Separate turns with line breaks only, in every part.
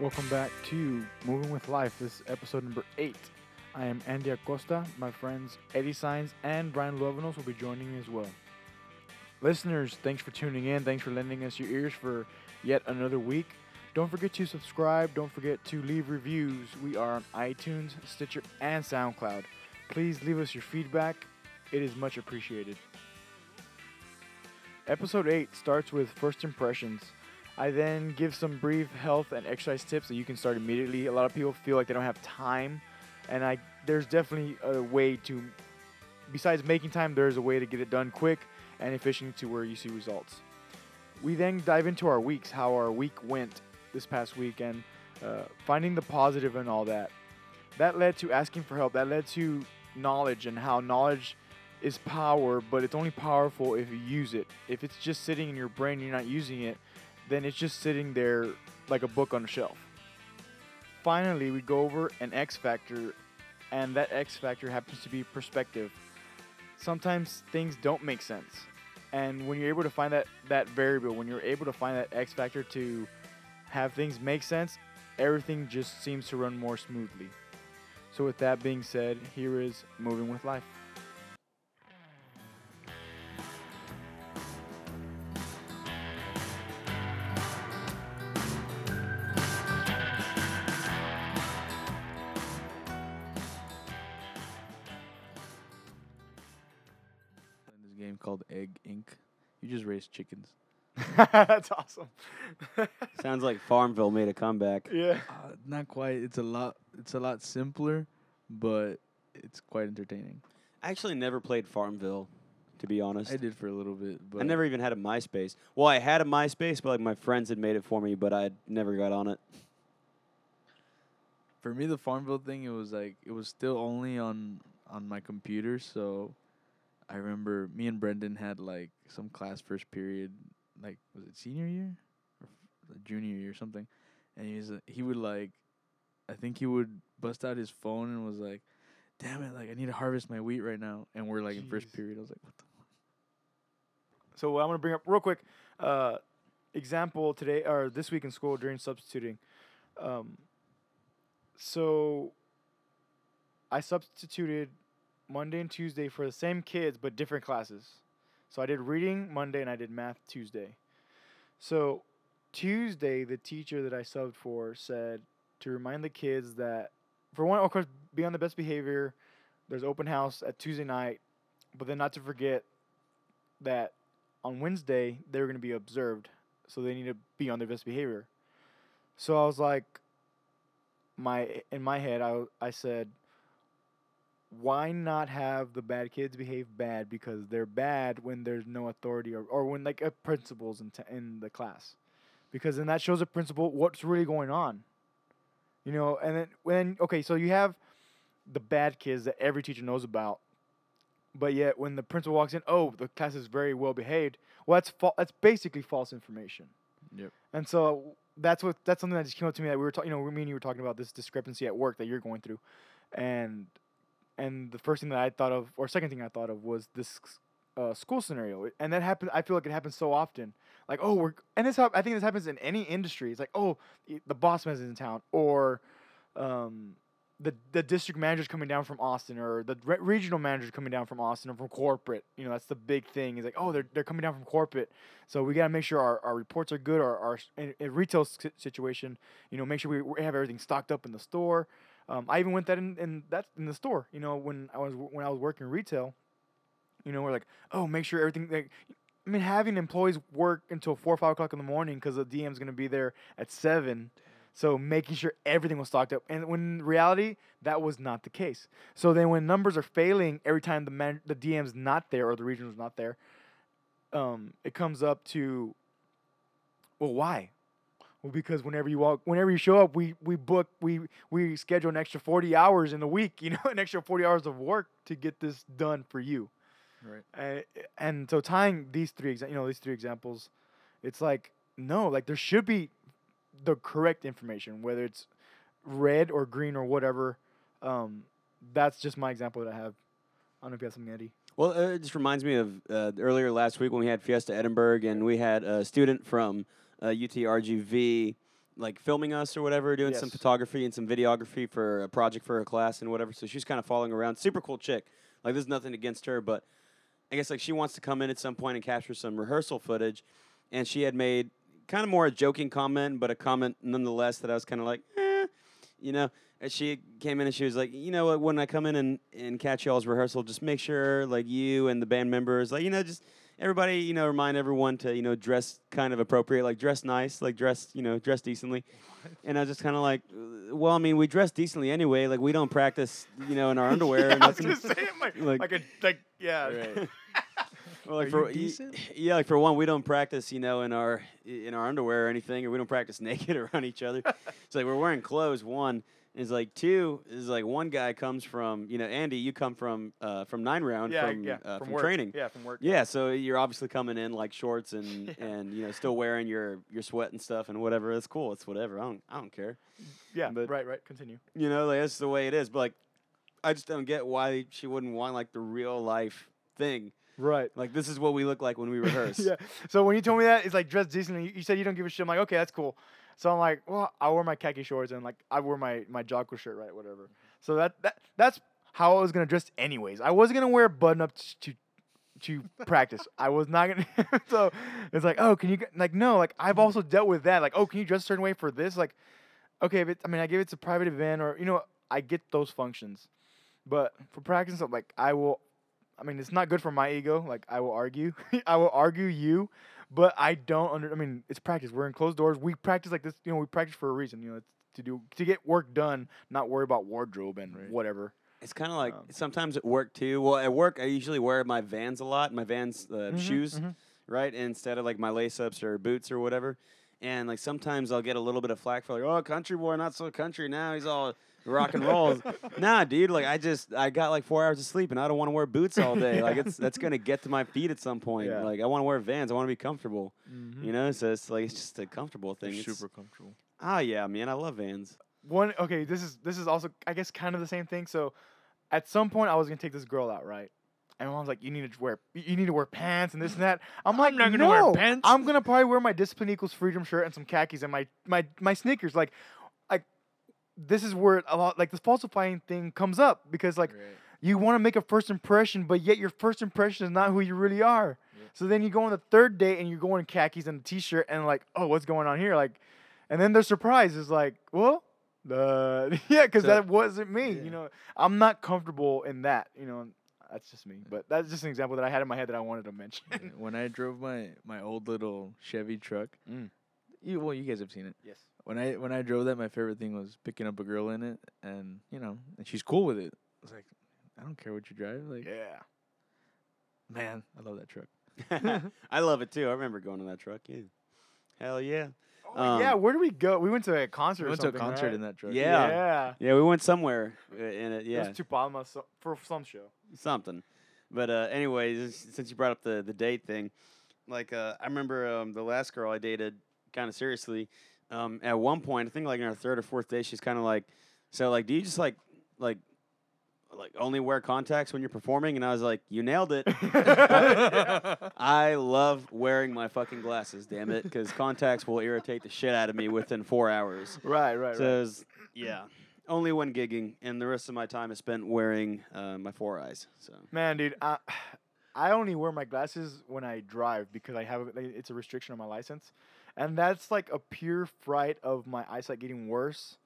Welcome back to Moving with Life. This is episode number eight. I am Andy Acosta. My friends Eddie Signs and Brian Luevanos will be joining me as well. Listeners, thanks for tuning in. Thanks for lending us your ears for yet another week. Don't forget to subscribe. Don't forget to leave reviews. We are on iTunes, Stitcher, and SoundCloud. Please leave us your feedback. It is much appreciated. Episode 8 starts with first impressions. I then give some brief health and exercise tips that you can start immediately. A lot of people feel like they don't have time, and I there's definitely a way to besides making time, there's a way to get it done quick and efficient to where you see results. We then dive into our weeks, how our week went this past week, and uh, finding the positive and all that. That led to asking for help. That led to knowledge and how knowledge is power, but it's only powerful if you use it. If it's just sitting in your brain you're not using it, then it's just sitting there like a book on a shelf. Finally, we go over an X factor, and that X factor happens to be perspective. Sometimes things don't make sense. And when you're able to find that, that variable, when you're able to find that X factor to have things make sense, everything just seems to run more smoothly. So, with that being said, here is Moving with Life.
Raise chickens.
That's awesome.
Sounds like Farmville made a comeback.
yeah.
Uh, not quite. It's a lot. It's a lot simpler, but it's quite entertaining.
I actually never played Farmville, to be honest.
I did for a little bit, but
I never even had a MySpace. Well, I had a MySpace, but like my friends had made it for me, but I never got on it.
For me, the Farmville thing, it was like it was still only on on my computer. So I remember me and Brendan had like some class first period, like was it senior year or junior year or something, and he was uh, he would like, I think he would bust out his phone and was like, "Damn it! Like I need to harvest my wheat right now," and we're like in first period. I was like, "What the."
So I'm gonna bring up real quick uh, example today or this week in school during substituting. Um, so I substituted Monday and Tuesday for the same kids but different classes. So I did reading Monday and I did math Tuesday. So Tuesday, the teacher that I subbed for said to remind the kids that, for one, of course, be on the best behavior. There's open house at Tuesday night, but then not to forget that on Wednesday they're going to be observed, so they need to be on their best behavior. So I was like, my in my head, I I said, why not have the bad kids behave bad because they're bad when there's no authority or, or when like a principal's in t- in the class, because then that shows a principal what's really going on. You know, and then when okay, so you have the bad kids that every teacher knows about, but yet when the principal walks in, oh, the class is very well behaved. Well, that's fa- that's basically false information.
Yep.
And so that's what that's something that just came up to me that we were talking. You know, me and you were talking about this discrepancy at work that you're going through, and and the first thing that I thought of, or second thing I thought of, was this uh, school scenario, and that happens. I feel like it happens so often. Like, oh, we're and this. I think this happens in any industry. It's like, oh, the boss man's in town, or um, the the district manager's coming down from Austin, or the re- regional manager's coming down from Austin, or from corporate. You know, that's the big thing. Is like, oh, they're they're coming down from corporate, so we gotta make sure our, our reports are good. Our our in, in retail si- situation, you know, make sure we, we have everything stocked up in the store. Um, I even went that in, in that in the store. You know, when I was when I was working retail, you know, we're like, oh, make sure everything. Like, I mean, having employees work until four or five o'clock in the morning because the DM's gonna be there at seven. So making sure everything was stocked up, and when in reality that was not the case. So then when numbers are failing every time the man the DM's not there or the regional's not there, um, it comes up to, well, why? Well, because whenever you walk, whenever you show up, we we book, we we schedule an extra forty hours in the week. You know, an extra forty hours of work to get this done for you.
Right.
Uh, and so tying these three, exa- you know, these three examples, it's like no, like there should be the correct information, whether it's red or green or whatever. Um, that's just my example that I have. I don't know if you have something, Eddie.
Well, uh, it just reminds me of uh, earlier last week when we had Fiesta Edinburg, and we had a student from uh, UTRGV like filming us or whatever, doing some photography and some videography for a project for her class and whatever. So she's kind of following around. Super cool chick. Like there's nothing against her, but I guess like she wants to come in at some point and capture some rehearsal footage, and she had made kind of more a joking comment, but a comment nonetheless that I was kind of like, eh, you know. And she came in and she was like, you know what, when I come in and, and catch y'all's rehearsal, just make sure like you and the band members, like you know, just everybody, you know, remind everyone to you know dress kind of appropriate, like dress nice, like dress, you know, dress decently. And I was just kind of like, uh, well, I mean, we dress decently anyway. Like we don't practice, you know, in our underwear.
yeah,
and
I was
nothing.
just saying, like,
like-
like, a, like, yeah.
Right. Well, like
Are
for
you
y-
decent?
yeah, like for one, we don't practice, you know, in our in our underwear or anything, or we don't practice naked around each other. it's like we're wearing clothes. One is like two is like one guy comes from, you know, Andy, you come from uh, from nine round
yeah,
from
yeah,
uh,
from,
from training.
Yeah, from work.
Yeah, so you're obviously coming in like shorts and
Yeah.
and you know still wearing your your sweat and stuff and whatever. It's cool. It's whatever. I don't I don't care.
yeah.
but-
right, right. Continue.
You know, like that's the way it is. But like, I just don't get why she wouldn't want like the real life thing.
Right.
Like this is what we look like when we rehearse.
yeah. So when you told me that, it's like dress decently. You, you said you don't give a shit. I'm like, okay, that's cool. So I'm like, well, I wear my khaki shorts and like I wear my my Jocko shirt, right? Whatever. So that that that's how I was gonna dress anyways. I wasn't gonna wear a button up to to practice. I was not gonna. so it's like, oh, can you get- like no? Like I've mm. also dealt with that. Like, oh, can you dress a certain way for this? Like, okay, but I mean, I give it's a private event or you know, I get those functions, but for practice, I'm like I will. I mean, it's not good for my ego. Like I will argue, I will argue you, but I don't under. I mean, it's practice. We're in closed doors. We practice like this. You know, we practice for a reason. You know, it's to do to get work done, not worry about wardrobe and
Right.
whatever.
It's kind of like
Um,
sometimes at work too. Well, at work I usually wear my Vans a lot, my Vans uh,
Mhm,
shoes,
mhm.
right, instead of like my lace ups or boots or whatever. And like sometimes I'll get a little bit of flack for like, oh, country boy, not so country now. He's all rock and roll. nah, dude, like I just I got like four hours of sleep and I don't want to wear boots all day. Like it's that's gonna get to my feet at some point.
Yeah.
Like I want to wear Vans. I want to be comfortable.
Mhm.
You know, so it's like it's just a comfortable thing.
They're
It's-
super comfortable.
Ah, yeah, man, I love Vans.
One okay, this is this is also I guess kind of the same thing. So at some point I was gonna take this girl out, right? And my mom's like, "You need to wear, you need to wear pants and this and that." I'm like,
not gonna wear
"No,
pants."
I'm gonna probably wear my discipline equals freedom shirt and some khakis and my my my sneakers." Like, like this is where a lot like this falsifying thing comes up because like
Right.
you want to make a first impression, but yet your first impression is not who you really are.
Yep.
So then you go on the third date and you're going in khakis and a t-shirt and like, oh, what's going on here? Like, and then the surprise is like, well, the yeah, because
So-
that wasn't me.
yeah.
You know, I'm not comfortable in that. You know, that's just me. But that's just an example that I had in my head that I wanted to mention.
When I drove my my old little Chevy truck,
Mm.
you well, you guys have seen it.
yes.
When I when I drove that, my favorite thing was picking up a girl in it, and you know, and she's cool with it. I was like, I don't care what you drive. Like,
Yeah.
man, I love that truck.
I love it too. I remember going in that truck. Yeah, hell yeah.
Oh, yeah.
Um,
Where did we go? We went to a concert.
We
or
went to a concert
right?
in that truck.
Yeah.
Yeah.
Yeah, we went somewhere uh, in it.
Yeah, It
Yeah,
was to Palma so, for some show.
something. But uh, anyways, since you brought up the the date thing, like uh, I remember um, the last girl I dated kind of seriously. Um, at one point, I think like in our third or fourth day, she's kind of like, "So like, do you just like like like only wear contacts when you're performing?" And I was like, "You nailed it." I love wearing my fucking glasses, damn it, because contacts will irritate the shit out of me within four hours.
right, right,
So
right.
was- yeah, only when gigging, and the rest of my time is spent wearing uh, my four eyes. So
Man, dude, I, I only wear my glasses when I drive because I have a- it's a restriction on my license, and that's like a pure fright of my eyesight getting worse.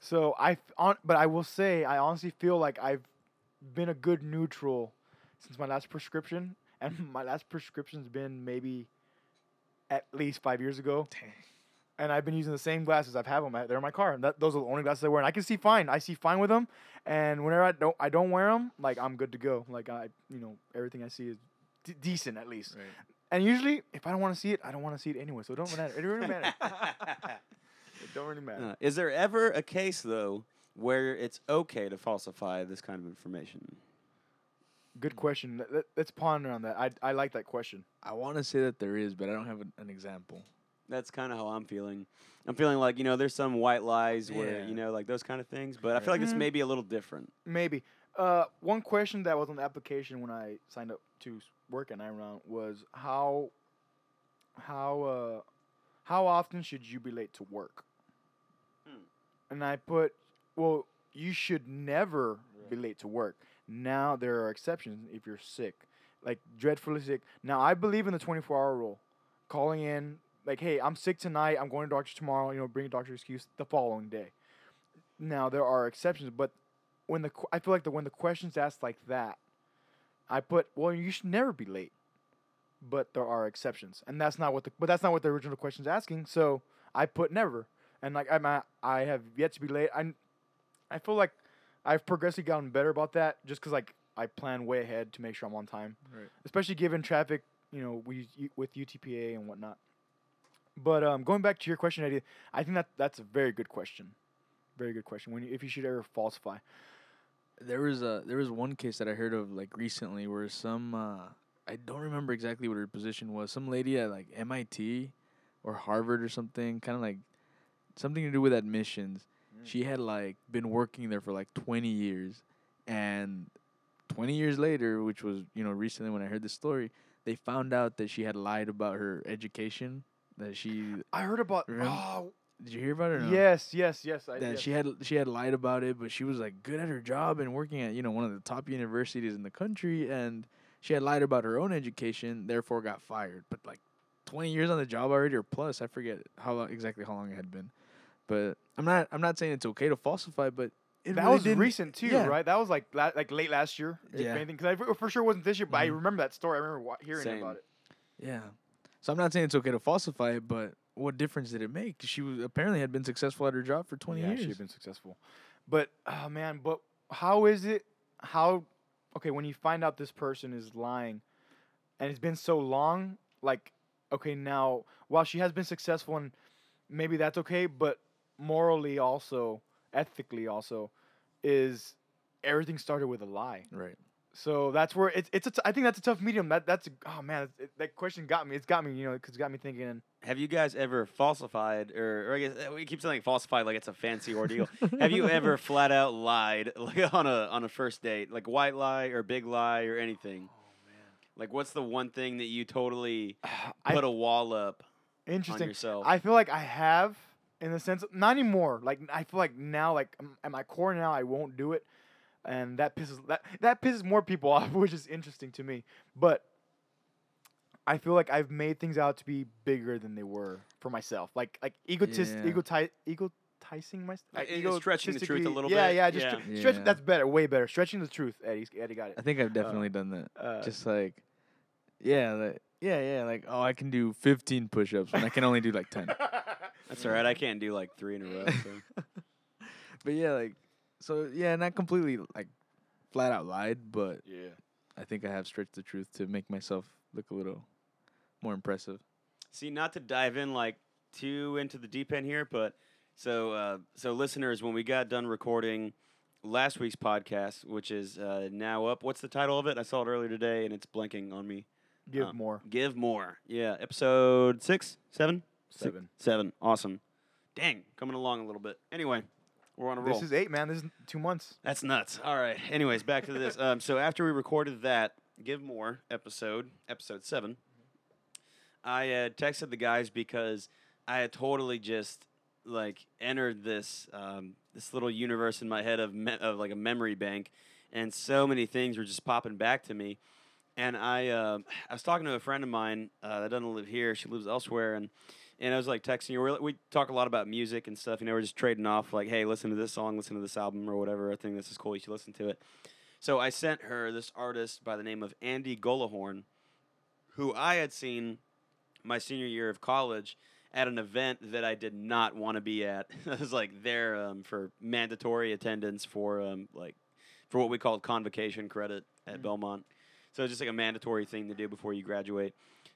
So I on, but I will say I honestly feel like I've been a good neutral since my last prescription, and my last prescription's been maybe at least five years ago. And I've been using the same glasses. I've had them. They're in my car. And that, those are the only glasses I wear. And I can see fine. I see fine with them. And whenever I don't, I don't wear them. Like I'm good to go. Like I, you know, everything I see is d- decent at least.
Right.
And usually, if I don't want to see it, I don't want to see it anyway. So it don't matter. It don't really matter. it don't really matter.
Uh, is there ever a case though where it's okay to falsify this kind of information?
Good question. Let- let- Let's ponder on that. I, I like that question.
I want to say that there is, but I don't have an, an example.
That's kind of how I'm feeling. I'm feeling like you know, there's some white lies where
Yeah.
you know, like those kind of things. But I feel like this
Mhm.
may be a little different.
Maybe. Uh, one question that was on the application when I signed up to s- work at nine round was how how uh how often should you be late to work? and I put, well, you should never be late to work. Now there are exceptions if you're sick, like dreadfully sick. Now I believe in the 24 hour rule, calling in like, hey, I'm sick tonight. I'm going to doctor tomorrow. You know, bring a doctor excuse the following day. Now there are exceptions, but when the I feel like the when the questions asked like that, I put, well, you should never be late. But there are exceptions, and that's not what the but that's not what the original question's asking. So I put never, and like I'm at, I have yet to be late. I I feel like I've progressively gotten better about that, just because like I plan way ahead to make sure I'm on time,
Right.
especially given traffic. You know, we with UTPA and whatnot. But um, going back to your question, idea, I think that that's a very good question. Very good question. When you, if you should ever falsify,
There was a there was one case that I heard of like recently where some uh, I don't remember exactly what her position was. Some lady at like MIT or Harvard or something, kind of like something to do with admissions. She had like been working there for like 20 years and 20 years later, which was, you know, recently when I heard this story, they found out that she had lied about her education, that she
I heard about.
Remember-
Oh,
Did you hear about it? or no?
yes, yes, yes. I
that
yes.
she had she had lied about it, but she was like good at her job and working at you know one of the top universities in the country, and she had lied about her own education, therefore got fired. But like twenty years on the job already, or plus, I forget how long, exactly how long it had been. But I'm not I'm not saying it's okay to falsify, but it
that
really
was recent too,
yeah.
right? That was like la- like late last year,
Yeah.
anything. Because I for- sure wasn't this year, but I
Mhm.
remember that story. I remember wa- hearing
Same.
about it.
Yeah. So I'm not saying it's okay to falsify it, but what difference did it make? She was apparently had been successful at her job for 20
yeah,
years.
she'd been successful. But oh man, but how is it? How okay when you find out this person is lying, and it's been so long? Like okay now, while she has been successful and maybe that's okay, but morally also, ethically also, is everything started with a lie.
right.
So that's where it's it's a t- I think that's a tough medium. That that's oh man, it, that question got me. It's got me, you know, because it got me thinking.
Have you guys ever falsified, or, or I guess uh, we keep saying falsified like it's a fancy ordeal? Have you ever flat out lied, like on a on a first date, like white lie or big lie or anything? Like, what's the one thing that you totally
I,
put a wall up on
interesting.
yourself?
I feel like I have, in the sense, not anymore. Like I feel like now, like at my core now, I won't do it, and that pisses that that pisses more people off, which is interesting to me. But I feel like I've made things out to be bigger than they were for myself. Like like egotist,
Yeah.
egoti- egotising myself.
Uh, it- stretching the truth a little
yeah,
bit,
Yeah, just
yeah.
stre- stretch.
Yeah.
That's better, way better. Stretching the truth, Eddie. Eddie got it.
I think I've definitely done that.
Uh,
just like yeah like, yeah yeah like oh i can do 15 push-ups when i can only do like 10
That's all right. I can't do like three in a row. So.
but yeah like so yeah not completely like flat out lied but
yeah.
i think i have stretched the truth to make myself look a little more impressive
See, not to dive in like too into the deep end here, but so uh, so listeners, when we got done recording last week's podcast, which is uh, now up, what's the title of it? I saw it earlier today, and it's blanking on me.
Give
Uh,
more.
Give more, yeah. Episode six, seven, Six-
Seven.
seven. Awesome. Dang, coming along a little bit. Anyway, we're on a roll.
This is eight, man. This is two months.
That's nuts. All right. Anyways, back to this. Um, so after we recorded that Give More episode, episode seven, I uh, texted the guys because I had totally just like entered this um, this little universe in my head of me- of like a memory bank, and so many things were just popping back to me. And I uh, I was talking to a friend of mine uh, that doesn't live here. She lives elsewhere, and and I was like texting her. We're, we talk a lot about music and stuff. You know, we're just trading off like, hey, listen to this song, listen to this album or whatever. I think this is cool. You should listen to it. So I sent her this artist by the name of Andy Gullahorn, who I had seen my senior year of college at an event that I did not want to be at. I was like there um, for mandatory attendance for um, like for what we called convocation credit at
Mm.
Belmont. So it's just like a mandatory thing to do before you graduate.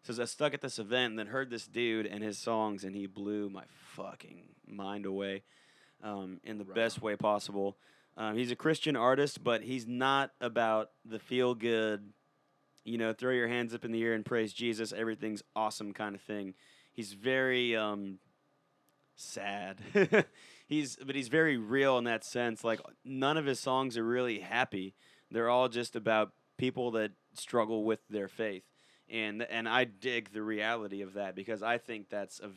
So I stuck at this event and then heard this dude and his songs, and he blew my fucking mind away um, in the
Right
best way possible. Um, he's a Christian artist, but he's not about the feel good, you know, throw your hands up in the air and praise Jesus, everything's awesome kind of thing. He's very um, sad. he's but he's very real in that sense. Like none of his songs are really happy. They're all just about people that struggle with their faith. And and I dig the reality of that because I think that's a,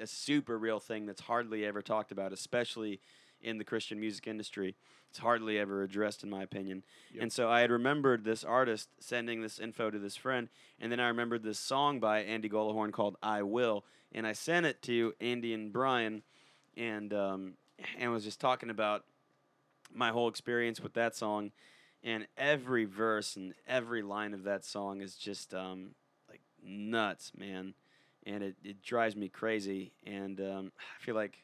a super real thing that's hardly ever talked about, especially in the Christian music industry. It's hardly ever addressed, in my opinion.
Yep.
And so I had remembered this artist sending this info to this friend, and then I remembered this song by Andy Gullahorn called "I Will," and I sent it to Andy and Brian, and um, and was just talking about my whole experience with that song, and every verse and every line of that song is just um, like nuts, man, and it, it drives me crazy, and um, I feel like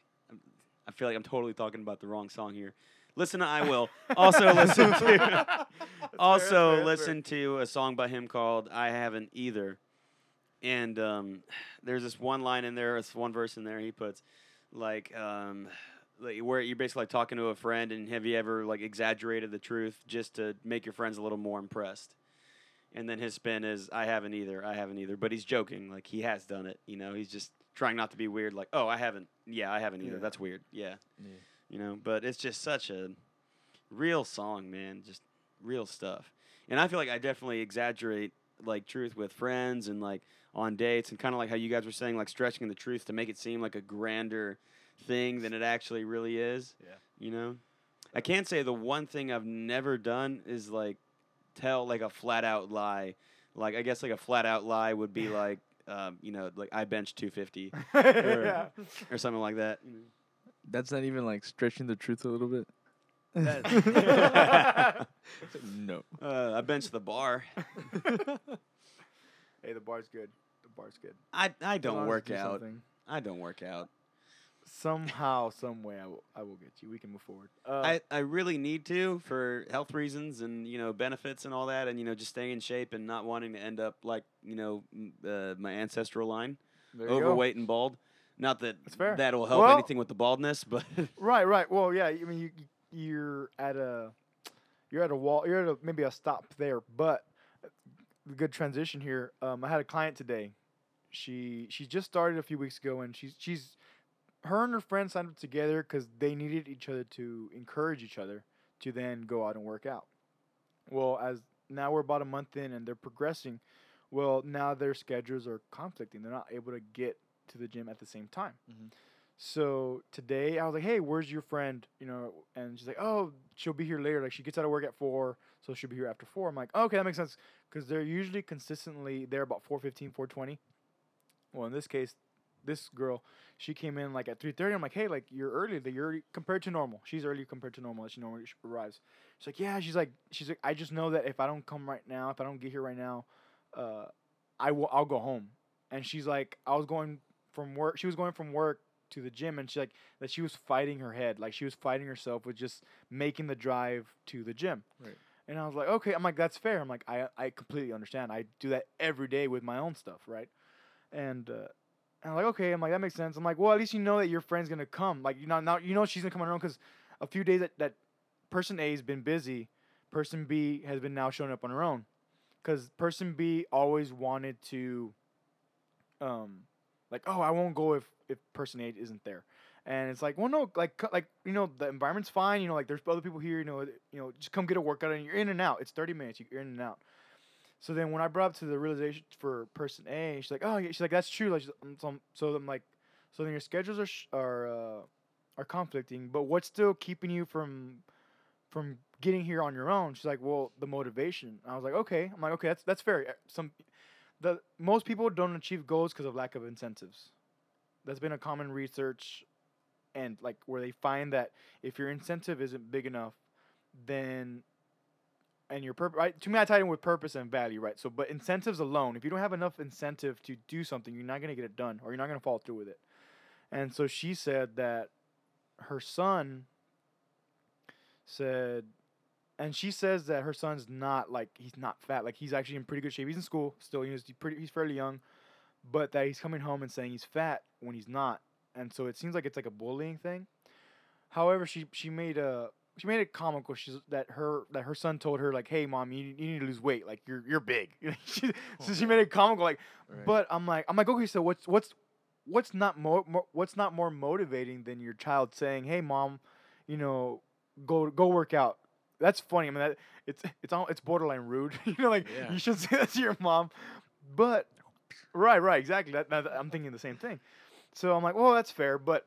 I feel like I'm totally talking about the wrong song here. Listen to I Will. Also listen to also listen to a song by him called I Haven't Either. And um, there's this one line in there, this one verse in there he puts like um, like where you're basically like talking to a friend and have you ever like exaggerated the truth just to make your friends a little more impressed? And then his spin is I haven't either, I haven't either. But he's joking, like he has done it, you know, he's just trying not to be weird, like, oh I haven't yeah, I haven't either.
Yeah.
That's weird. Yeah
Yeah.
you know but it's just such a real song man just real stuff and i feel like i definitely exaggerate like truth with friends and like on dates and kind of like how you guys were saying like stretching the truth to make it seem like a grander thing than it actually really is
Yeah.
you know i can't say the one thing i've never done is like tell like a flat out lie like i guess like a flat out lie would be like um, you know like i bench 250
yeah.
or something like that
That's not even like stretching the truth a little bit.
That's-
no.
uh, i bench the bar
hey, the bar's good. The bar's good.
I, I don't work
do
out.
something,
I don't work out.
Somehow, some way, I will. I will get you. We can move forward. Uh,
I, I really need to for health reasons and you know benefits and all that and you know just staying in shape and not wanting to end up like you know uh, my ancestral line
you go.
overweight and bald. Not that that'll help
Well-
anything with the baldness, but
Right, right. Well, yeah. I mean, you, you you're at a you're at a wall. You're at a, maybe a stop there, but a good transition here. Um, I had a client today. She she just started a few weeks ago, and she's she's her and her friend signed up together because they needed each other to encourage each other to then go out and work out. Well, as now we're about a month in and they're progressing. Well, now their schedules are conflicting. They're not able to get to the gym at the same time.
Mhm.
So today I was like, "Hey, where's your friend?" You know, and she's like, "Oh, she'll be here later. Like she gets out of work at four, so she'll be here after four. I'm like, "Okay, that makes sense," because they're usually consistently there about 4:15, 4:20. Well, in this case, this girl, she came in like at 3:30. I'm like, "Hey, like you're early. That you're early compared to normal. She's early compared to normal. As she normally arrives." She's like, "Yeah." She's like, "She's like, I just know that if I don't come right now, if I don't get here right now, uh, I will. I'll go home." And she's like, "I was going from work. She was going from work." to the gym and she like that she was fighting her head like she was fighting herself with just making the drive to the gym
Right.
and i was like okay i'm like that's fair i'm like i i completely understand i do that every day with my own stuff right and uh and i'm like okay i'm like that makes sense i'm like well at least you know that your friend's gonna come like you know now you know she's gonna come on her own because a few days that, that person a has been busy person b has been now showing up on her own because person b always wanted to um like oh i won't go if if person A isn't there. And it's like, well, no, like, like you know, the environment's fine. You know, like there's other people here. You know, you know, just come get a workout, and you're in and out. It's 30 minutes. You're in and out. So then when I brought up to the realization for person A, she's like, oh, yeah. She's like, that's true. Like, um, so, so I'm like, so then your schedules are sh- are uh, are conflicting, but what's still keeping you from from getting here on your own? She's like, well, the motivation. I was like, okay. I'm like, okay, that's that's fair. Uh, Some the most people don't achieve goals because of lack of incentives that's been a common research and like where they find that if your incentive isn't big enough then and your purpose right to me i tied in with purpose and value right? So but incentives alone if you don't have enough incentive to do something you're not going to get it done or you're not going to follow through with it. And so she said that her son said and she says that her son's not like he's not fat. Like he's actually in pretty good shape. He's in school still he's pretty he's fairly young but that he's coming home and saying he's fat when he's not, and so it seems like it's like a bullying thing. However, she she made a she made it comical. She's that her that her son told her like, "Hey, mom, you, you need to lose weight. Like you're you're big." she, oh, so she made it comical. Like,
Right.
but I'm like I'm like okay, so what's what's what's not more, more what's not more motivating than your child saying, "Hey, mom, you know, go go work out." That's funny. I mean, that it's it's all it's borderline rude. you know, like
Yeah.
you should say that to your mom, but Right, right, exactly. That, that, I'm thinking the same thing. So I'm like, well, that's fair, but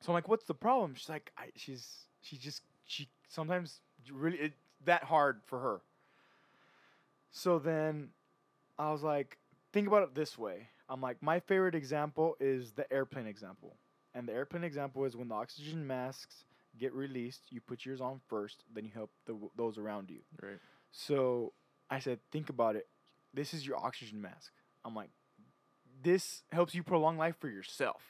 So I'm like, what's the problem? She's like, I, she's she just she sometimes really it, that hard for her. So then I was like, think about it this way. I'm like, my favorite example is the airplane example. And the airplane example is when the oxygen masks get released, you put yours on first, then you help the, those around you.
Right.
So I said, think about it. This is your oxygen mask. I'm like, this helps you prolong life for yourself.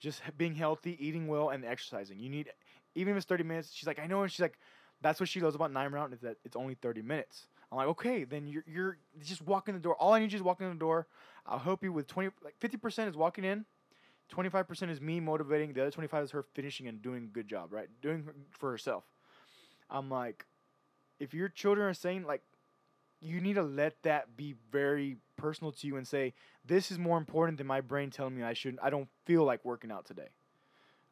Just being healthy, eating well, and exercising. You need, even if it's 30 minutes. She's like, I know. And she's like, that's what she loves about nine round is that it's only 30 minutes. I'm like, okay, then you're you're just walking the door. All I need you is walking the door. I'll help you with 20, like 50% is walking in. 25% is me motivating. The other 25 is her finishing and doing a good job, right? Doing for herself. I'm like, if your children are saying like you need to let that be very personal to you and say this is more important than my brain telling me I shouldn't I don't feel like working out today.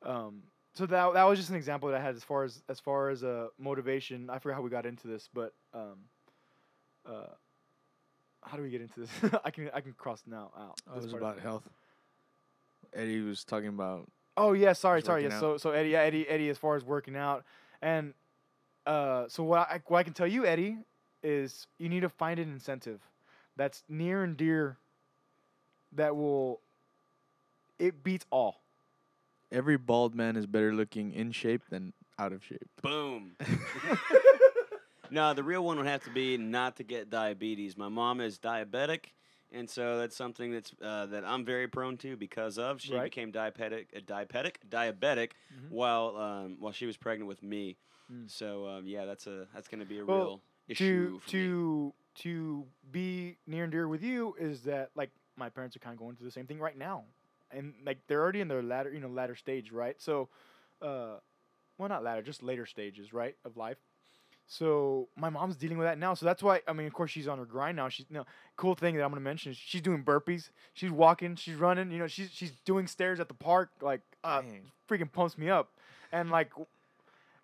Um, so that that was just an example that I had as far as as far as uh, motivation. I forgot how we got into this, but um, uh, how do we get into this? I can I can cross now out.
Oh, it was about health. Eddie was talking about
Oh yeah, sorry, sorry. Yeah,
out.
so so Eddie, yeah, Eddie, Eddie, as far as working out, and uh, so what I what I can tell you, Eddie, is you need to find an incentive that's near and dear. That will. It beats all.
Every bald man is better looking in shape than out of shape.
Boom. no, the real one would have to be not to get diabetes. My mom is diabetic, and so that's something that's uh, that I'm very prone to because of. She
Right.
became diabetic, uh, diabetic, diabetic
Mhm.
while um, while she was pregnant with me.
Mm.
So um, yeah, that's a that's going to be a
Well,
real issue
to
for me.
to to be near and dear with you is that like my parents are kind of going through the same thing right now, and like they're already in their latter you know latter stage, right? So, uh, well not latter, just later stages, right, of life. So my mom's dealing with that now. So that's why I mean, of course, she's on her grind now. She's you know, cool thing that I'm gonna mention is she's doing burpees, she's walking, she's running. You know, she's she's doing stairs at the park. Like, uh, freaking pumps me up, and like,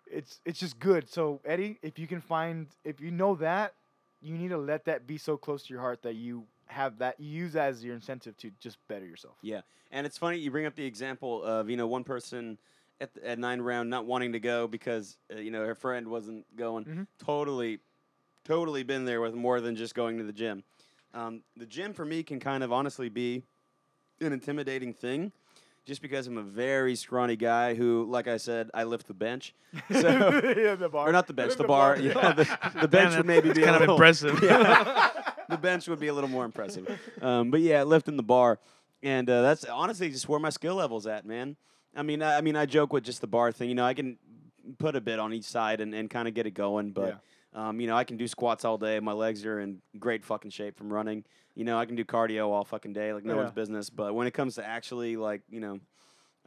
it's it's just good. So Eddie, if you can find, if you know that, you need to let that be so close to your heart that you have that use that as your incentive to just better yourself.
Yeah, and it's funny you bring up the example of you know one person at the, at nine round not wanting to go because uh, you know her friend wasn't going.
Mhm.
Totally, totally been there with more than just going to the gym. Um, the gym for me can kind of honestly be an intimidating thing, just because I'm a very scrawny guy who, like I said, I lift the bench. So
yeah, the bar.
or not the bench, the bar. Yeah, the, the bench would maybe be a
kind of impressive.
Yeah. The bench would be a little more impressive. Um, but yeah, lifting the bar, and uh, that's honestly just where my skill level's at, man. I mean, I, I mean, I joke with just the bar thing. You know, I can put a bit on each side and, and kind of get it going, but. Um, you know, I can do squats all day. My legs are in great fucking shape from running. You know, I can do cardio all fucking day, like no one's business. But when it comes to actually, like, you know,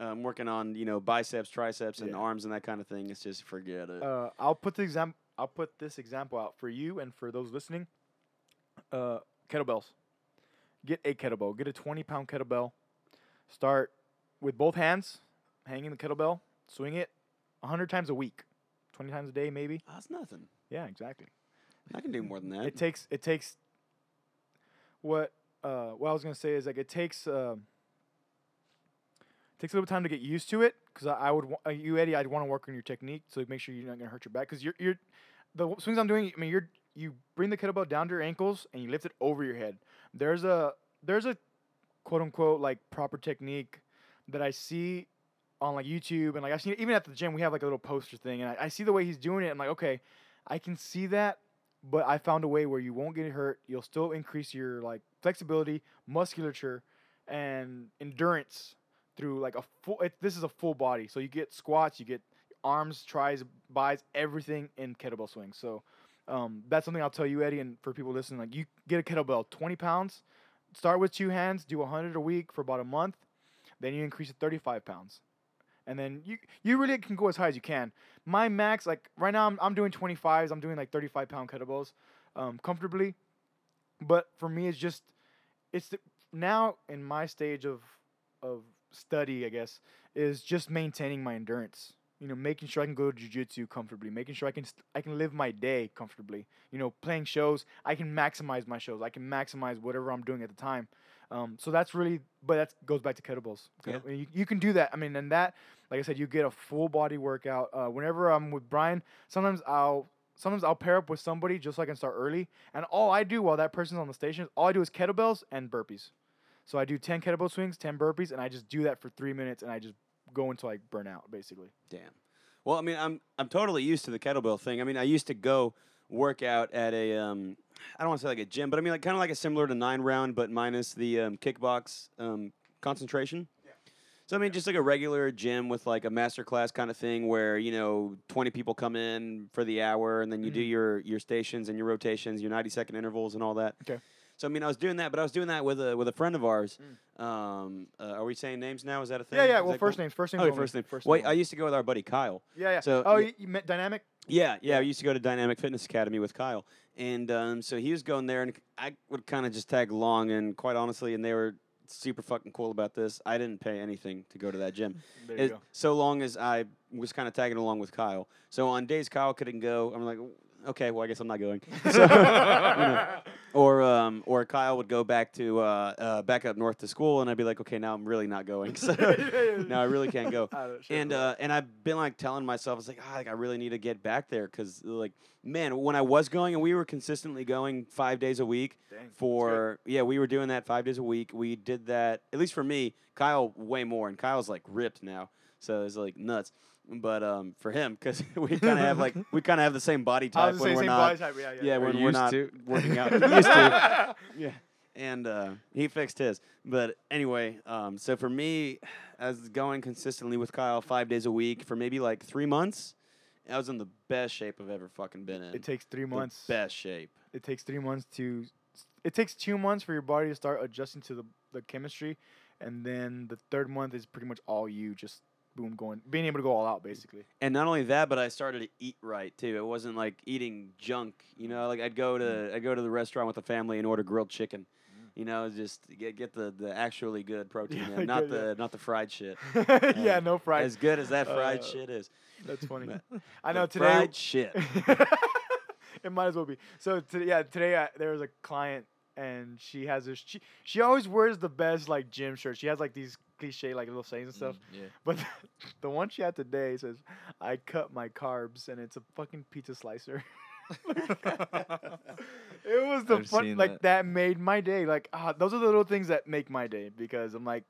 um, working on, you know, biceps, triceps, and
Yeah.
arms and that kind of thing, it's just forget it.
Uh, I'll put the exam. I'll put this example out for you and for those listening. Uh, kettlebells. Get a kettlebell. Get a 20 pound kettlebell. Start with both hands, hanging the kettlebell, swing it 100 times a week, 20 times a day maybe.
That's nothing.
Yeah, exactly.
I can do more than that.
It takes it takes what uh what I was gonna say is like it takes um takes a little time to get used to it because I, I would wa- uh, you Eddie I'd want to work on your technique so make sure you're not gonna hurt your back because you're you're the swings I'm doing I mean you're you bring the kettlebell down to your ankles and you lift it over your head. There's a there's a quote unquote like proper technique that I see on like YouTube and like I've seen it even at the gym we have like a little poster thing and I, I see the way he's doing it I'm like okay I can see that but I found a way where you won't get hurt. You'll still increase your like flexibility, musculature, and endurance through like a full. It, this is a full body, so you get squats, you get arms, tries, buys, everything in kettlebell swings. So um, that's something I'll tell you, Eddie, and for people listening, like you get a kettlebell, twenty pounds. Start with two hands, do hundred a week for about a month, then you increase to thirty-five pounds and then you you really can go as high as you can. My max, like right now, I'm, I'm doing 25s. I'm doing like 35 pound kettlebells, um, comfortably. But for me, it's just it's the, now in my stage of of study, I guess, is just maintaining my endurance. You know, making sure I can go to jujitsu comfortably, making sure I can st- I can live my day comfortably. You know, playing shows, I can maximize my shows. I can maximize whatever I'm doing at the time. Um, so that's really, but that goes back to kettlebells.
Yeah.
You, you can do that. I mean, and that, like I said, you get a full body workout. Uh, whenever I'm with Brian, sometimes I'll sometimes I'll pair up with somebody just so I can start early. And all I do while that person's on the station, all I do is kettlebells and burpees. So I do ten kettlebell swings, ten burpees, and I just do that for three minutes, and I just go until I burn out, basically.
Damn. Well, I mean, I'm I'm totally used to the kettlebell thing. I mean, I used to go work out at a um, I don't want to say like a gym, but I mean like kind of like a similar to nine round, but minus the um, kickbox um, concentration. So I mean, just like a regular gym with like a master class kind of thing, where you know twenty people come in for the hour, and then you do
Mhm.
your your stations and your rotations, your ninety second intervals, and all that.
Okay.
So I mean, I was doing that, but I was doing that with a with a friend of ours. Um, uh, are we saying names now? Is that a thing?
Mm. Yeah, yeah.
Is
Well, first
cool?
names, first names.
Okay, first name.
First
Well,
name
I used to go with our buddy Kyle.
yeah, yeah.
so,
oh, you, you met dynamic?
Yeah, yeah, I used to go to Dynamic Fitness Academy with Kyle, and um, so he was going there, and I would kind of just tag along, and quite honestly, and they were super fucking cool about this. I didn't pay anything to go to that gym,
There you
It-
go.
so long as I was kind of tagging along with Kyle. So on days Kyle couldn't go, I'm like, okay, well I guess I'm not going. So, you know, or um, or Kyle would go back to uh, uh, back up north to school, and I'd be like, okay, now I'm really not going. So now I really can't go.
Sure,
And uh, and I've been like telling myself, I was like, ah, like I really need to get back there because like man, when I was going and we were consistently going five days a week
Dang,
for yeah, we were doing that five days a week. We did that at least for me. Kyle way more, and Kyle's like ripped now, so it's like nuts. But um, for him, because we kind of have like we kind of have the same body
I
type
was
when
gonna
we're
say
not.
body type, yeah, yeah.
Yeah,
We're
when we're not
to.
working out. used to. Yeah. And uh, he fixed his. But anyway, um, so for me, as going consistently with Kyle five days a week for maybe like three months. I was in the best shape I've ever fucking been in.
It takes three
The
months.
best shape.
It takes three months to. It takes two months for your body to start adjusting to the, the chemistry, and then the third month is pretty much all you just boom going, being able to go all out basically.
And not only that, but I started to eat right too. It wasn't like eating junk. You know, like I'd go to mm. I'd go to the restaurant with the family and order grilled chicken. Mm. You know, just get get the, the actually good protein,
Yeah,
in, not
good, yeah.
the not the fried shit.
yeah, uh, no fries.
As good as that uh, fried
Uh,
shit is.
That's funny.
But
I know today.
fried shit.
it might as well be. So today, yeah, today I, there was a client and she has this. She she always wears the best like gym shirts. She has like these cliche like little sayings and stuff.
Mm, yeah.
But the one she had today says, "I cut my carbs," and it's a fucking pizza slicer. it was the
I've
fun like
that.
that. made my day. Like ah, those are the little things that make my day because I'm like,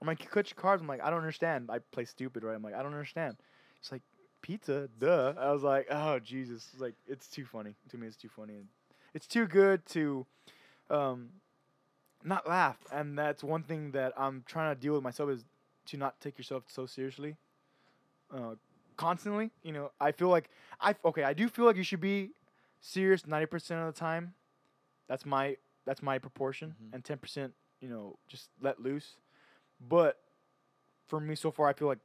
I'm like, "You cut your carbs. I'm like, I don't understand. I play stupid, right? I'm like, I don't understand. It's like pizza, duh. I was like, oh Jesus, It's like it's too funny to me. It's too funny. And it's too good to, um, not laugh. And that's one thing that I'm trying to deal with myself is to not take yourself so seriously. Uh, constantly, you know, I feel like I okay. I do feel like you should be serious ninety percent of the time. That's my that's my proportion,
Mhm.
and ten percent, you know, just let loose. But for me so far, I feel like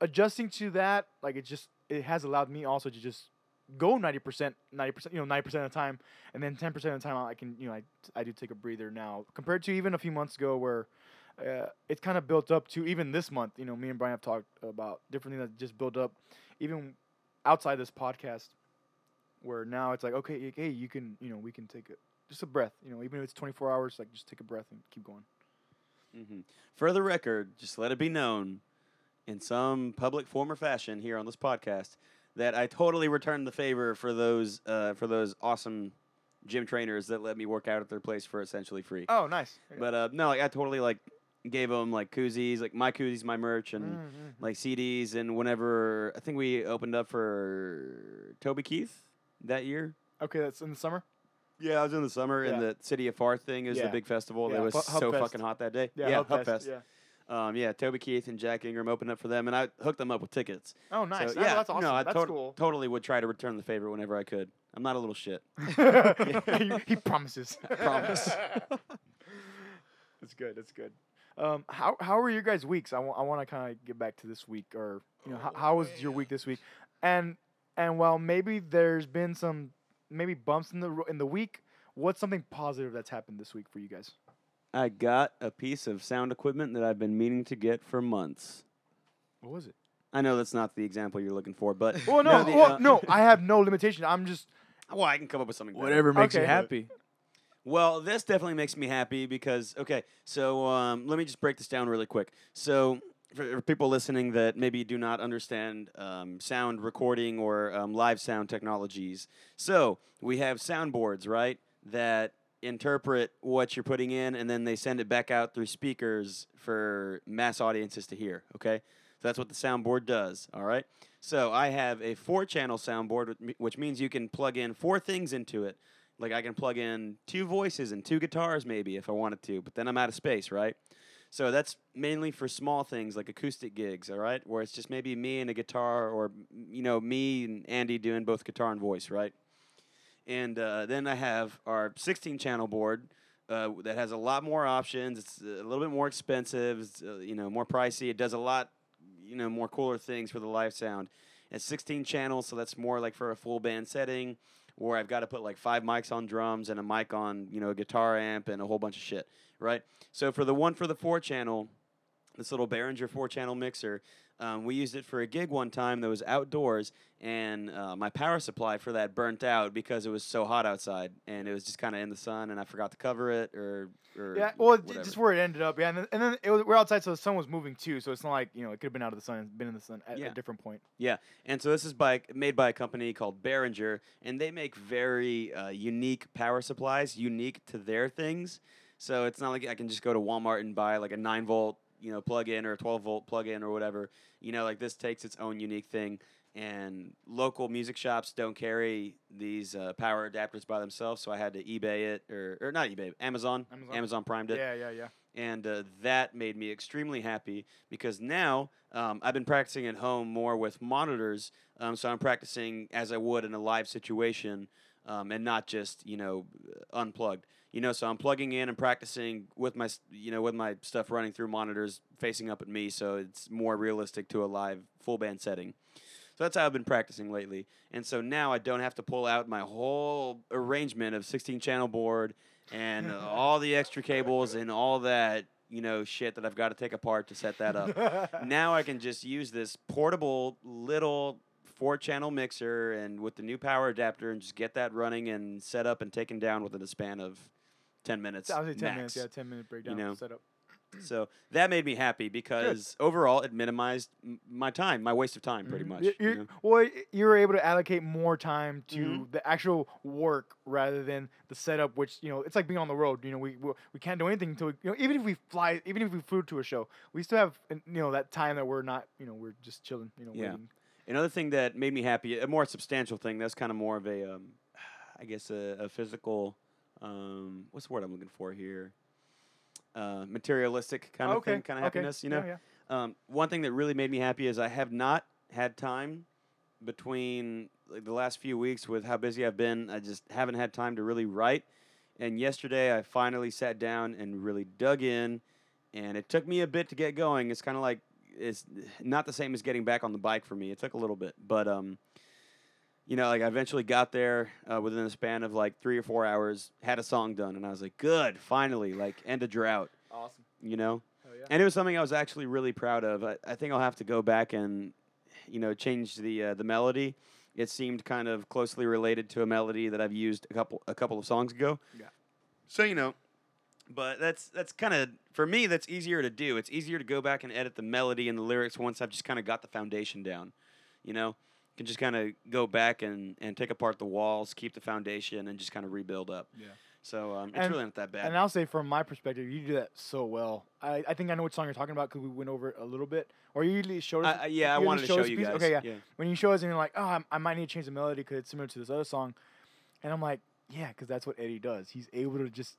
adjusting to that, like it just it has allowed me also to just go ninety percent, ninety percent, you know, ninety percent of the time, and then ten percent of the time I can, you know, I I do take a breather now compared to even a few months ago where. Uh, it's kind of built up to even this month. You know, me and Brian have talked about different things that just built up, even outside this podcast, where now it's like, okay, hey, you can, you know, we can take a, just a breath. You know, even if it's 24 hours, like just take a breath and keep going.
hmm For the record, just let it be known in some public form or fashion here on this podcast that I totally returned the favor for those uh, for those awesome gym trainers that let me work out at their place for essentially free.
Oh, nice.
But uh, no, like I totally like gave them like koozies, like my koozies, my merch, and
Mhm.
like CDs. And whenever I think we opened up for Toby Keith that year.
okay, that's in the summer.
Yeah, I was in the summer,
Yeah.
and the City of Pharr thing is
Yeah.
the big festival
Yeah,
that was so
Fest.
fucking hot that day.
Yeah, Hub Fest,
Fest.
Yeah.
Um, yeah, Toby Keith and Jack Ingram opened up for them, and I hooked them up with tickets.
Oh, nice.
So,
Oh,
yeah,
that's awesome.
no, I
that's
tot-
cool.
totally would try to return the favor whenever I could. I'm not a little shit.
he, he promises.
I promise.
That's good. That's good. Um, how how were your guys' weeks? I want to kind of get back to this week, or you know, how, how was your week this week? And and while maybe there's been some maybe bumps in the ro- in the week, what's something positive that's happened this week for you guys?
I got a piece of sound equipment that I've been meaning to get for months.
What was it?
I know that's not the example you're looking for, but
Well, no,
the,
well,
uh,
no, I have no limitation. I'm just
well, I can come up with something. better.
Whatever makes you
Okay.
happy.
Well, this definitely makes me happy because okay, so um, let me just break this down really quick. So for, for people listening that maybe do not understand um, sound recording or um, live sound technologies, so we have soundboards, right? That interpret what you're putting in, and then they send it back out through speakers for mass audiences to hear. Okay, so that's what the soundboard does. All right. So I have a four-channel soundboard, which means you can plug in four things into it. Like I can plug in two voices and two guitars maybe if I wanted to, but then I'm out of space, right? So that's mainly for small things like acoustic gigs, all right? Where it's just maybe me and a guitar or you know, me and Andy doing both guitar and voice, right? And uh, then I have our 16 channel board uh, that has a lot more options. It's a little bit more expensive, it's, uh, you know, more pricey. It does a lot, you know, more cooler things for the live sound. It's 16 channels, so that's more like for a full band setting where I've got to put like five mics on drums and a mic on, you know, a guitar amp and a whole bunch of shit, right? So for the one for the four channel, this little Behringer four channel mixer, um, we used it for a gig one time that was outdoors, and uh, my power supply for that burnt out because it was so hot outside, and it was just kind of in the sun, and I forgot to cover it, or, or
Yeah, well,
whatever.
just where it ended up. Yeah, and then, and then it was, we're outside, so the sun was moving too. So it's not like you know it could have been out of the sun, been in the sun at
Yeah.
a different point.
Yeah, and so this is by made by a company called Behringer, and they make very uh, unique power supplies, unique to their things. So it's not like I can just go to Walmart and buy like a nine volt, you know, plug-in or a twelve volt plug-in or whatever. You know, like this takes its own unique thing. And local music shops don't carry these uh, power adapters by themselves, so I had to eBay it or or not eBay, Amazon,
Amazon.
Amazon primed it
Yeah, yeah, yeah.
and uh, that made me extremely happy because now um, I've been practicing at home more with monitors, um, so I'm practicing as I would in a live situation, um, and not just you know unplugged. You know, so I'm plugging in and practicing with my you know with my stuff running through monitors facing up at me, so it's more realistic to a live full band setting. So that's how I've been practicing lately. And so now I don't have to pull out my whole arrangement of 16 channel board and all the extra cables and all that, you know, shit that I've got to take apart to set that up. now I can just use this portable little four channel mixer and with the new power adapter and just get that running and set up and taken down within a span of 10 minutes.
I was say ten
max.
minutes. Yeah, ten minute breakdown you
know.
setup.
So that made me happy because overall it minimized my time, my waste of time, pretty
Mhm.
much. You know?
Well, you were able to allocate more time to
Mhm.
the actual work rather than the setup, which you know it's like being on the road. You know, we we, we can't do anything until we, you know even if we fly, even if we flew to a show, we still have you know that time that we're not you know we're just chilling. You know,
Yeah.
waiting.
Another thing that made me happy, a more substantial thing, that's kind of more of a, um, I guess, a, a physical, um, what's the word I'm looking for here? Uh, materialistic kind of
okay.
thing, kind of
okay.
happiness, you know?
Yeah, yeah.
Um, one thing that really made me happy is I have not had time between like, the last few weeks with how busy I've been. I just haven't had time to really write. And yesterday I finally sat down and really dug in, and it took me a bit to get going. It's kind of like it's not the same as getting back on the bike for me. It took a little bit, but um, you know, like I eventually got there uh, within the span of like three or four hours, had a song done, and I was like, good, finally, like end a drought.
Awesome.
You know.
Yeah.
And it was something I was actually really proud of. I, I think I'll have to go back and, you know, change the uh, the melody. It seemed kind of closely related to a melody that I've used a couple a couple of songs ago.
Yeah.
So you know, but that's that's kind of for me that's easier to do. It's easier to go back and edit the melody and the lyrics once I've just kind of got the foundation down. You know, can just kind of go back and and take apart the walls, keep the foundation, and just kind of rebuild up.
Yeah.
So um, it's
And-
really not that bad.
And I'll say from my perspective, you do that so well. I, I think I know what song you're talking about because we went over it a little bit. Or you usually showed us.
I, I- yeah, I
you
wanted to show
us
you
piece-
guys.
okay, yeah. when you show us and you're like, oh, I'm, I might need to change the melody because it's similar to this other song, and I'm like, yeah, because that's what Eddie does. He's able to just,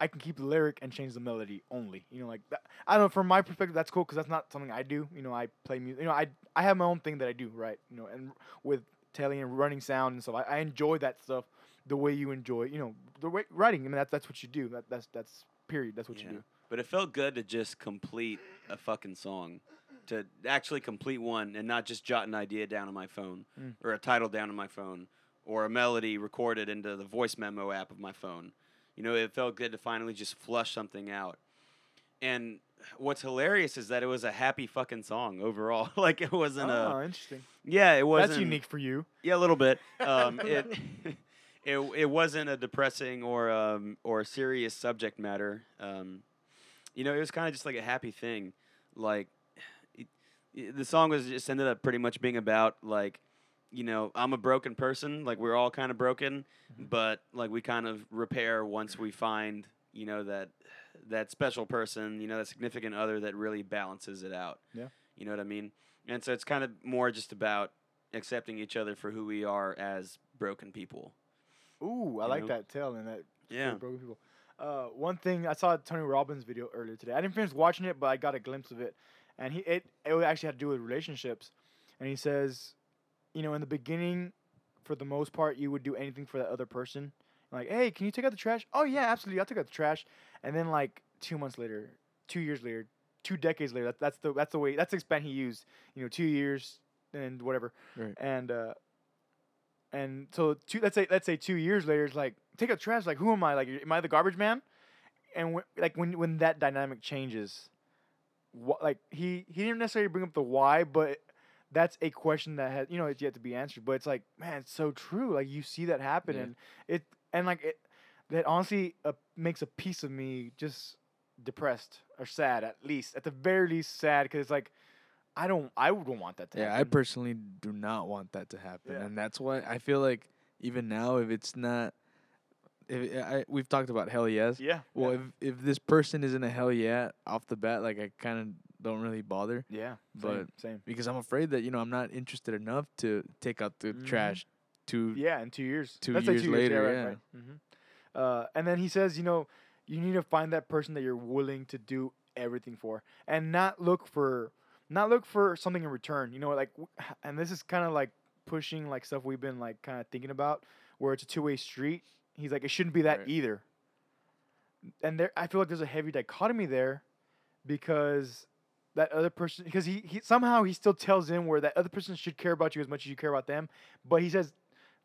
I can keep the lyric and change the melody only. You know, like that, I don't know. From my perspective, that's cool because that's not something I do. You know, I play music. You know, I I have my own thing that I do, right? You know, and with telling and running sound and stuff, I, I enjoy that stuff the way you enjoy. You know, the way writing. I mean, that's that's what you do. That that's that's period. That's what
Yeah.
you do.
But it felt good to just complete a fucking song, to actually complete one and not just jot an idea down on my phone
Mm.
or a title down on my phone or a melody recorded into the voice memo app of my phone. You know, it felt good to finally just flush something out. And what's hilarious is that it was a happy fucking song overall. like it wasn't
Oh,
a
interesting.
yeah, it wasn't
That's unique for you.
yeah, a little bit. Um, it it it wasn't a depressing or um or serious subject matter. Um, you know, it was kind of just like a happy thing. Like, it, it- the song was just ended up pretty much being about like, you know, I'm a broken person. Like we're all kind of broken,
Mhm.
but like we kind of repair once we find you know that that special person, you know, that significant other that really balances it out.
Yeah.
You know what I mean? And so it's kind of more just about accepting each other for who we are as broken people.
Ooh, I
You
like
know?
that tale and that
Yeah.
broken people. Uh, one thing I saw Tony Robbins video earlier today. I didn't finish watching it, but I got a glimpse of it, and he it it actually had to do with relationships, and he says, you know, in the beginning, for the most part, you would do anything for that other person. Like, hey, can you take out the trash? Oh yeah, absolutely, I'll take out the trash. And then like two months later, two years later, two decades later, that, that's the that's the way that's the span he used. You know, two years and whatever
Right.
and uh and so two let's say let's say two years later it's like take out trash like who am i like am i the garbage man and wh- like when when that dynamic changes what like he he didn't necessarily bring up the why but that's a question that has you know it's yet to be answered but it's like man it's so true like you see that happen
Yeah.
and it and like it that honestly uh, makes a piece of me just depressed or sad at least at the very least sad because it's like i don't i wouldn't want that to
Yeah, I personally do not want that to happen,
Yeah.
and that's why I feel like even now, if it's not, if I we've talked about hell yes.
yeah
Well,
yeah.
if if this person isn't a hell yeah off the bat, like I kind of don't really bother
Yeah,
But-
same, same.
because I'm afraid that you know I'm not interested enough to take out the
Mhm.
trash. Two
Yeah, in two years.
Two years
two
later,
Years. Yeah,
yeah.
right, right. Mhm. Uh, and then he says, you know, you need to find that person that you're willing to do everything for, and not look for, not look for something in return. You know, like, and this is kind of like pushing like stuff we've been like kind of thinking about, where it's a two way street. He's like, it shouldn't be that
Right.
either. And there, I feel like there's a heavy dichotomy there, because that other person, because he, he somehow he still tells in where that other person should care about you as much as you care about them, but he says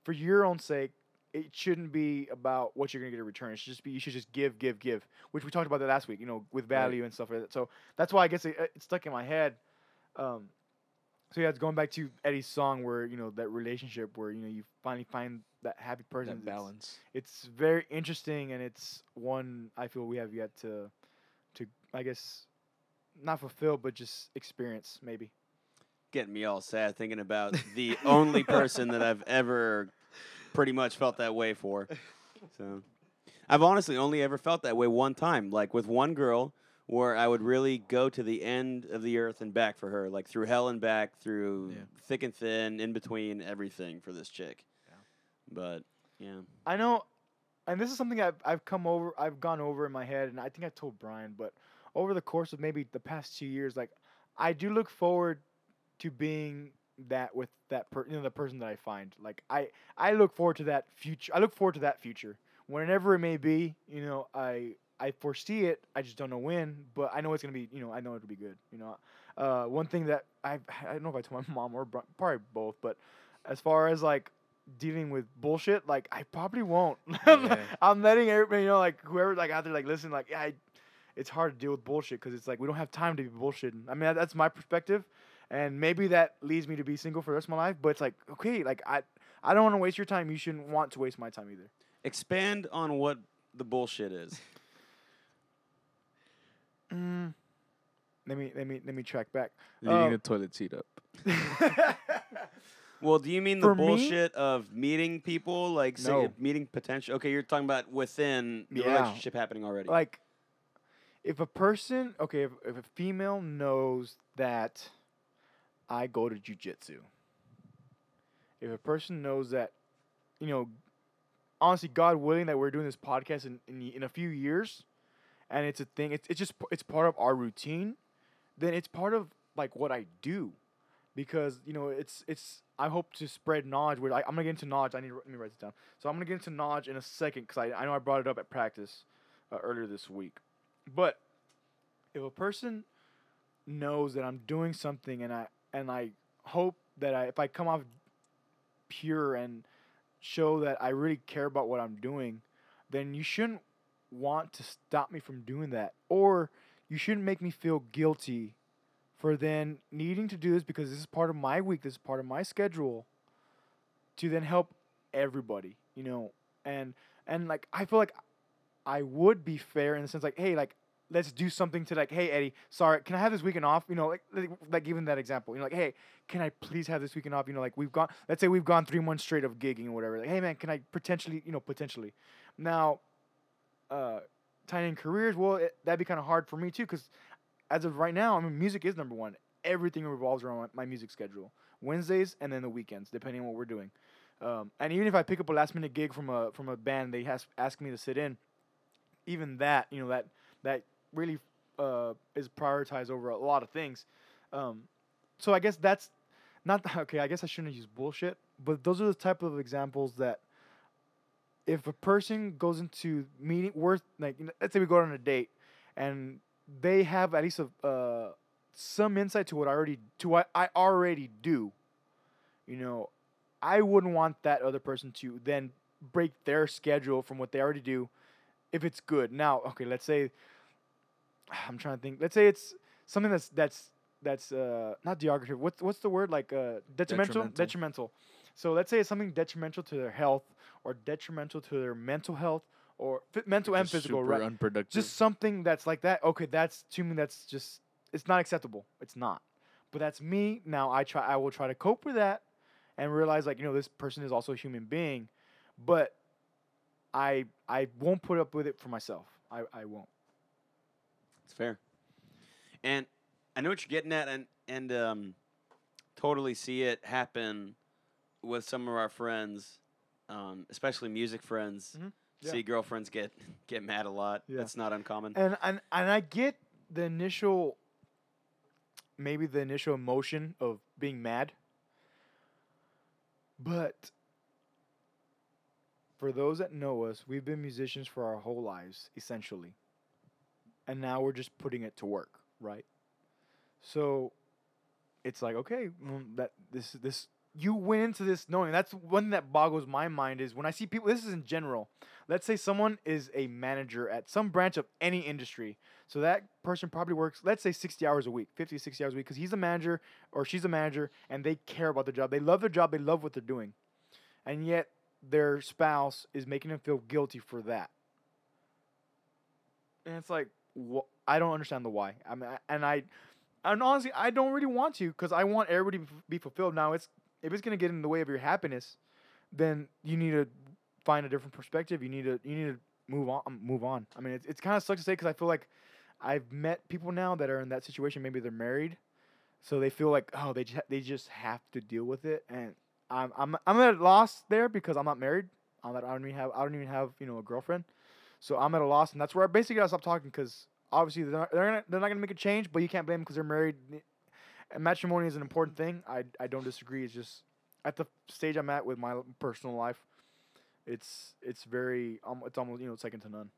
for your own sake, it shouldn't be about what you're gonna get in return. It should just be you should just give, give, give, which we talked about that last week. You know, with
Right.
value and stuff like that. So that's why I guess it, it stuck in my head. Um, so yeah, it's going back to Eddie's song where you know that relationship where you know you finally find that happy person.
that
It's-
balance.
It's, very interesting and it's one I feel we have yet to, to I guess, not fulfilled, but just experience maybe.
Getting me all sad thinking about the only person that I've ever pretty much felt that way for. So I've honestly only ever felt that way one time, like with one girl where I would really go to the end of the earth and back for her, like through hell and back, through
Yeah.
thick and thin, in between everything for this chick.
Yeah.
But yeah.
I know, and this is something I've I've come over, I've gone over in my head, and I think I told Brian, but over the course of maybe the past two years, like I do look forward to being that with that per, you know, the person that I find. Like I I look forward to that future. I look forward to that future, whenever it may be. You know, I I foresee it. I just don't know when, but I know it's gonna be. You know, I know it'll be good. You know, uh, one thing that I I don't know if I told my mom or probably both, but as far as like dealing with bullshit, like I probably won't.
Yeah.
I'm letting everybody you know, like whoever like out there, like listen, like yeah, I, it's hard to deal with bullshit because it's like we don't have time to be bullshitting. I mean, that, that's my perspective, and maybe that leads me to be single for the rest of my life. But it's like okay, like I I don't want to waste your time. You shouldn't want to waste my time either.
Expand on what the bullshit is.
Mm. Let me let me let me track back.
Leaving
Uh,
the toilet seat up.
Well, do you mean the
For me-
bullshit of meeting people, like say,
No.
meeting potential? Okay, you're talking about within the
Yeah.
relationship happening already.
like if a person okay if, if a female knows that i go to jujitsu if a person knows that you know honestly god willing that we're doing this podcast in, in, in a few years and it's a thing it's, it's just it's part of our routine then it's part of like what i do. Because you know it's it's i hope to spread knowledge where I, i'm gonna get into knowledge i need to, let me write this down. So i'm gonna get into knowledge in a second because I, I know i brought it up at practice uh, earlier this week but if a person knows that I'm doing something and I and I hope that I if I come off pure and show that I really care about what I'm doing, then you shouldn't want to stop me from doing that or you shouldn't make me feel guilty for then needing to do this because this is part of my week, this is part of my schedule to then help everybody. You know, and and like I feel like I would be fair in the sense like, hey, like let's do something to like, hey Eddie, sorry, can I have this weekend off? You know, like like, like that example, you know, like, hey, can I please have this weekend off? You know, like we've gone, let's say we've gone three months straight of gigging or whatever. Like, hey man, can I potentially, you know, potentially, now, uh, tying in careers, well, it, that'd be kind of hard for me too, because as of right now, I mean, music is number one. Everything revolves around my, my music schedule, Wednesdays and then the weekends, depending on what we're doing. Um, and even if I pick up a last minute gig from a from a band, they has ask me to sit in. Even that, you know, that that really uh, is prioritized over a lot of things. Um, so I guess that's not okay. I guess I shouldn't use bullshit, but those are the type of examples that if a person goes into meeting worth like let's say we go on a date and they have at least a uh, some insight to what I already to what I already do, you know, I wouldn't want that other person to then break their schedule from what they already do if it's good. Now, okay, let's say I'm trying to think. Let's say it's something that's that's that's uh not derogative. What's what's the word like uh detrimental?
Detrimental.
Detrimental. So let's say it's something detrimental to their health or detrimental to their mental health or f- mental and physical, right?
unproductive.
just something that's like that. Okay, that's to me. That's just it's not acceptable. It's not. But that's me. Now I try. I will try to cope with that, and realize like you know this person is also a human being, but I I won't put up with it for myself. I I won't.
It's fair. And I know what you're getting at, and and um, totally see it happen with some of our friends, um, especially music friends.
Mhm. Yeah.
See girlfriends get get mad a lot.
Yeah.
That's not uncommon.
And and and I get the initial, maybe the initial emotion of being mad. But for those that know us, we've been musicians for our whole lives, essentially. And now we're just putting it to work, right? So it's like, okay, well, that this this you went into this knowing that's one that boggles my mind is when I see people this is in general. Let's say someone is a manager at some branch of any industry. So that person probably works, let's say 60 hours a week, 50, 60 hours a week, because he's a manager or she's a manager and they care about their job. They love their job, they love what they're doing. And yet their spouse is making them feel guilty for that. And it's like, wh- I don't understand the why. I mean, I- and I, and honestly, I don't really want to because I want everybody to be fulfilled. Now, it's if it's gonna get in the way of your happiness, then you need to find a different perspective. You need to you need to move on. um, Move on. I mean, it's it's kind of sucks to say because I feel like I've met people now that are in that situation. Maybe they're married, so they feel like oh they just, they just have to deal with it. And I'm I'm I'm at a loss there because I'm not married. I'm at, I don't even have I don't even have you know a girlfriend, so I'm at a loss, and that's where I basically gotta stop talking because obviously they're not, they're gonna, they're not gonna make a change, but you can't blame them because they're married. And matrimony is an important thing. I I don't disagree. It's just at the stage I'm at with my personal life, it's it's very um, it's almost you know second to none.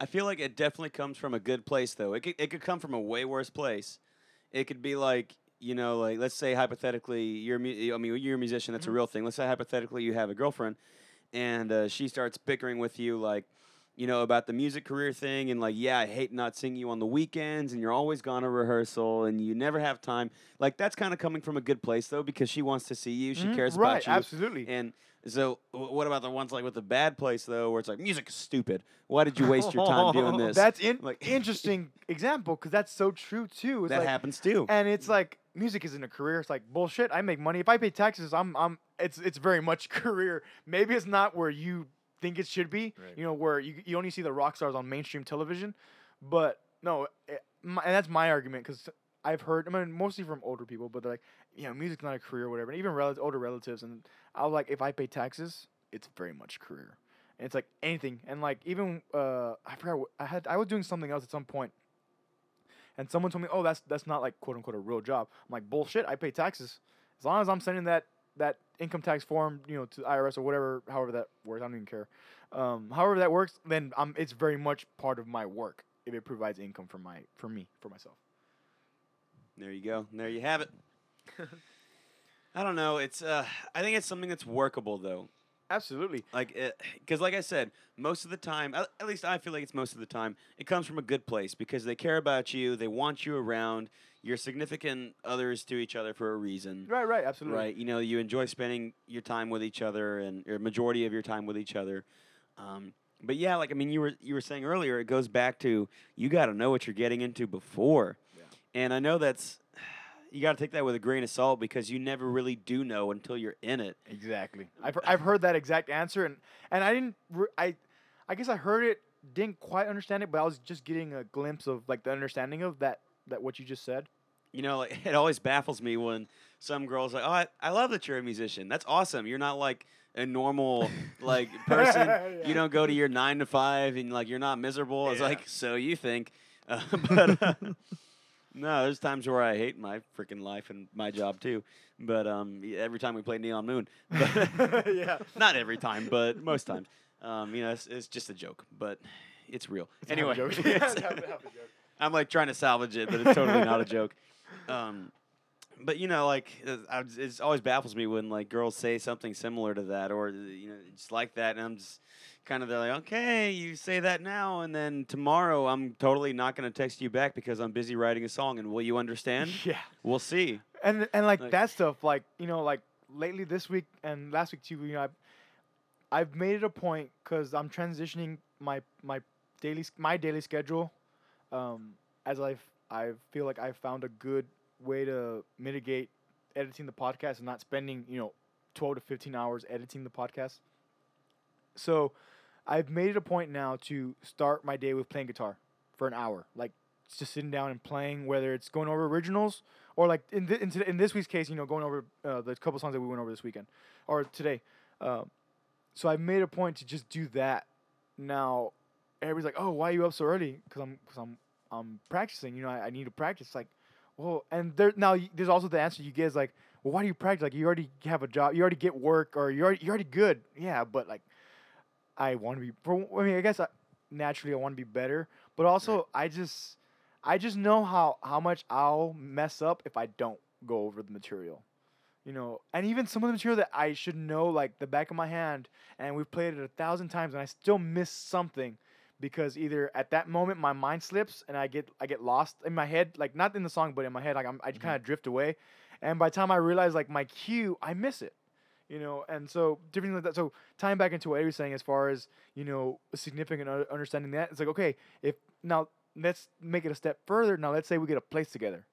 I feel like it definitely comes from a good place, though. It could, it could come from a way worse place. It could be like, you know, like let's say hypothetically, you're I mean, you're a musician. That's
Mhm.
a real thing. Let's say hypothetically you have a girlfriend, and uh, she starts bickering with you, like, you know, about the music career thing, and like, yeah, I hate not seeing you on the weekends, and you're always gone to rehearsal, and you never have time. Like that's kind of coming from a good place, though, because she wants to see you. She
Mhm,
cares
right,
about you.
absolutely.
And so, wh- what about the ones like with the bad place though, where it's like music is stupid? Why did you waste your time doing this?
That's in,
Like-
interesting example because that's so true too. It's
that
like,
happens too.
and it's like music isn't a career. It's like bullshit. I make money if I pay taxes. I'm I'm. It's it's very much career. Maybe it's not where you think it should be.
Right.
You know where you you only see the rock stars on mainstream television, but no, it, my, and that's my argument because I've heard. I mean, mostly from older people, but they're like, you know, music's not a career, or whatever. And even rel- older relatives, and I was like, if I pay taxes, it's very much career. And it's like anything, and like even uh, I forgot. What, I had I was doing something else at some point, and someone told me, "Oh, that's that's not like quote unquote a real job." I'm like, "Bullshit! I pay taxes as long as I'm sending that that income tax form, you know, to IRS or whatever, however that works. I don't even care. Um, however that works, then um, it's very much part of my work if it provides income for my for me for myself.
There you go. There you have it. I don't know. It's uh, I think it's something that's workable though.
Absolutely.
Like, because like I said, most of the time, at at least I feel like it's most of the time, it comes from a good place because they care about you, they want you around, you're significant others to each other for a reason.
Right. Right. Absolutely.
Right. You know, you enjoy spending your time with each other and your majority of your time with each other. Um, but yeah, like I mean, you were you were saying earlier, it goes back to you got to know what you're getting into before.
Yeah.
And I know that's you got to take that with a grain of salt because you never really do know until you're in it.
Exactly. I've I've heard that exact answer, and and I didn't. I I guess I heard it, didn't quite understand it, but I was just getting a glimpse of like the understanding of that that what you just said.
You know, like, it always baffles me when some girls like, "Oh, I, I love that you're a musician. That's awesome. You're not like a normal like person.
Yeah.
You don't go to your nine to five and like you're not miserable." It's
Yeah.
like, so you think? Uh, but uh, no, there's times where I hate my freaking life and my job too. But um, every time we play Neon Moon,
yeah.
not every time, but most times, um, you know, it's, it's just a joke, but it's real.
It's
anyway, it's-
It's half a- half a joke.
I'm like trying to salvage it, but it's totally not a joke. Um, but you know, like uh, it always baffles me when like girls say something similar to that, or you know, just like that, and I'm just kind of they're like, okay, you say that now, and then tomorrow I'm totally not going to text you back because I'm busy writing a song, and will you understand?
Yeah.
We'll see.
and and like,
Like-
that stuff like you know like lately this week and last week too you know I've, I've made it a point because i'm transitioning my my daily my daily schedule um as i've i feel like i've found a good way to mitigate editing the podcast and not spending you know 12 to 15 hours editing the podcast so i've made it a point now to start my day with playing guitar for an hour like just sitting down and playing whether it's going over originals or like in, th- in, today- in this week's case, you know, going over uh, the couple songs that we went over this weekend or today. Um, so I made a point to just do that. Now, everybody's like, "Oh, why are you up so early?" Because I'm because I'm I'm practicing. You know, I, I need to practice. Like, well, and there now there's also the answer you get is like, "Well, why do you practice? Like, you already have a job, you already get work, or you're already, you're already good." Yeah, but like, I want to be. For, I mean, I guess I, naturally I want to be better, but also I just I just know how how much I'll mess up if I don't go over the material. You know, and even some of the material that I should know like the back of my hand and we've played it a thousand times and I still miss something because either at that moment my mind slips and I get I get lost in my head, like not in the song but in my head, like I'm, I mm-hmm. kind of drift away. And by the time I realize like my cue, I miss it. You know, and so different like that. So tying back into what Avery's saying as far as, you know, a significant understanding that, it's like, okay, if now let's make it a step further. Now let's say we get a place together.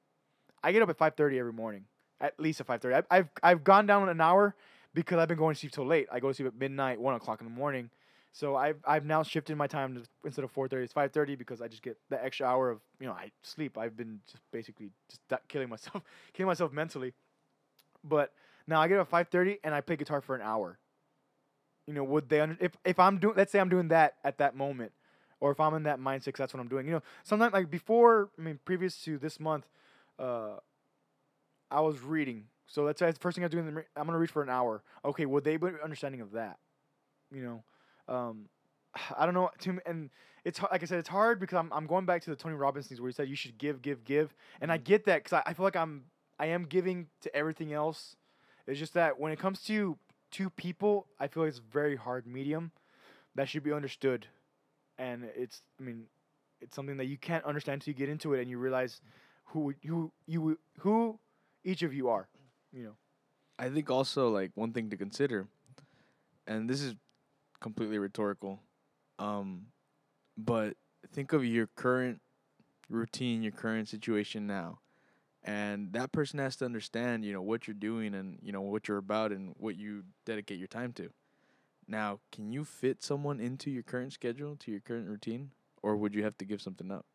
I get up at five thirty every morning, at least at five thirty. I've I've gone down an hour because I've been going to sleep till late. I go to sleep at midnight, one o'clock in the morning. So I've I've now shifted my time to instead of four thirty, it's five thirty because I just get the extra hour of you know I sleep. I've been just basically just killing myself, killing myself mentally. But now I get up at five thirty and I play guitar for an hour. You know, would they if if I'm doing let's say I'm doing that at that moment, or if I'm in that mindset, that's what I'm doing. You know, sometimes like before, I mean, previous to this month, uh, I was reading. So let's say that's the first thing I'm doing. I'm gonna read for an hour. Okay, would they be understanding of that? You know, um, I don't know. To me, and it's like I said, it's hard because I'm I'm going back to the Tony Robbins things where he said you should give, give, give, and I get that because I, I feel like I'm I am giving to everything else. It's just that when it comes to two people, I feel like it's a very hard medium that should be understood, and it's I mean, it's something that you can't understand until you get into it and you realize who who you who each of you are. You know.
I think also like one thing to consider, and this is completely rhetorical, um, but think of your current routine, your current situation now, and that person has to understand, you know, what you're doing and you know what you're about and what you dedicate your time to. Now, can you fit someone into your current schedule, to your current routine, or would you have to give something up?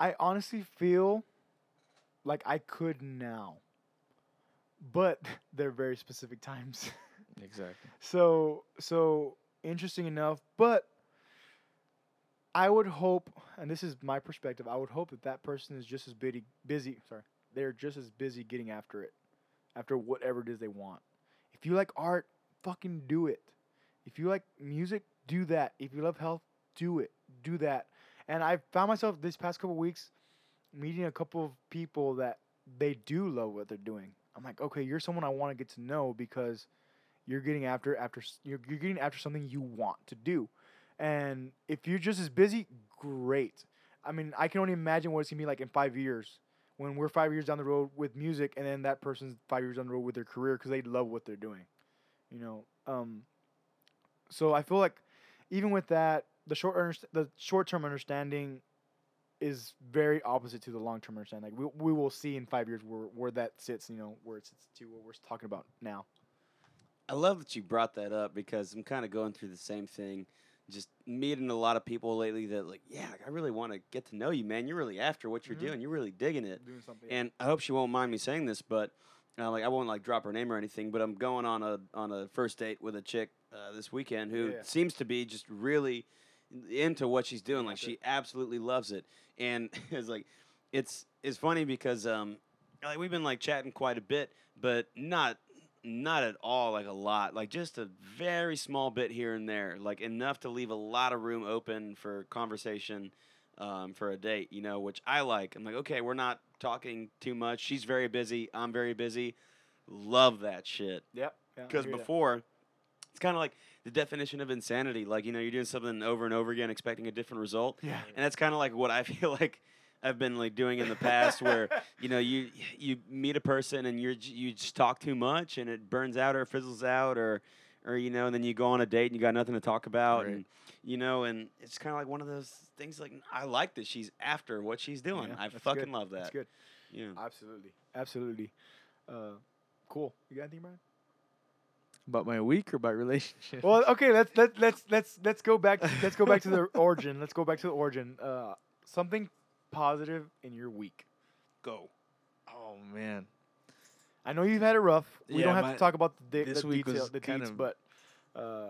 I honestly feel like I could now, but they're very specific times.
Exactly.
so so interesting enough, but I would hope, and this is my perspective, I would hope that that person is just as busy. Busy, sorry, they're just as busy getting after it, after whatever it is they want. If you like art, fucking do it. If you like music, do that. If you love health, do it. Do that. And I found myself this past couple weeks meeting a couple of people that they do love what they're doing. I'm like, okay, you're someone I want to get to know because you're getting after after you're, you're getting after something you want to do. And if you're just as busy, great. I mean, I can only imagine what it's gonna be like in five years when we're five years down the road with music, and then that person's five years down the road with their career because they love what they're doing. You know. Um. So I feel like even with that, the short the short term understanding is very opposite to the long term understanding. Like we we will see in five years where where that sits. You know where it sits to what we're talking about now.
I love that you brought that up because I'm kind of going through the same thing. Just meeting a lot of people lately that like, yeah, I really want to get to know you, man. You're really after what you're
Mhm.
doing. You're really digging it.
Doing something.
And I hope she won't mind me saying this, but uh, like I won't like drop her name or anything. But I'm going on a on a first date with a chick uh, this weekend who
Yeah.
seems to be just really into what she's doing. Like she absolutely loves it, and it's like it's it's funny because um like we've been like chatting quite a bit, but not not at all like a lot like just a very small bit here and there like enough to leave a lot of room open for conversation um, for a date, you know, which I like. I'm like, okay, we're not talking too much. She's very busy. I'm very busy. Love that shit.
yep. Yeah,
Because
that.
before, it's kind of like the definition of insanity. Like, you know, you're doing something over and over again, expecting a different result.
Yeah.
And that's kind of like what I feel like I've been like doing in the past, where you know you you meet a person and you're you just talk too much and it burns out or fizzles out or or you know and then you go on a date and you got nothing to talk about
Right.
and you know and it's kind of like one of those things like I like that she's after what she's doing.
Yeah,
I fucking
good.
love that.
That's good.
Yeah.
Absolutely. Absolutely. Uh, cool. You got anything, Brian?
About my week or about relationship?
well, okay. Let's let let's let's let's go back. let's go back to the origin. Let's go back to the origin. Uh, something positive in your week.
Go.
oh man.
I know you've had it rough. We
Yeah,
don't have
my-
to talk about the, de-
this
the detail, the deets,
of-
but uh,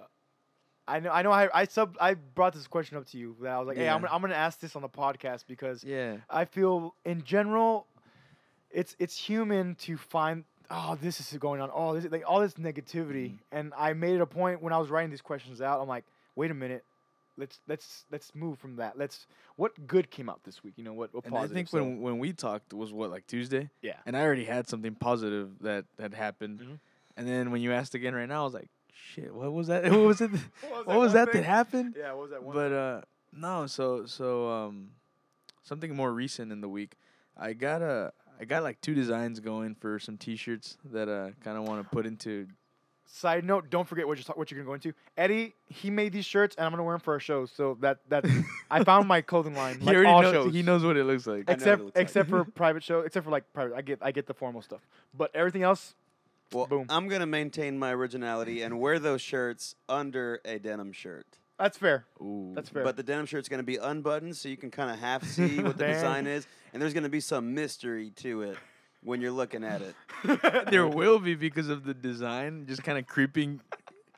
I know I know I I sub I brought this question up to you. That I was like, hey, I'm
Yeah.
gonna, I'm gonna ask this on the podcast because
Yeah.
I feel in general, it's it's human to find oh this is going on oh this like all this negativity
Mhm.
and I made it a point when I was writing these questions out I'm like wait a minute let's let's let's move from that let's what good came out this week you know what what
And I think when when we talked was what like Tuesday,
yeah
and I already had something positive that had happened.
Mhm.
And then when you asked again right now, I was like, shit, what was that? What was it?
what
what was that that happened?
yeah what was that one
But uh, no, so so um, something more recent in the week. I got a I got like two designs going for some T-shirts that uh kind of want to put into.
Side note: Don't forget what you're what you're gonna go into. Eddie, he made these shirts, and I'm gonna wear them for our show. So that that I found my clothing line.
he
like
already
all
knows.
shows.
He knows what it looks like.
I know what it
except
like.
except for private show, except for like private. I get I get the formal stuff, but everything else,
Well,
Boom.
I'm gonna maintain my originality and wear those shirts under a denim shirt.
that's fair.
Ooh.
That's fair.
But the denim shirt's gonna be unbuttoned, so you can kind of half see what the design is, and there's gonna be some mystery to it when you're looking at it.
there will be because of the design, just kind of creeping,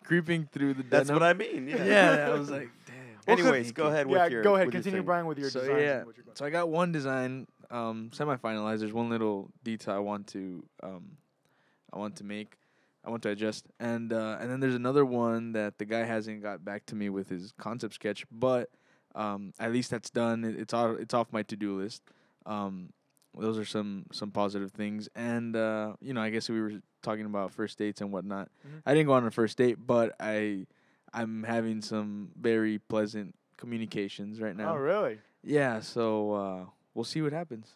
creeping through the.
That's
denim.
what I mean. Yeah.
Yeah, I was like, damn.
Well, 'cause-
Anyways, go ahead with
yeah,
your.
go ahead.
with
Continue,
thing.
Brian, with your
So,
designs.
yeah,
and what you're going
So I got one design um, semi-finalized. There's one little detail I want to um, I want to make. I want to adjust, and uh, and then there's another one that the guy hasn't got back to me with his concept sketch, but um, at least that's done. It, it's all it's off my to-do list. Um, those are some some positive things, and uh, you know, I guess we were talking about first dates and whatnot.
Mhm.
I didn't go on a first date, but I I'm having some very pleasant communications right now.
Oh, really?
Yeah, so uh, we'll see what happens.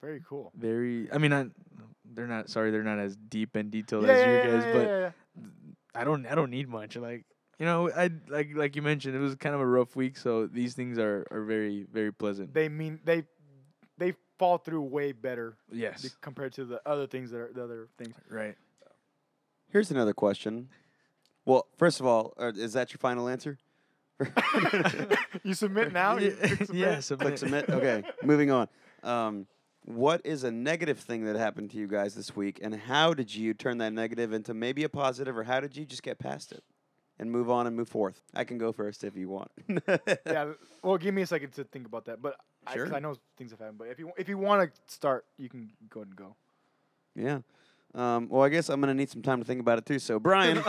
Very cool.
Very, I mean, I, they're not. Sorry, they're not as deep and detailed
Yeah,
as
yeah,
you guys,
yeah,
but. I don't. I don't need much. Like, you know, I like like you mentioned, it was kind of a rough week, so these things are are very very pleasant.
they mean they fall through way better be-
yes,
compared to the other things that are the other things.
right.
Here's another question. Well, first of all, uh, is that your final answer?
you submit now. You
Yeah,
click submit?
yeah,
Click
submit.
submit. Okay, moving on. Um, what is a negative thing that happened to you guys this week, and how did you turn that negative into maybe a positive, or how did you just get past it and move on and move forth? I can go first if you want.
yeah. Well, give me a second to think about that, but I, 'cause
Sure.
I know things have happened. But if you if you want to start, you can go ahead and go.
Yeah. Um, well, I guess I'm gonna need some time to think about it too. So, Brian.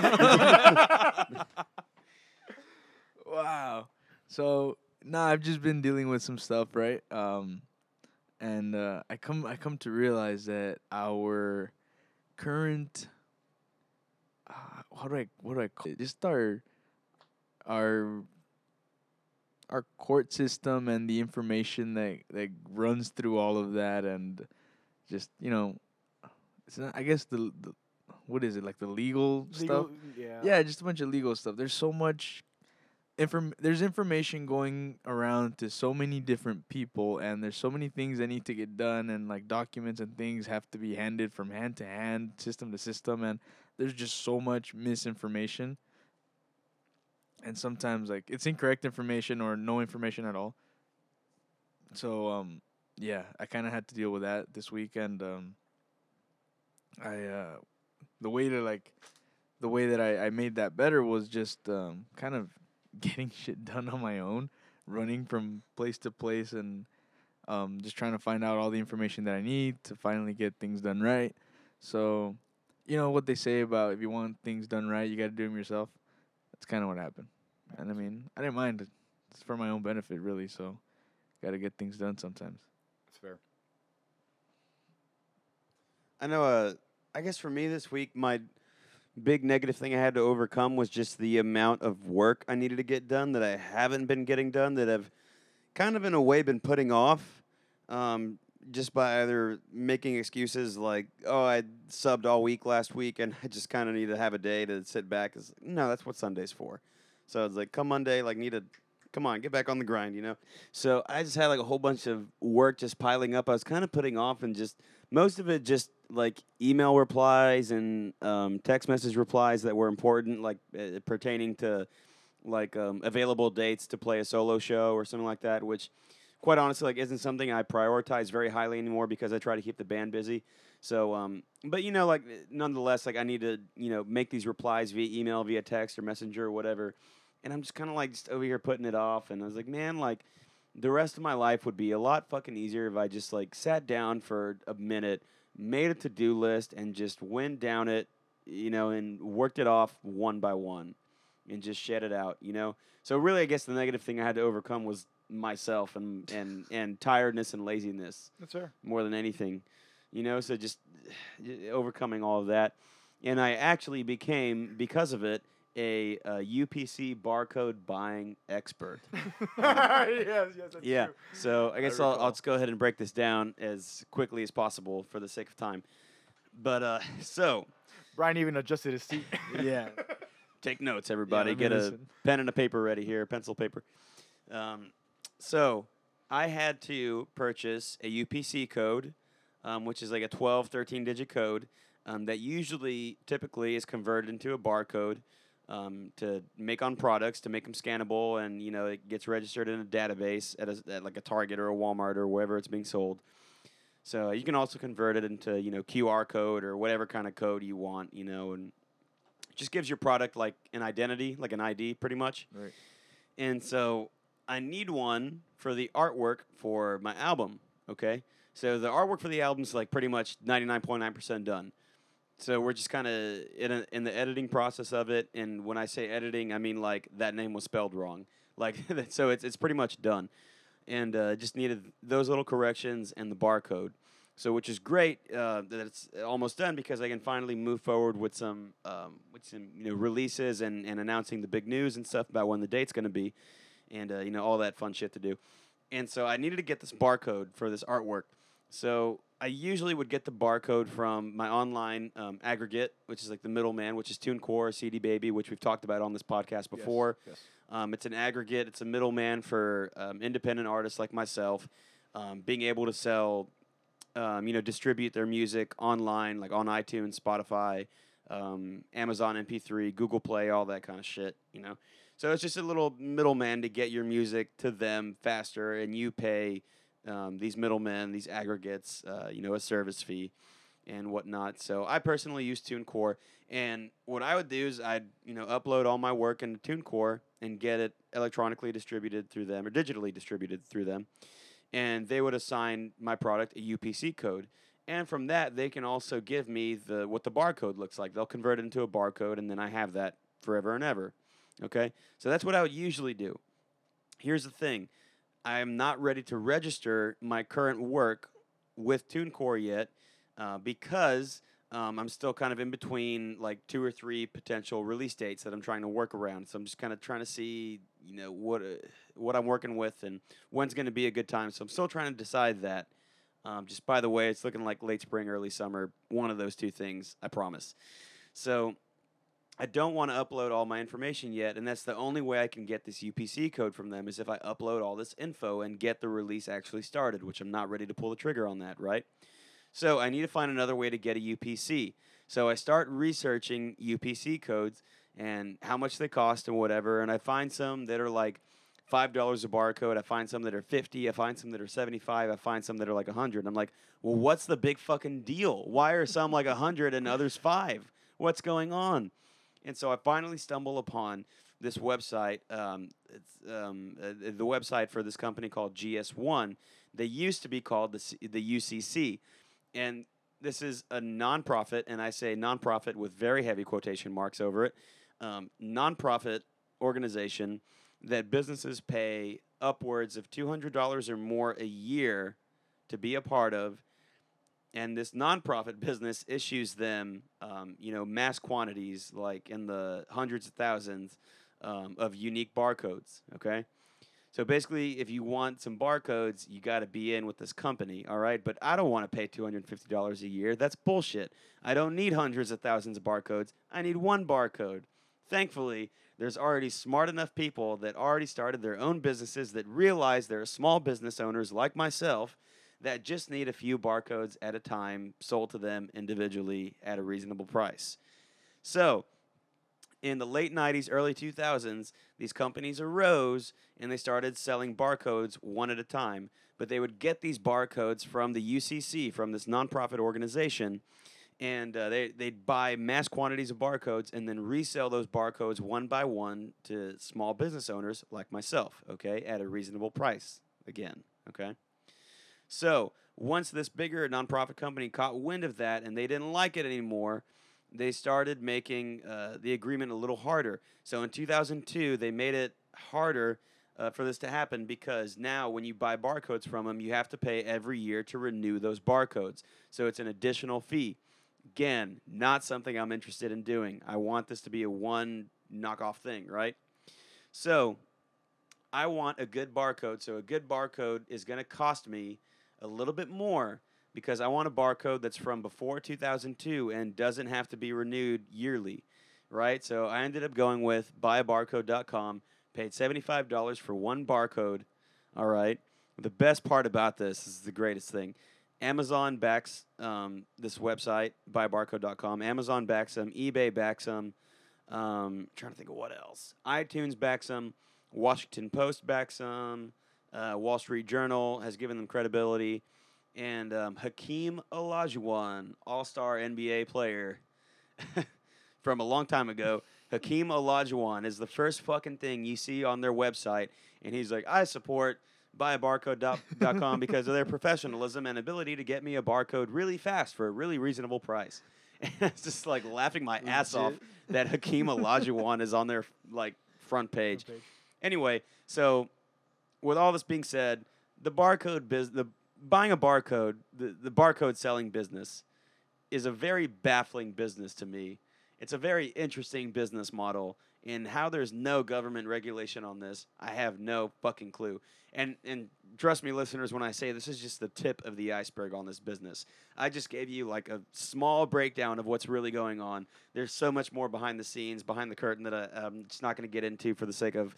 wow. So nah, I've just been dealing with some stuff, right? Um, and uh, I come I come to realize that our current uh, how do I what do I call it? Just our our our court system and the information that that runs through all of that and just you know it's not I guess the, the what is it like the legal,
Legal-
stuff?
Yeah.
Yeah, just a bunch of legal stuff. There's so much inform there's information going around to so many different people and there's so many things that need to get done and like documents and things have to be handed from hand to hand, system to system and there's just so much misinformation. And sometimes like it's incorrect information or no information at all. So um yeah, I kind of had to deal with that this weekend um I uh the way to like the way that I, I made that better was just um, kind of getting shit done on my own, running from place to place and um, just trying to find out all the information that I need to finally get things done right. So, you know what they say about if you want things done right, you got to do them yourself. That's kind of what happened. And I mean, I didn't mind. It's for my own benefit, really. So, got to get things done sometimes.
That's fair.
I know. Uh, I guess for me this week, my big negative thing I had to overcome was just the amount of work I needed to get done that I haven't been getting done. That I've kind of in a way been putting off, um, just by either making excuses like, "Oh, I subbed all week last week, and I just kind of need to have a day to sit back." It's like, no, that's what Sunday's for. So it's like, come Monday, like need to. Come on, get back on the grind, you know. So I just had like a whole bunch of work just piling up. I was kind of putting off and just most of it just like email replies and um, text message replies that were important, like uh, pertaining to like um, available dates to play a solo show or something like that. Which, quite honestly, like isn't something I prioritize very highly anymore because I try to keep the band busy. So, um, but you know, like nonetheless, like I need to you know make these replies via email, via text or messenger or whatever. And I'm just kind of like just over here putting it off. And I was like, man, like the rest of my life would be a lot fucking easier if I just like sat down for a minute, made a to do list, and just went down it, you know, and worked it off one by one and just shed it out, you know? So really I guess the negative thing I had to overcome was myself and and, and tiredness and laziness
That's fair.
more than anything. You know, so just overcoming all of that. And I actually became, because of it, a, uh UPC barcode buying expert.
yes, yes, that's
Yeah.
true.
So I
I
guess I'll. I'll just go ahead and break this down as quickly as possible for the sake of time. But uh, so
Brian even adjusted his seat.
Yeah.
take notes, everybody.
me
Get a
listen.
pen and a paper ready here, pencil paper. Um, so I had to purchase a UPC code, um, which is like a 12, 13 digit code um, that usually, typically, is converted into a barcode um, to make on products to make them scannable, and you know it gets registered in a database at, a, at like a Target or a Walmart or wherever it's being sold. So you can also convert it into you know QR code or whatever kind of code you want, you know, and it just gives your product like an identity, like an ID, pretty much.
Right.
And so I need one for the artwork for my album. Okay, so the artwork for the album's like pretty much ninety nine point nine percent done. So we're just kind of in, in the editing process of it, and when I say editing, I mean like that name was spelled wrong. Like so, it's it's pretty much done, and uh, just needed those little corrections and the barcode. So which is great uh, that it's almost done because I can finally move forward with some um, with some you know releases and, and announcing the big news and stuff about when the date's going to be, and uh, you know all that fun shit to do. And so I needed to get this barcode for this artwork. So I usually would get the barcode from my online um, aggregate, which is like the middleman, which is TuneCore, CD Baby, which we've talked about on this podcast before.
Yes.
Um, it's an aggregate. It's a middleman for um, independent artists like myself, um, being able to sell, um, you know, distribute their music online, like on iTunes, Spotify, um, Amazon MP3, Google Play, all that kind of shit. You know, so it's just a little middleman to get your music to them faster, and you pay um, these middlemen, these aggregates, uh, you know, a service fee and whatnot. So I personally use TuneCore, and what I would do is I'd you know upload all my work into TuneCore and get it electronically distributed through them or digitally distributed through them, and they would assign my product a UPC code. And from that, they can also give me the what the barcode looks like. They'll convert it into a barcode, and then I have that forever and ever. Okay, so that's what I would usually do. Here's the thing: I am not ready to register my current work with TuneCore yet uh, because um, I'm still kind of in between like two or three potential release dates that I'm trying to work around. So I'm just kind of trying to see, you know, what uh, what I'm working with and when's going to be a good time. So I'm still trying to decide that. Um, just by the way, it's looking like late spring, early summer. One of those two things, I promise. So I don't want to upload all my information yet, and that's the only way I can get this UPC code from them is if I upload all this info and get the release actually started, which I'm not ready to pull the trigger on that, right? So I need to find another way to get a UPC. So I start researching UPC codes and how much they cost and whatever, and I find some that are like five dollars a barcode. I find some that are fifty. I find some that are seventy-five. I find some that are like hundred. I'm like, well, what's the big fucking deal? Why are some like hundred and others five? What's going on? And so I finally stumble upon this website. Um, it's um, uh, the website for this company called GS1. They used to be called the C- the UCC, and this is a nonprofit, and I say nonprofit with very heavy quotation marks over it. Um, nonprofit organization that businesses pay upwards of two hundred dollars or more a year to be a part of, and this nonprofit business issues them, um, you know, mass quantities like in the hundreds of thousands um, of unique barcodes. Okay. So basically, if you want some barcodes, you got to be in with this company, all right? But I don't want to pay $250 a year. That's bullshit. I don't need hundreds of thousands of barcodes. I need one barcode. Thankfully, there's already smart enough people that already started their own businesses that realize they're small business owners like myself that just need a few barcodes at a time sold to them individually at a reasonable price. So, in the late 90s, early 2000s, these companies arose and they started selling barcodes one at a time. But they would get these barcodes from the UCC, from this nonprofit organization, and uh, they, they'd buy mass quantities of barcodes and then resell those barcodes one by one to small business owners like myself, okay, at a reasonable price again, okay? So once this bigger nonprofit company caught wind of that and they didn't like it anymore, they started making uh, the agreement a little harder. So in 2002, they made it harder uh, for this to happen because now when you buy barcodes from them, you have to pay every year to renew those barcodes. So it's an additional fee. Again, not something I'm interested in doing. I want this to be a one knockoff thing, right? So I want a good barcode. So a good barcode is going to cost me a little bit more because I want a barcode that's from before 2002 and doesn't have to be renewed yearly, right? So I ended up going with buyabarcode.com, paid $75 for one barcode, all right? The best part about this is the greatest thing. Amazon backs um, this website, buybarcode.com. Amazon backs them, eBay backs them. Um, trying to think of what else. iTunes backs them, Washington Post backs them, uh, Wall Street Journal has given them credibility and um, Hakeem Olajuwon, All-Star NBA player from a long time ago. Hakeem Olajuwon is the first fucking thing you see on their website, and he's like, "I support buyabarcode.com because of their professionalism and ability to get me a barcode really fast for a really reasonable price." And it's just like laughing my ass off that Hakeem Olajuwon is on their like front page.
Front page.
Anyway, so with all this being said, the barcode biz the buying a barcode, the, the barcode selling business is a very baffling business to me. It's a very interesting business model and how there's no government regulation on this, I have no fucking clue. And and trust me listeners when I say this is just the tip of the iceberg on this business. I just gave you like a small breakdown of what's really going on. There's so much more behind the scenes, behind the curtain that I, I'm just not going to get into for the sake of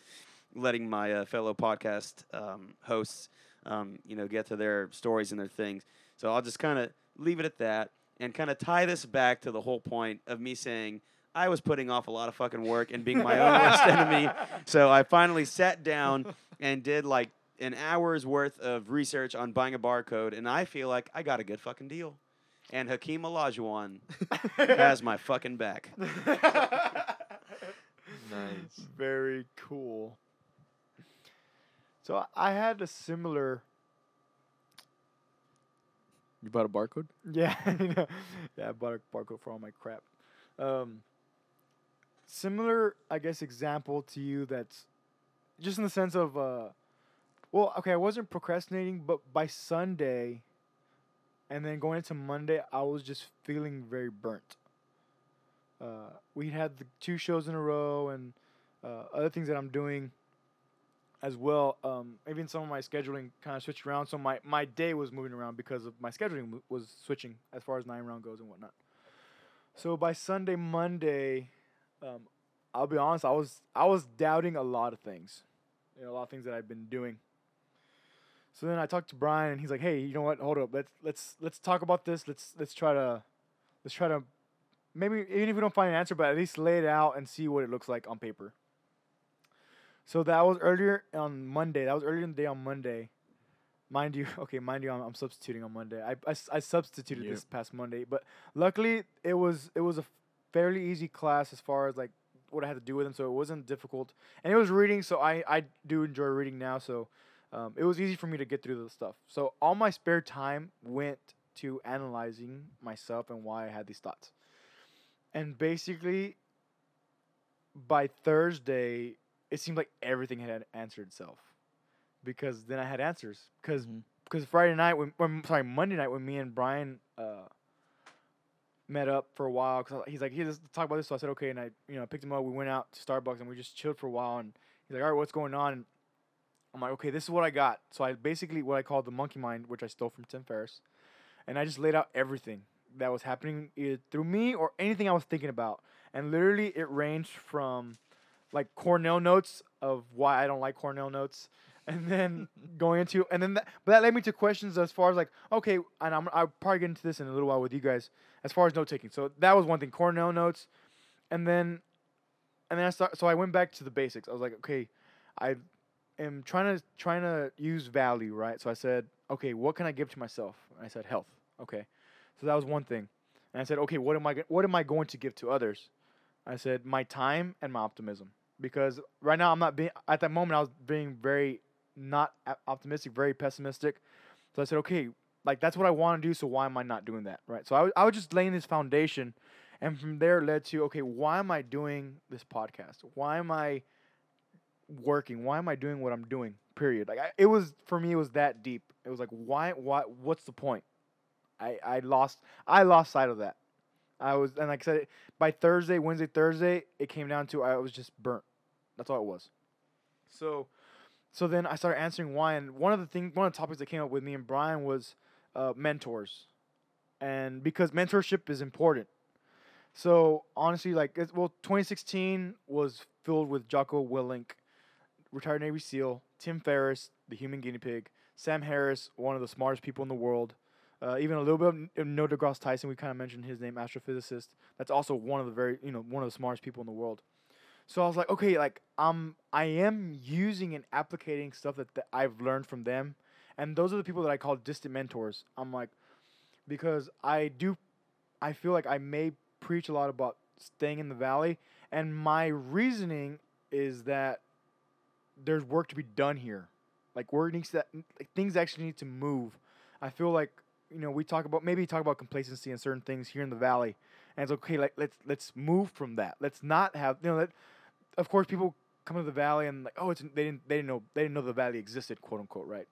letting my uh, fellow podcast um, hosts, um, you know, get to their stories and their things. So I'll just kind of leave it at that and kind of tie this back to the whole point of me saying I was putting off a lot of fucking work and being my own worst enemy. So I finally sat down and did like an hour's worth of research on buying a barcode, and I feel like I got a good fucking deal. And Hakeem Olajuwon has my fucking back.
Nice.
Very cool. So I- had a similar,
You bought a barcode?
yeah, yeah. I bought a barcode for all my crap. Um, similar, I guess, example to you. That's just in the sense of, uh, well, okay, I wasn't procrastinating, but by Sunday, and then going into Monday, I was just feeling very burnt. Uh, we had the two shows in a row and uh, other things that I'm doing as well. Um, even some of my scheduling kind of switched around, so my, my day was moving around because of my scheduling was switching as far as nine round goes and whatnot. So by Sunday, Monday, um, I'll be honest, I was I was doubting a lot of things, you know, a lot of things that I've been doing. So then I talked to Brian, and he's like, "Hey, you know what? Hold up. Let's let's let's talk about this. Let's let's try to let's try to maybe even if we don't find an answer, but at least lay it out and see what it looks like on paper." So that was earlier on Monday. That was earlier in the day on Monday. Mind you, okay, mind you, I'm, I'm substituting on Monday. I I substituted
Yep.
this past Monday, but luckily it was it was a fairly easy class as far as like what I had to do with them, so it wasn't difficult. And it was reading, so I I do enjoy reading now, so um, it was easy for me to get through the stuff. So all my spare time went to analyzing myself and why I had these thoughts. And basically, by Thursday, it seemed like everything had answered itself, because then I had answers. Because because Friday night when, when sorry Monday night when me and Brian uh, met up for a while because he's like he let's talk about this. So I said okay and I you know picked him up. We went out to Starbucks and we just chilled for a while and he's like all right what's going on? And I'm like okay this is what I got. So I basically what I call the monkey mind which I stole from Tim Ferriss and I just laid out everything that was happening either through me or anything I was thinking about. And literally it ranged from like Cornell notes of why I don't like Cornell notes. And then going into and then that, but that led me to questions as far as like okay and I'm I'll probably get into this in a little while with you guys as far as note taking. So that was one thing Cornell notes. And then and then I start so I went back to the basics. I was like okay I am trying to trying to use value right? So I said okay what can I give to myself? And I said health. Okay. So that was one thing. And I said okay what am I what am I going to give to others? I said my time and my optimism because right now I'm not being at that moment I was being very not optimistic, very pessimistic. So I said, okay, like that's what I want to do. So why am I not doing that? Right. So I, w- I was just laying this foundation, and from there led to okay, why am I doing this podcast? Why am I working? Why am I doing what I'm doing? Period. Like I, it was for me, it was that deep. It was like why? Why? What's the point? I I lost I lost sight of that. I was and like I said, by Thursday, Wednesday, Thursday, it came down to I was just burnt. That's all it was. So, so then I started answering why, and one of the thing, one of the topics that came up with me and Brian was uh, mentors, and because mentorship is important. So honestly, like, it's, well, 2016 was filled with Jocko Willink, retired Navy SEAL, Tim Ferriss, the human guinea pig, Sam Harris, one of the smartest people in the world, uh, even a little bit of Neil deGrasse Tyson. We kind of mentioned his name, astrophysicist. That's also one of the very, you know, one of the smartest people in the world. So I was like, okay, like I'm, I am using and applicating stuff that, that I've learned from them, and those are the people that I call distant mentors. I'm like, because I do, I feel like I may preach a lot about staying in the valley, and my reasoning is that there's work to be done here, like work needs to, like things actually need to move. I feel like you know we talk about maybe talk about complacency and certain things here in the valley, and it's okay. Like let's let's move from that. Let's not have you know that. Of course, people come to the valley and like oh it's they didn't they didn't know they didn't know the valley existed quote unquote right,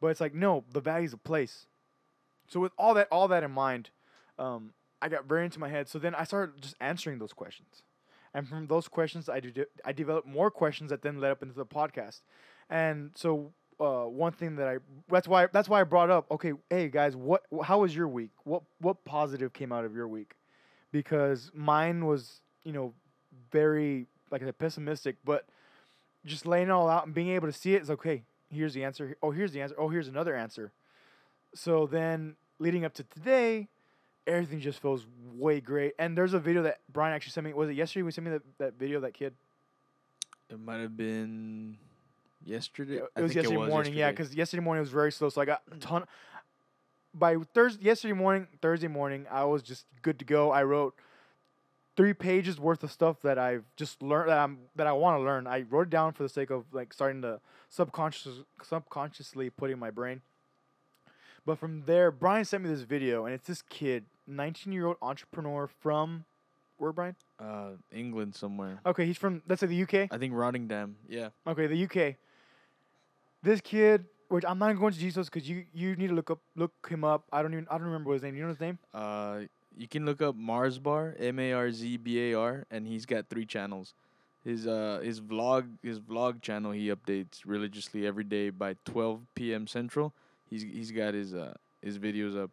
but it's like no the valley's a place. So with all that all that in mind, um, I got very into my head. So then I started just answering those questions, and from those questions I did I developed more questions that then led up into the podcast, and so uh, one thing that I that's why that's why I brought up okay hey guys what how was your week? What what positive came out of your week? Because mine was you know very like I said pessimistic but just laying it all out and being able to see it is okay here's the answer oh here's the answer oh here's another answer. So then leading up to today everything just feels way great. And there's a video that Brian actually sent me was it yesterday we sent me that, that video that kid?
It might have been yesterday.
It,
I
it was
think
yesterday morning, yeah, because yesterday morning was very slow. So I got a ton. By Thursday, yesterday morning, Thursday morning, I was just good to go. I wrote three pages worth of stuff that I've just learned that I'm that I want to learn. I wrote it down for the sake of like starting to subconscious subconsciously putting in my brain. But from there, Brian sent me this video, and it's this kid, 19 year old entrepreneur from where, Brian?
uh, England somewhere.
Okay, he's from let's say the UK.
I think Rottingdam. Yeah.
Okay, the UK. This kid, which I'm not going to Jesus because you you need to look up look him up. I don't even I don't remember what his name. You know his name?
Uh, you can look up Mars Bar, M A R Z B A R, and he's got three channels. His uh his vlog his vlog channel he updates religiously every day by 12 p.m. Central. He's he's got his uh his videos up.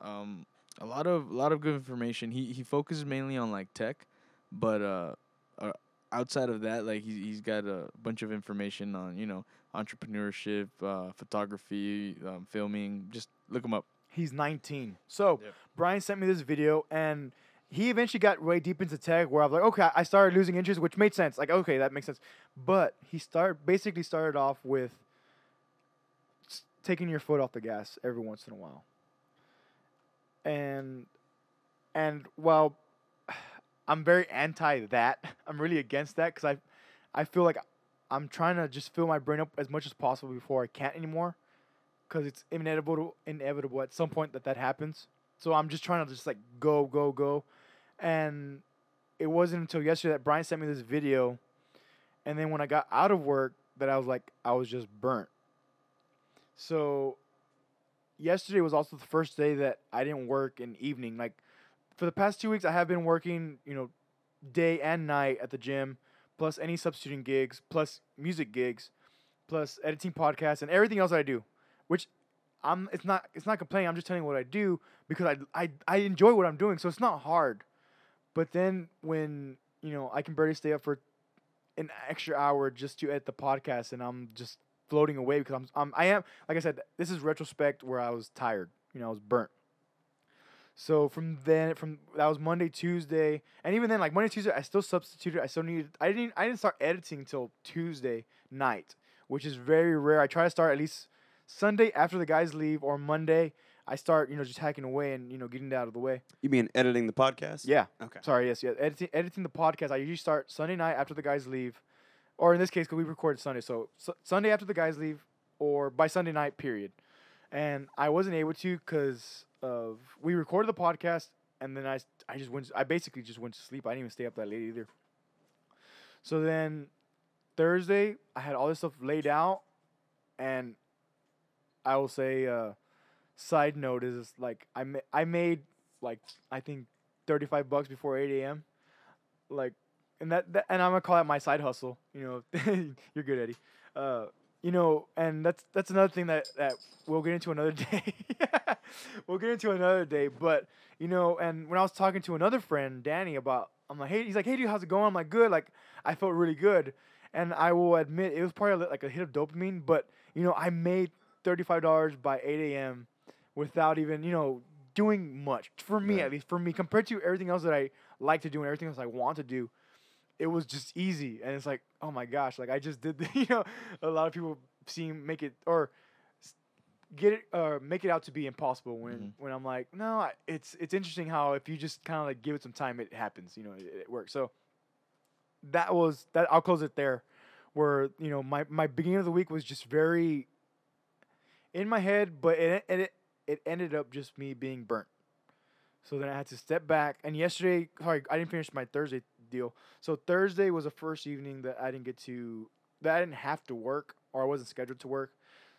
Um, a lot of a lot of good information. He he focuses mainly on like tech, but uh, uh outside of that, like he's he's got a bunch of information on you know entrepreneurship, uh, photography, um, filming. Just look him up.
He's 19. So
Yep.
Brian sent me this video, and he eventually got way deep into tech. Where I was like, okay, I started losing interest, which made sense. Like, okay, that makes sense. But he started basically started off with taking your foot off the gas every once in a while. And and while I'm very anti that, I'm really against that because I I feel like I'm trying to just fill my brain up as much as possible before I can't anymore because it's inevitable inevitable at some point that that happens. So I'm just trying to just like go go go, and it wasn't until yesterday that Brian sent me this video, and then when I got out of work that I was like I was just burnt. So yesterday was also the first day that I didn't work in evening. Like for the past two weeks, I have been working, you know, day and night at the gym, plus any substituting gigs, plus music gigs, plus editing podcasts and everything else I do. Which I'm it's not it's not complaining. I'm just telling you what I do because I I I enjoy what I'm doing, so it's not hard. But then when you know I can barely stay up for an extra hour just to edit the podcast, and I'm just floating away because I'm I'm I am like I said this is retrospect where I was tired. You know I was burnt. So from then, from that was Monday, Tuesday, and even then, like Monday, Tuesday, I still substituted. I still needed. I didn't. I didn't start editing until Tuesday night, which is very rare. I try to start at least Sunday after the guys leave, or Monday. I start, you know, just hacking away and you know getting it out of the way.
You mean editing the podcast?
Yeah.
Okay.
Sorry. Yes. Yeah. Editing editing the podcast. I usually start Sunday night after the guys leave, or in this case, because we recorded Sunday, so, so Sunday after the guys leave, or by Sunday night. Period. And I wasn't able to because of we recorded the podcast, and then I I just went. I basically just went to sleep. I didn't even stay up that late either. So then Thursday, I had all this stuff laid out, and I will say, uh, side note is like I ma- I made like I think thirty five bucks before eight a.m. Like, and that, that and I'm gonna call that my side hustle. You know, you're good, Eddie. Uh, you know, and that's that's another thing that that we'll get into another day. we'll get into another day, but you know, and when I was talking to another friend, Danny, about I'm like, hey, he's like, hey, dude, how's it going? I'm like, good. Like, I felt really good, and I will admit it was probably like a hit of dopamine, but you know, I made thirty five dollars by eight a.m. without even you know doing much for me
Right.
at least for me compared to everything else that I like to do and everything else I want to do it was just easy and it's like oh my gosh like i just did the, you know a lot of people seem make it or get it or make it out to be impossible when
Mhm.
when i'm like no I, it's it's interesting how if you just kind of like give it some time it happens you know it, it works so that was that i'll close it there where you know my my beginning of the week was just very in my head but it it it ended up just me being burnt so then I had to step back. And yesterday, sorry, I didn't finish my Thursday deal. So Thursday was the first evening that I didn't get to, that I didn't have to work or I wasn't scheduled to work.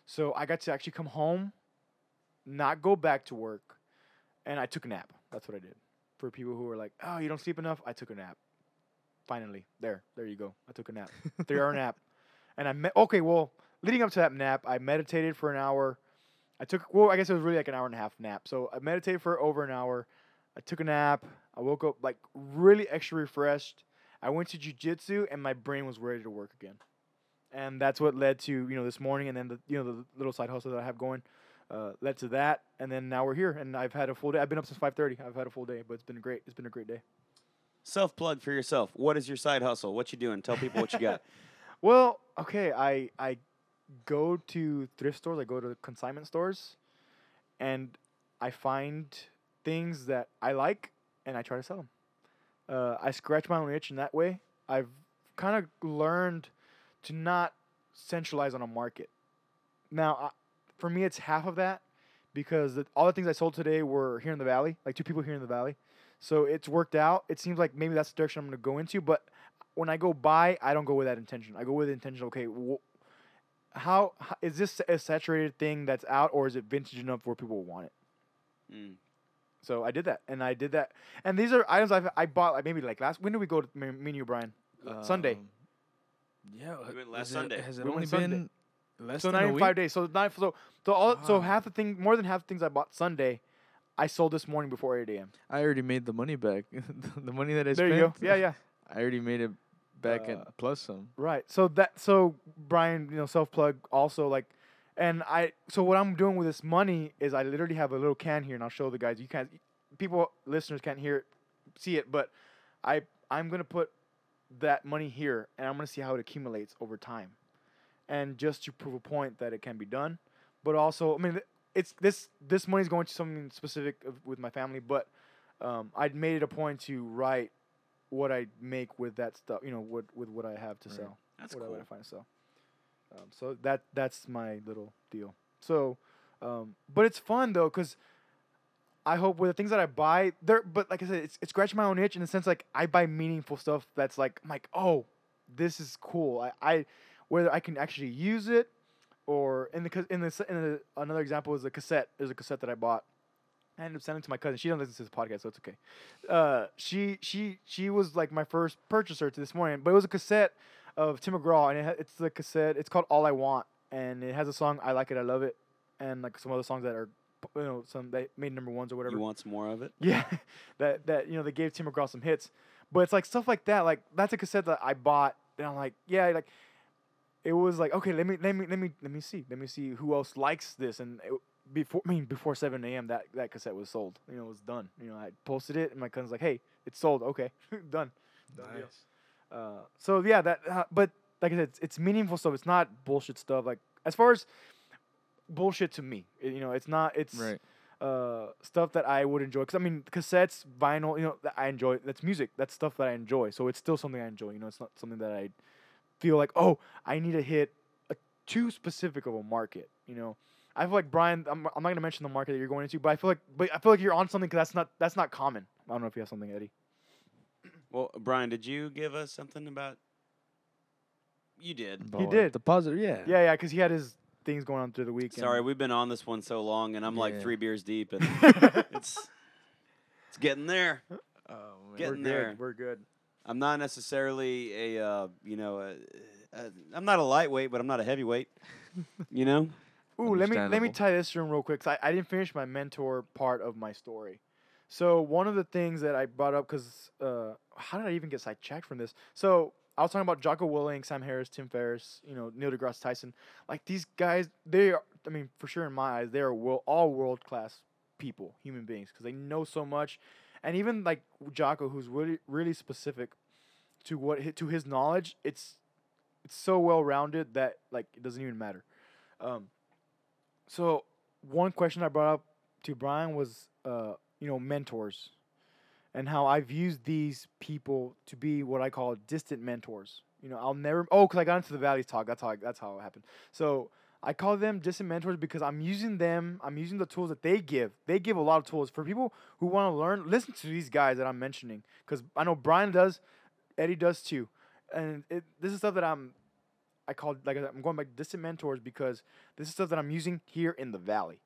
So I got to actually come home, not go back to work, and I took a nap. That's what I did. For people who were like, oh, you don't sleep enough, I took a nap. Finally, there, there you go. I took a nap, three hour nap, and I met. Okay, well, leading up to that nap, I meditated for an hour. I took well, I guess it was really like an hour and a half nap. So I meditated for over an hour. I took a nap. I woke up like really extra refreshed. I went to jujitsu and my brain was ready to work again. And that's what led to you know this morning, and then the you know the little side hustle that I have going uh, led to that, and then now we're here, and I've had a full day. I've been up since five thirty. I've had a full day, but it's been great. It's been a great day.
Self plug for yourself. What is your side hustle? What you doing? Tell people what you got.
Well, okay, I I go to thrift stores. I go to consignment stores, and I find things that I like, and I try to sell them. Uh, I scratch my own itch in that way. I've kind of learned to not centralize on a market. Now, I, for me, it's half of that because the, all the things I sold today were here in the valley, like two people here in the valley. So it's worked out. It seems like maybe that's the direction I'm going to go into, but when I go buy, I don't go with that intention. I go with the intention. Okay, wh- how, is this a saturated thing that's out, or is it vintage enough where people want it?
Mm.
So I did that, and I did that, and these are items I've, I bought like maybe like last. When did we go to me, me and you, Brian? Sunday.
Um, Yeah,
We went
has
last
it-
Sunday.
Has it
We
only
went Sunday.
been less
so
than
not
a
even
week?
five days. So not so so all so half the thing, more than half the things I bought Sunday, I sold this morning before 8 a.m.
I already made the money back. the money that I
There
spent.
you go. Yeah, yeah.
I already made it back
Uh,
and plus some.
Right. So that so Brian, you know, self plug also like and I so what I'm doing with this money is I literally have a little can here and I'll show the guys. You can't people listeners can't hear it see it, but I I'm gonna put that money here and I'm gonna see how it accumulates over time. And just to prove a point that it can be done. But also I mean it's this this money's going to something specific with my family, but um, I'd made it a point to write what I make with that stuff, you know, with with what I have to
Right.
sell
That's
whatever
cool.
I find so. Um, so that that's my little deal. So, um, but it's fun though, cause I hope with the things that I buy, there. But like I said, it's it's scratching my own itch in the sense like I buy meaningful stuff that's like I'm like oh, this is cool. I, I whether I can actually use it or in the in the in the, another example is a cassette. There's a cassette that I bought. I ended up sending to my cousin. She doesn't listen to this podcast, so it's okay. Uh, she she she was like my first purchaser to this morning, but it was a cassette of Tim McGraw, and it ha- it's the cassette. It's called All I Want, and it has a song I like it, I love it, and like some other songs that are, you know, some that made number ones or whatever.
You want some more of it?
Yeah, that that you know they gave Tim McGraw some hits, but it's like stuff like that. Like that's a cassette that I bought, and I'm like, yeah, like it was like okay, let me let me let me let me see, let me see who else likes this, and it, before I mean before 7 a.m. that that cassette was sold. You know, it was done. You know, I posted it, and my cousin's like, hey, it's sold. Okay, done. Done deal. Uh, so yeah, that. Uh, but like I said, it's, it's meaningful stuff. It's not bullshit stuff. Like as far as bullshit to me, it- you know, it's not. It's
Right.
uh, stuff that I would enjoy. Cause I mean, cassettes, vinyl, you know, that I enjoy. That's music. That's stuff that I enjoy. So it's still something I enjoy. You know, it's not something that I feel like, oh, I need to hit a too specific of a market. You know, I feel like Brian. I'm, I'm not gonna mention the market that you're going into, but I feel like, but I feel like you're on something because that's not that's not common. I don't know if you have something, Eddie.
Well, Brian, did you give us something about? You did.
He did.
The positive, yeah.
Yeah, yeah, because he had his things going on through the weekend.
Sorry, we've been on this one so long, and I'm like
Yeah.
three beers deep, and
and
it's it's getting there.
Oh, man.
we're
getting
good.
there.
We're good.
I'm not necessarily a uh, you know a, a, I'm not a lightweight, but I'm not a heavyweight. you know,
Ooh, let me let me
Understandable.
tie this room real quick. 'cause I, I didn't finish my mentor part of my story. So one of the things that I brought up, because uh, how did I even get sidetracked from this? So I was talking about Jocko Willink, Sam Harris, Tim Ferriss, you know, Neil deGrasse Tyson. Like these guys, they are. I mean, for sure in my eyes, they are world, all world class people, human beings, because they know so much. And even like Jocko, who's really really specific to what to his knowledge, it's it's so well rounded that like it doesn't even matter. Um, so one question I brought up to Brian was, uh, you know, mentors, and how I've used these people to be what I call distant mentors. You know, I'll never. Oh, because I got into the Valleys talk. That's how. I, that's how it happened. So I call them distant mentors because I'm using them. I'm using the tools that they give. They give a lot of tools for people who want to learn. Listen to these guys that I'm mentioning because I know Brian does, Eddie does too, and it, this is stuff that I'm. I call like I'm going back distant mentors because this is stuff that I'm using here in the valley.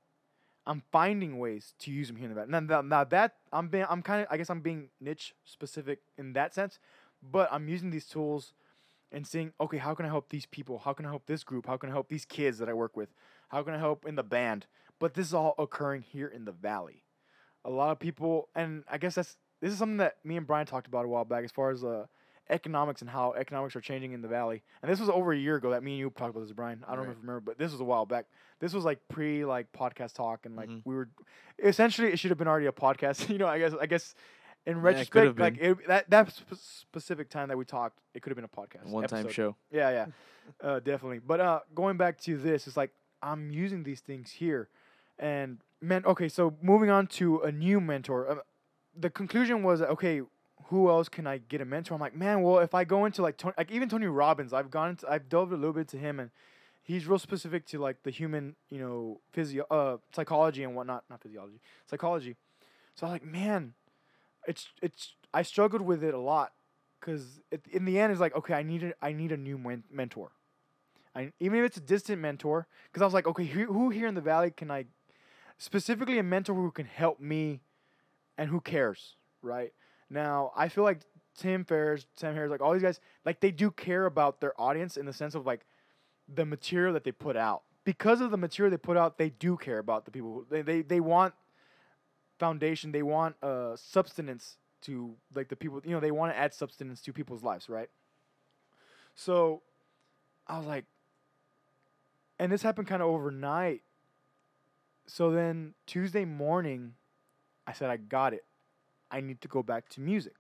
I'm finding ways to use them here in the. Now, now, now that I'm being, I'm kind of, I guess I'm being niche specific in that sense, but I'm using these tools and seeing, okay, how can I help these people? How can I help this group? How can I help these kids that I work with? How can I help in the band? But this is all occurring here in the valley. A lot of people, and I guess that's this is something that me and Brian talked about a while back, as far as uh, economics and how economics are changing in the valley. And this was over a year ago that me and you talked about this, Brian. I don't know if you remember, but this was a while back. This was like pre like podcast talk, and like
Mhm.
we were essentially it should have been already a podcast. you know, I guess I guess in
Yeah,
retrospect,
have
like it, that that sp- specific time that we talked, it could have been a podcast.
One time show.
Yeah, yeah, uh, definitely. But uh, going back to this, it's like I'm using these things here, and man, okay. So moving on to a new mentor. Uh, the conclusion was okay. Who else can I get a mentor? I'm like, man. Well, if I go into like Tony, like even Tony Robbins, I've gone, into, I've delved a little bit to him, and he's real specific to like the human, you know, physio, uh, psychology and whatnot. Not physiology, psychology. So I'm like, man, it's it's. I struggled with it a lot because in the end, it's like, okay, I need a, I need a new men- mentor. I, even if it's a distant mentor, because I was like, okay, who, who here in the valley can I, specifically a mentor who can help me, and who cares, right? Now I feel like Tim Ferriss, Sam Harris, like all these guys, like they do care about their audience in the sense of like the material that they put out. Because of the material they put out, they do care about the people. They, they they want foundation. They want uh substance to like the people. You know, they want to add substance to people's lives, right? So, I was like, and this happened kind of overnight. So then Tuesday morning, I said, I got it. I need to go back to music.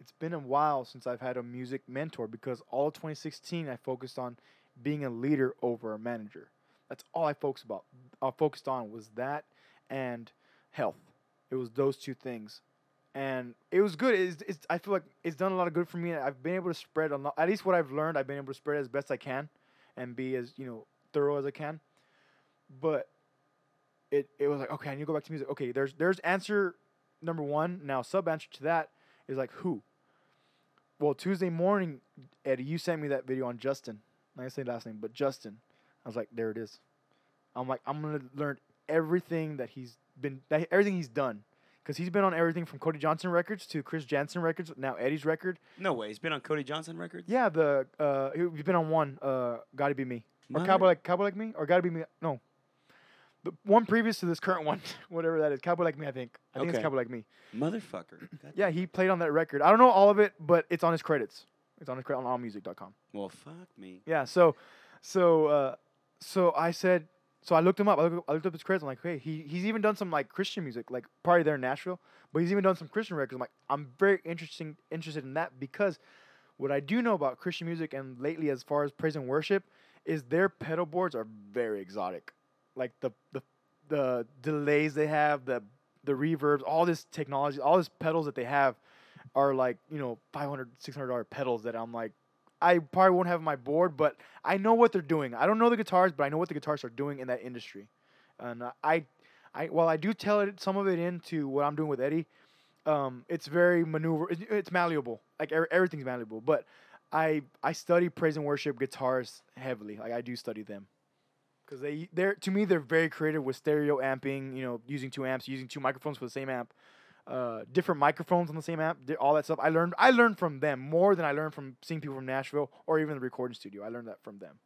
It's been a while since I've had a music mentor because all of 2016 I focused on being a leader over a manager. That's all I focused about. I focused on was that and health. It was those two things, and it was good. It's, it's I feel like it's done a lot of good for me. I've been able to spread a lot. At least what I've learned, I've been able to spread as best I can, and be as you know thorough as I can. But it it was like okay, I need to go back to music. Okay, there's there's answer number one. Now sub answer to that is like who. Well, Tuesday morning, Eddie, you sent me that video on Justin. Not gonna say last name, but Justin. I was like, there it is. I'm like, I'm gonna learn everything that he's been, that, everything he's done, because he's been on everything from Cody Johnson records to Chris Janson records, now Eddie's record.
No way. He's been on Cody Johnson records.
Yeah, the uh, he- he's been on one. Uh, gotta be me or Cowboy like Cowboy like me or gotta be me. No, the one previous to this current one, whatever that is, Cowboy like me. I think. I think
Okay.
it's Cowboy like me.
Motherfucker. God-
Yeah, he played on that record. I don't know all of it, but it's on his credits. It's on his credit on allmusic.com.
Well, fuck me.
Yeah, so so uh so I said so I looked him up. I looked, I looked up his credits. I'm like, hey, he he's even done some like Christian music, like probably there in Nashville, but he's even done some Christian records. I'm like, I'm very interesting interested in that because what I do know about Christian music and lately as far as praise and worship is their pedal boards are very exotic. Like the the the delays they have, the the reverbs, all this technology, all these pedals that they have are like, you know, 500 600 dollar pedals that I'm like I probably won't have my board, but I know what they're doing. I don't know the guitars, but I know what the guitars are doing in that industry. And I, I while I do tell it some of it into what I'm doing with Eddie, um, it's very maneuver. It's, it's malleable. Like er- everything's malleable. But I I study praise and worship guitars heavily. Like I do study them. Because they they're to me they're very creative with stereo amping. You know, using two amps, using two microphones for the same amp uh, different microphones on the same app, di- all that stuff. I learned I learned from them more than I learned from seeing people from Nashville or even the recording studio. I learned that from them.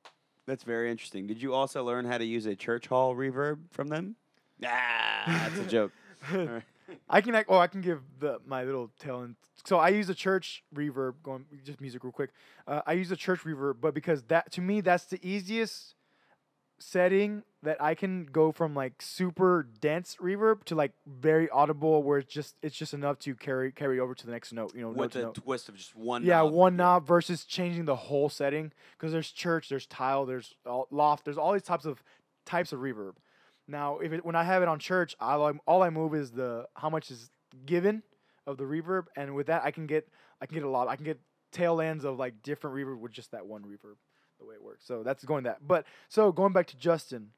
That's very interesting. Did you also learn how to use a church hall reverb from them? Ah, that's a joke. Alright.
I can ac- oh I can give the my little tell and so I use a church reverb going just music real quick. Uh, I use a church reverb, but because that to me that's the easiest setting that I can go from like super dense reverb to like very audible where it's just it's just enough to carry carry over to the next note. You know,
With a twist of just one.
Yeah,
knob.
one knob versus changing the whole setting because there's church, there's tile, there's loft, there's all these types of types of reverb. Now, if it, when I have it on church, I, all I move is the how much is given of the reverb, and with that, I can get I can get a lot. I can get tail ends of like different reverb with just that one reverb, the way it works. So that's going that. But so going back to Justin,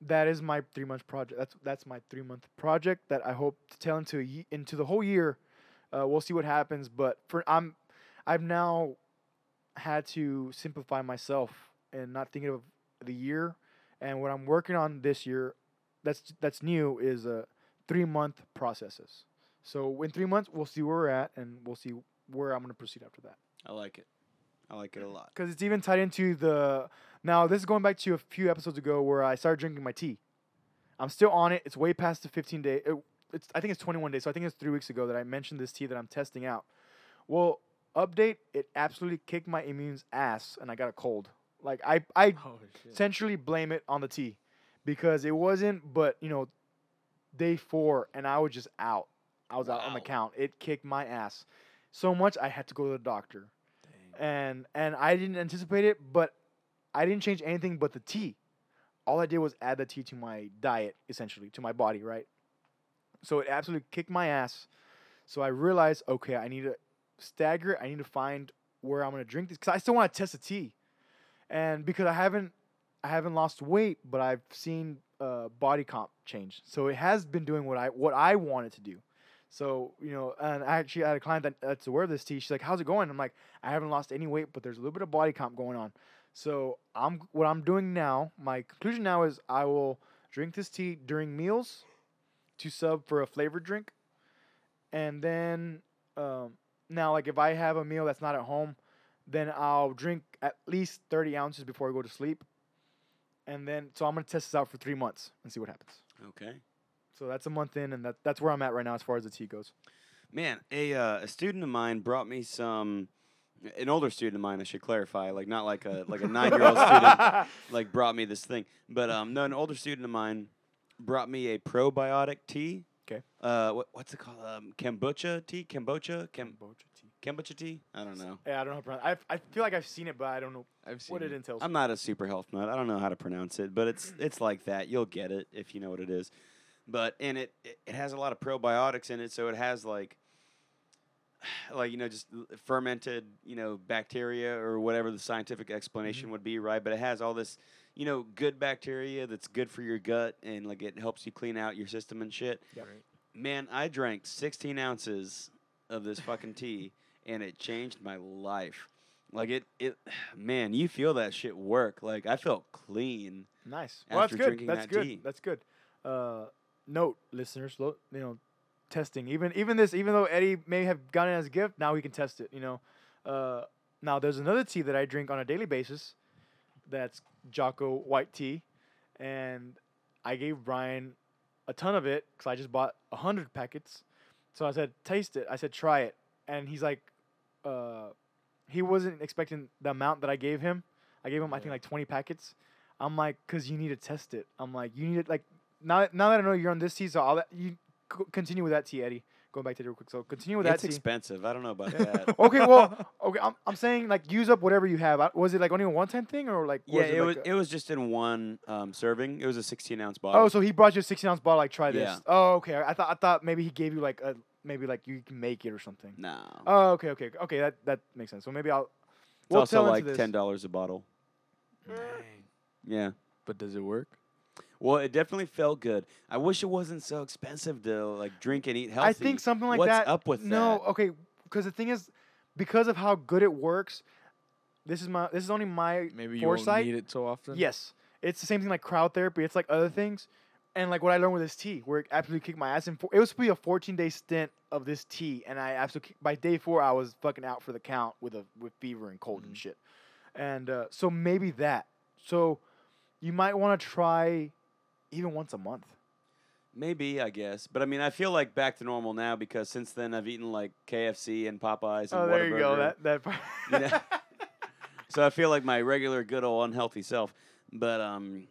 that is my three month project. That's that's my three month project that I hope to tail into a into the whole year. Uh, we'll see what happens, but for I'm I've now had to simplify myself and not thinking of the year. And what I'm working on this year, that's that's new, is uh, three month processes. So in three months, we'll see where we're at, and we'll see where I'm gonna proceed after that.
I like it. I like it a lot.
Because it's even tied into the. Now this is going back to a few episodes ago where I started drinking my tea. I'm still on it. It's way past the 15 day. It, it's I think it's 21 days. So I think it's three weeks ago that I mentioned this tea that I'm testing out. Well, update. It absolutely kicked my immune's ass, and I got a cold. Like I I
Oh
essentially blame it on the tea because it wasn't. But you know, day four, and I was just out. I was out on the count. It kicked my ass so much I had to go to the doctor and and I didn't anticipate it, but I didn't change anything but the tea. All I did was add the tea to my diet, essentially, to my body, right? So it absolutely kicked my ass. So I realized, okay, I need to stagger. I need to find where I'm gonna drink this because I still want to test the tea, and because I haven't, I haven't lost weight, but I've seen uh, body comp change. So it has been doing what I what I wanted to do. So you know, and I actually had a client that, that's aware of this tea. She's like, "How's it going?" I'm like, "I haven't lost any weight, but there's a little bit of body comp going on." So I'm what I'm doing now. My conclusion now is I will drink this tea during meals to sub for a flavored drink, and then um, now like if I have a meal that's not at home, then I'll drink at least 30 ounces before I go to sleep, and then so I'm gonna test this out for three months and see what happens.
Okay.
So that's a month in, and that that's where I'm at right now as far as the tea goes.
Man, a uh, a student of mine brought me some. An older student of mine, I should clarify, like not like a like a nine year old student, like brought me this thing, but um, no, an older student of mine brought me a probiotic tea.
'Kay.
Uh, what, what's it called? Um, kombucha tea, kombucha, Kem,
Kombucha tea.
kombucha tea. I don't know.
Yeah, I don't know. How to pronounce. I I feel like I've seen it, but I don't know
I've seen
what it
it.
entails.
I'm not a super health nut. I don't know how to pronounce it, but it's it's like that. You'll get it if you know what it is. But and it it it has a lot of probiotics in it, so it has like like you know just fermented you know bacteria or whatever the scientific explanation would be, right? But it has all this you know good bacteria that's good for your gut and like it helps you clean out your system and shit.
Yep.
Man, I drank 16 ounces of this fucking tea, and it changed my life. Like it, it, man, you feel that shit work. Like I felt clean.
Nice. Well, that's good.
drinking
That's
that
good.
tea.
That's good. Uh, note, listeners, lo- you know, testing. Even even this, even though Eddie may have gotten it as a gift, now we can test it. You know, uh, now there's another tea that I drink on a daily basis. That's Jocko white tea, and I gave Brian a ton of it because I just bought a hundred packets. So I said, taste it. I said, try it, and he's like, uh, he wasn't expecting the amount that I gave him. I gave him, I think, like 20 packets. I'm like, cause you need to test it. I'm like, you need it. like now. Now that I know you're on this tea, so I'll let you continue with that tea, Eddie. Going back to it real quick. So continue with
It's
that tea.
That's expensive. I don't know about that.
okay, well, okay. I'm, I'm saying like use up whatever you have. Was it like only a one time thing or like?
yeah,
was
it,
like
was.
a-
it was just in one um, serving. It was a 16 ounce bottle.
oh, so he brought you a 16 ounce bottle. Like try this.
Yeah.
Oh, okay. I thought I thought maybe he gave you like a maybe like you can make it or something.
no.
Oh, okay, okay, okay. That that makes sense. So maybe I'll.
it's
we'll
also
tell
like ten dollars a bottle.
Dang.
Yeah.
But does it work?
Well, it definitely felt good. I wish it wasn't so expensive to like drink and eat healthy.
I think something like
What's
that.
up with
no,
that?
No, okay, because the thing is, because of how good it works, this is my this is only my
Maybe you
foresight.
won't need it so often.
Yes, it's the same thing like cryotherapy. It's like other things, and like what I learned with this tea, where it absolutely kicked my ass. And it was supposed to be a 14 day stint of this tea, and I absolutely by day four I was fucking out for the count with a with fever and cold and
Mhm.
shit, and uh, so maybe that. So you might want to try even once a month.
Maybe I guess, but I mean, I feel like back to normal now because since then I've eaten like KFC and Popeyes and
Oh, there you go. That that part.
Know? so I feel like my regular good old unhealthy self. But um,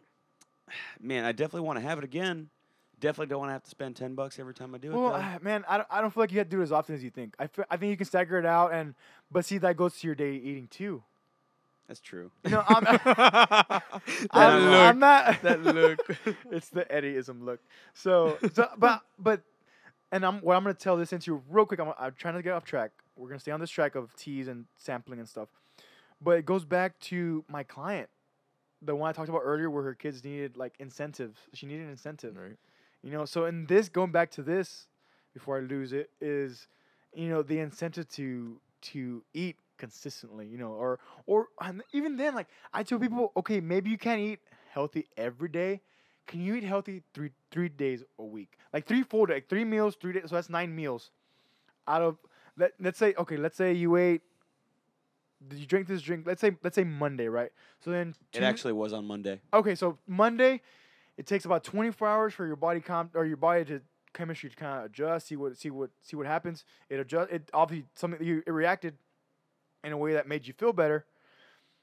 man, I definitely want to have it again. Definitely don't want to have to spend ten bucks every time I do it.
Well, ah, man, I don't, I don't feel like you have to do it as often as you think. I, feel, I think you can stagger it out, and but see that goes to your daily eating too.
That's true.
You know, I'm,
that
I'm,
look.
I'm not
that look.
it's the Eddieism look. So, so but but, and I'm what I'm gonna tell this into real quick. I'm, I'm trying to get off track. We're gonna stay on this track of teas and sampling and stuff, but it goes back to my client, the one I talked about earlier, where her kids needed like incentives. She needed an incentive.
Right.
You know, so in this, going back to this, before I lose it, is, you know, the incentive to to eat consistently. You know, or or and even then, like I tell people, okay, maybe you can't eat healthy every day. Can you eat healthy three three days a week? Like three full day, like three meals, three days. So that's nine meals. Out of let let's say okay, let's say you ate. Did you drink this drink? Let's say let's say Monday, right? So then
It actually was on Monday.
Okay, so Monday, it takes about 24 hours for your body comp or your body to chemistry to kind of adjust, see what see what see what happens. It adjust. It obviously something you it reacted in a way that made you feel better.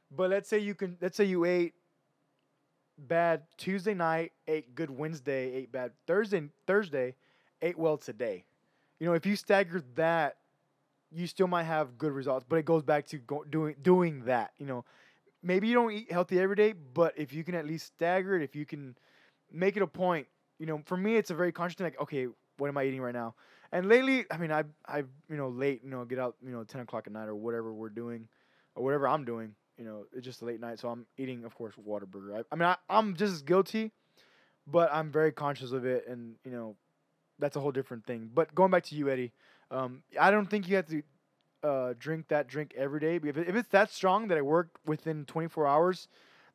But let's say you can let's say you ate bad Tuesday night, ate good Wednesday, ate bad Thursday Thursday, ate well today. You know, if you stagger that, you still might have good results. But it goes back to go, doing doing that. You know, maybe you don't eat healthy every day, but if you can at least stagger it, if you can make it a point, you know, for me it's a very conscious thing. Like, okay, what am I eating right now? And lately, I mean, I I you know late, you know, get out, you know, ten o'clock at night or whatever we're doing, or whatever I'm doing. You know, it's just late night, so I'm eating, of course, Whataburger. I, I mean, I, I'm just as guilty, but I'm very conscious of it, and you know, that's a whole different thing. But going back to you, Eddie, um, I don't think you have to uh, drink that drink every day. If, it, if it's that strong that it worked within 24 hours,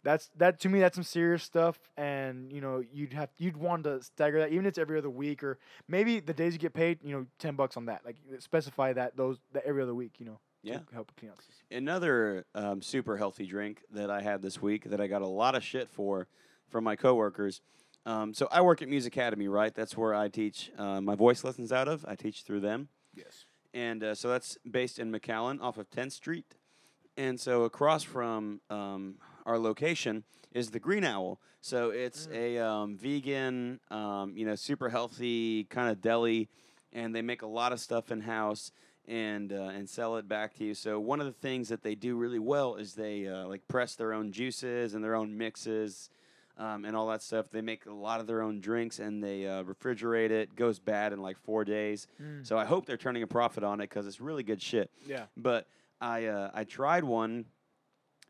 that's that to me that's some serious stuff. And you know you'd have you'd want to stagger that, even if it's every other week or maybe the days you get paid, you know, 10 bucks on that. Like specify that those that every other week. You know, to
Yeah.
help clean out.
Another um, super healthy drink that I had this week that I got a lot of shit for from my coworkers Um, so I work at Music Academy, right? That's where I teach uh, my voice lessons out of. I teach through them.
Yes.
and uh, so that's based in McAllen off of 10th Street. And so across from um, our location is the Green Owl. So it's a um, vegan, um, you know, super healthy kind of deli, and they make a lot of stuff in house and uh, and sell it back to you. So one of the things that they do really well is they uh, like press their own juices and their own mixes. Um, and all that stuff. They make a lot of their own drinks and they uh, refrigerate it. Goes bad in like four days.
Mm.
So I hope they're turning a profit on it because it's really good shit.
Yeah.
But I uh, I tried one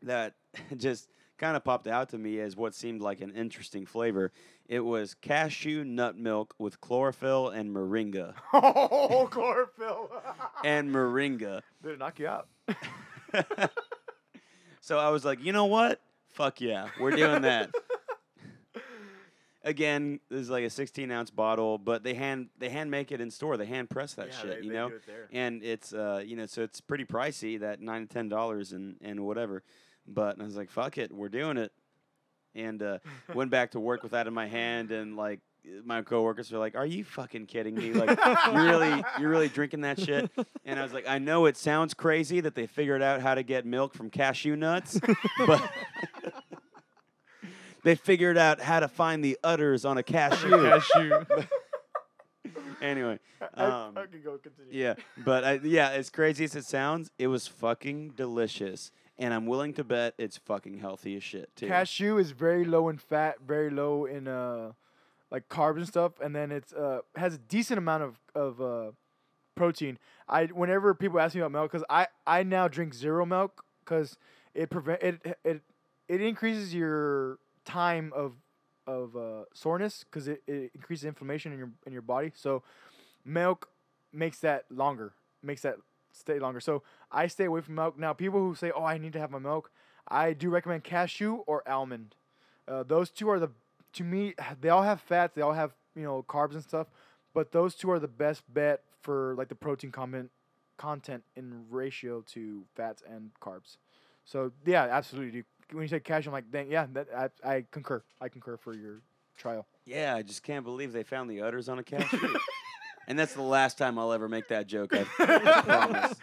that just kind of popped out to me as what seemed like an interesting flavor. It was cashew nut milk with chlorophyll and moringa.
oh, chlorophyll.
And moringa.
Did it knock you out?
so I was like, you know what? Fuck yeah, we're doing that. Again, this is like a 16 ounce bottle, but they hand they hand make it in store. They hand press that shit, you know. and it's uh you know so it's pretty pricey that nine to ten dollars and and whatever but I was like fuck it we're doing it. And uh went back to work with that in my hand and like my coworkers were like are you fucking kidding me? Like you really you're really drinking that shit? And I was like I know it sounds crazy that they figured out how to get milk from cashew nuts but they figured out how to find the udders on a cashew.
Cashew.
anyway
I,
um,
I can go continue.
yeah, but I, yeah, as crazy as it sounds, it was fucking delicious, and I'm willing to bet it's fucking healthy as shit too.
Cashew is very low in fat, very low in uh, like carbs and stuff, and then it's uh has a decent amount of of uh, protein. I whenever people ask me about milk, because I I now drink zero milk because it prevent it it it increases your time of of uh, soreness because it, it increases inflammation in your in your body. So milk makes that longer, makes that stay longer. So I stay away from milk. Now people who say, "Oh, I need to have my milk," I do recommend cashew or almond. Uh, those two are the to me they all have fats, they all have you know carbs and stuff, but those two are the best bet for like the protein content content in ratio to fats and carbs. So yeah, absolutely. When you say cashew, I'm like, dang, yeah, that I, I concur. I concur for your trial.
Yeah, I just can't believe they found the udders on a cashew. and that's the last time I'll ever make that joke. I, I promise.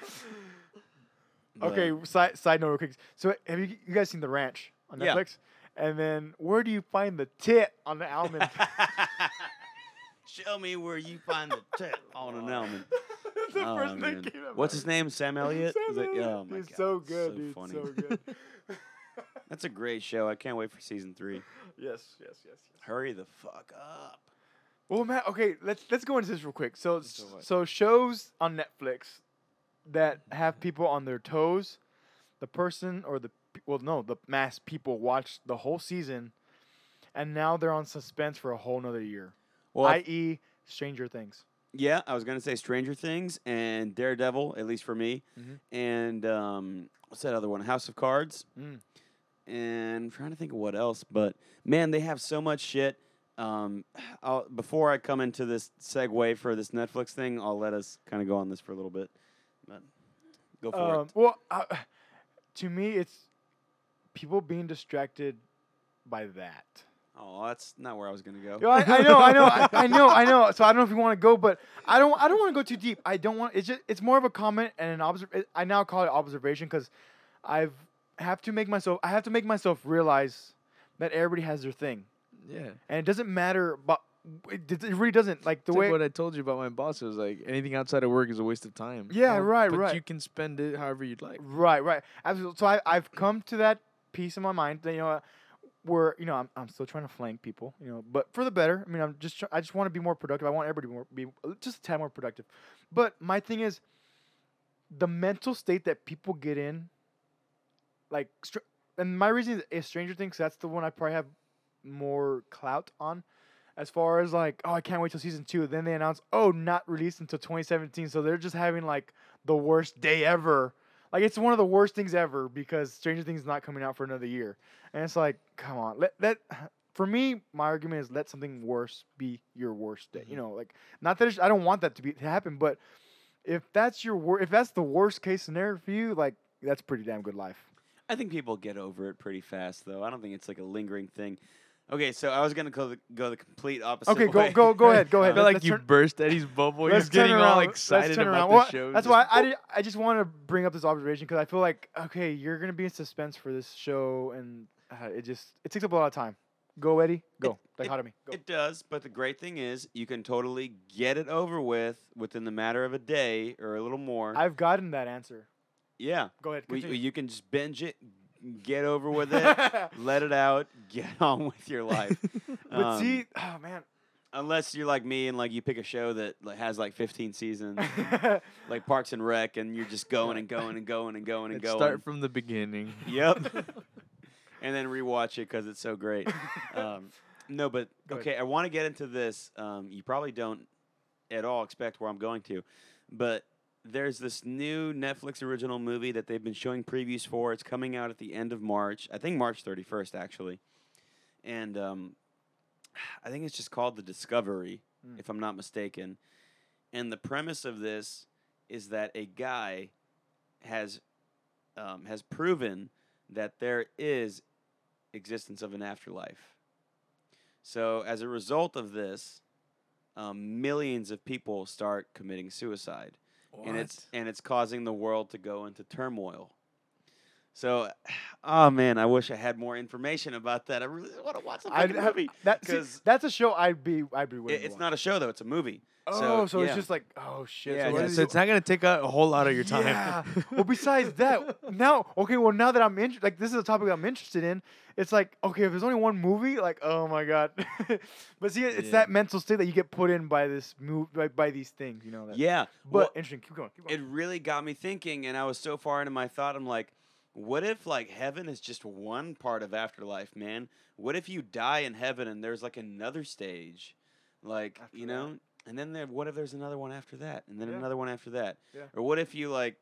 Okay, side side note real quick. So have you you guys seen The Ranch on
Yeah.
Netflix? And then where do you find the tit on the almond?
Show me where you find the tip on an almond.
That's the
Oh,
first thing
man.
came to
What's his name? Sam Elliott.
Sam
Is it-
Elliott.
oh my
He's
God,
so good,
so
dude.
funny.
So good.
That's a great show. I can't wait for season three.
yes, yes, yes, yes.
Hurry the fuck up.
Well, Matt. Okay, let's let's go into this real quick. So, so shows on Netflix that have people on their toes. The person or the well, no, the mass people watch the whole season, and now they're on suspense for a whole nother year.
Well,
I.e., Stranger Things.
Yeah, I was gonna say Stranger Things and Daredevil, at least for me,
Mhm.
and um, what's that other one? House of Cards,
Mm.
and I'm trying to think of what else. But man, they have so much shit. Um, I'll, before I come into this segue for this Netflix thing, I'll let us kind of go on this for a little bit. But go for
Um,
it.
well, uh, to me, it's people being distracted by that.
Oh, that's not where I was gonna go.
Yo, I, I know, I know, I, I know, I know. So I don't know if you want to go, but I don't. I don't want to go too deep. I don't want. It's just. It's more of a comment and an observ. I now call it observation because I've have to make myself. I have to make myself realize that everybody has their thing,
Yeah.
and it doesn't matter. But it, really doesn't. Like the
It's
way.
like what I told you about my boss. It was like anything outside of work is a waste of time.
Yeah, right,
but
right.
you can spend it however you'd like.
Right, right. Absolutely. So I, I've come to that piece in my mind that you know, where you know I'm, I'm still trying to flank people, you know, but for the better. I mean, I'm just try- I just want to be more productive. I want everybody to more, be just a tad more productive. But my thing is, the mental state that people get in, like, str- and my reason is, is Stranger Things. That's the one I probably have more clout on. As far as like, oh, I can't wait till season two. Then they announce, oh, not released until 2017. So they're just having like the worst day ever. Like it's one of the worst things ever because Stranger Things is not coming out for another year. And it's like, come on, let let. For me, my argument is let something worse be your worst day. You mm-hmm. know, like not that it's, I don't want that to be to happen, but if that's your wor- if that's the worst case scenario for you, like that's pretty damn good life.
I think people get over it pretty fast, though. I don't think it's like a lingering thing. Okay, so I was gonna go the, go the complete opposite.
Okay, go
way.
go go ahead. Go ahead.
I
ahead.
feel
Let's
like you
turn-
burst Eddie's bubble. He's getting
turn
all excited about
around.
the
Well,
show.
That's
just-
why I, did, I just want to bring up this observation because I feel like okay, you're gonna be in suspense for this show, and uh, it just it takes up a lot of time. Go, Eddie. Go. Dichotomy. Go.
It does, but the great thing is you can totally get it over with within the matter of a day or a little more.
I've gotten that answer.
yeah,
Go ahead.
we, you can just binge it, get over with it, let it out, get on with your life.
but
Um,
see, oh man.
unless you're like me and like you pick a show that like, has like 15 seasons, like Parks and Rec, and you're just going and going and going and going and
Let's
going.
start from the beginning.
Yep. and then rewatch it because it's so great. Um, no, but
Go ahead.
okay, I want to get into this. Um, you probably don't at all expect where I'm going to, but there's this new Netflix original movie that they've been showing previews for. It's coming out at the end of March. I think March 31st, actually. And um, I think it's just called The Discovery,
Mm.
if I'm not mistaken. And the premise of this is that a guy has um, has proven that there is existence of an afterlife. So as a result of this, um, millions of people start committing suicide, and it's and it's causing the world to go into turmoil. So, oh man, I wish I had more information about that. I really want to watch the
I'd
fucking movie.
that, see,
'cause-
that's a show I'd be I'd be willing
It- it's not a show though; it's a movie.
Oh, so,
yeah.
it's just like oh shit.
Yeah,
so,
yeah,
so it's not gonna take a, a whole lot of your time.
Yeah. well, besides that, now okay. Well, now that I'm interested, like this is a topic I'm interested in. It's like okay, if there's only one movie, like oh my god. but see, it's
Yeah.
that mental state that you get put in by this move, by, by these things, you know. That,
yeah,
But
well,
interesting. Keep going. Keep
it really got me thinking, and I was so far into my thought. I'm like, what if like heaven is just one part of afterlife, man? What if you die in heaven and there's like another stage, like
After
you
that.
know? And then there, what if there's another one after that, and then
Yeah.
another one after that?
Yeah.
Or what if you like,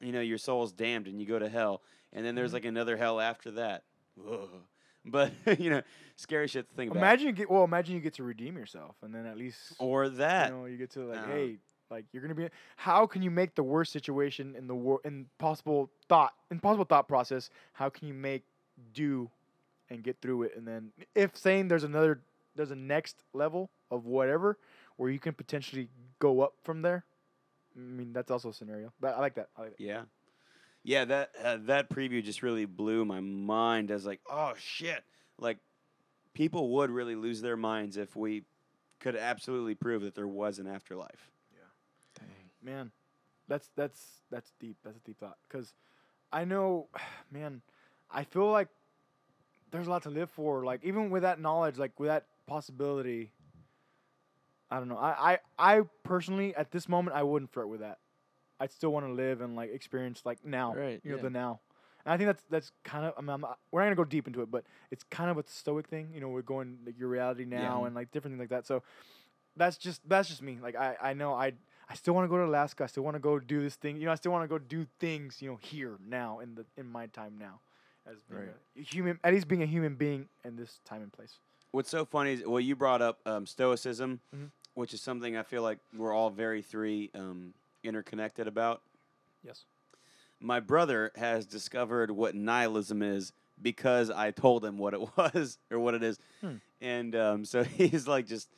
you know, your soul's damned and you go to hell, and then there's
Mhm.
like another hell after that? Ugh. But you know, scary shit to think about.
Imagine you get well. Imagine you get to redeem yourself, and then at least
or that.
you know you get to like,
Uh,
hey, like you're gonna be. How can you make the worst situation in the world, in possible thought in possible thought process? How can you make do and get through it? And then if saying there's another there's a next level of whatever where you can potentially go up from there. I mean that's also a scenario, but I like that. I like that.
Yeah, yeah. That uh, that preview just really blew my mind. As like, oh shit! Like, people would really lose their minds if we could absolutely prove that there was an afterlife.
Man, that's that's that's deep. That's a deep thought. Cause I know, man, I feel like there's a lot to live for. Like even with that knowledge, like with that possibility, I don't know. I I, I personally at this moment I wouldn't fret with that. I'd still want to live and like experience like now,
Right,
You know
yeah.
the now. And I think that's that's kind of. I mean, I'm not, we're not gonna go deep into it, but it's kind of a stoic thing. You know, we're going like your reality now
Yeah.
and like different things like that. So that's just that's just me. Like I I know I I still want to go to Alaska. I still want to go do this thing. You know, I still want to go do things. You know, here now in the in my time now, as being
Right.
a human, at least being a human being in this time and place.
What's so funny is well, you brought up um, stoicism,
Mhm.
which is something I feel like we're all very three um, interconnected about.
Yes.
My brother has discovered what nihilism is because I told him what it was or what it is,
Hmm.
and um, so he's like just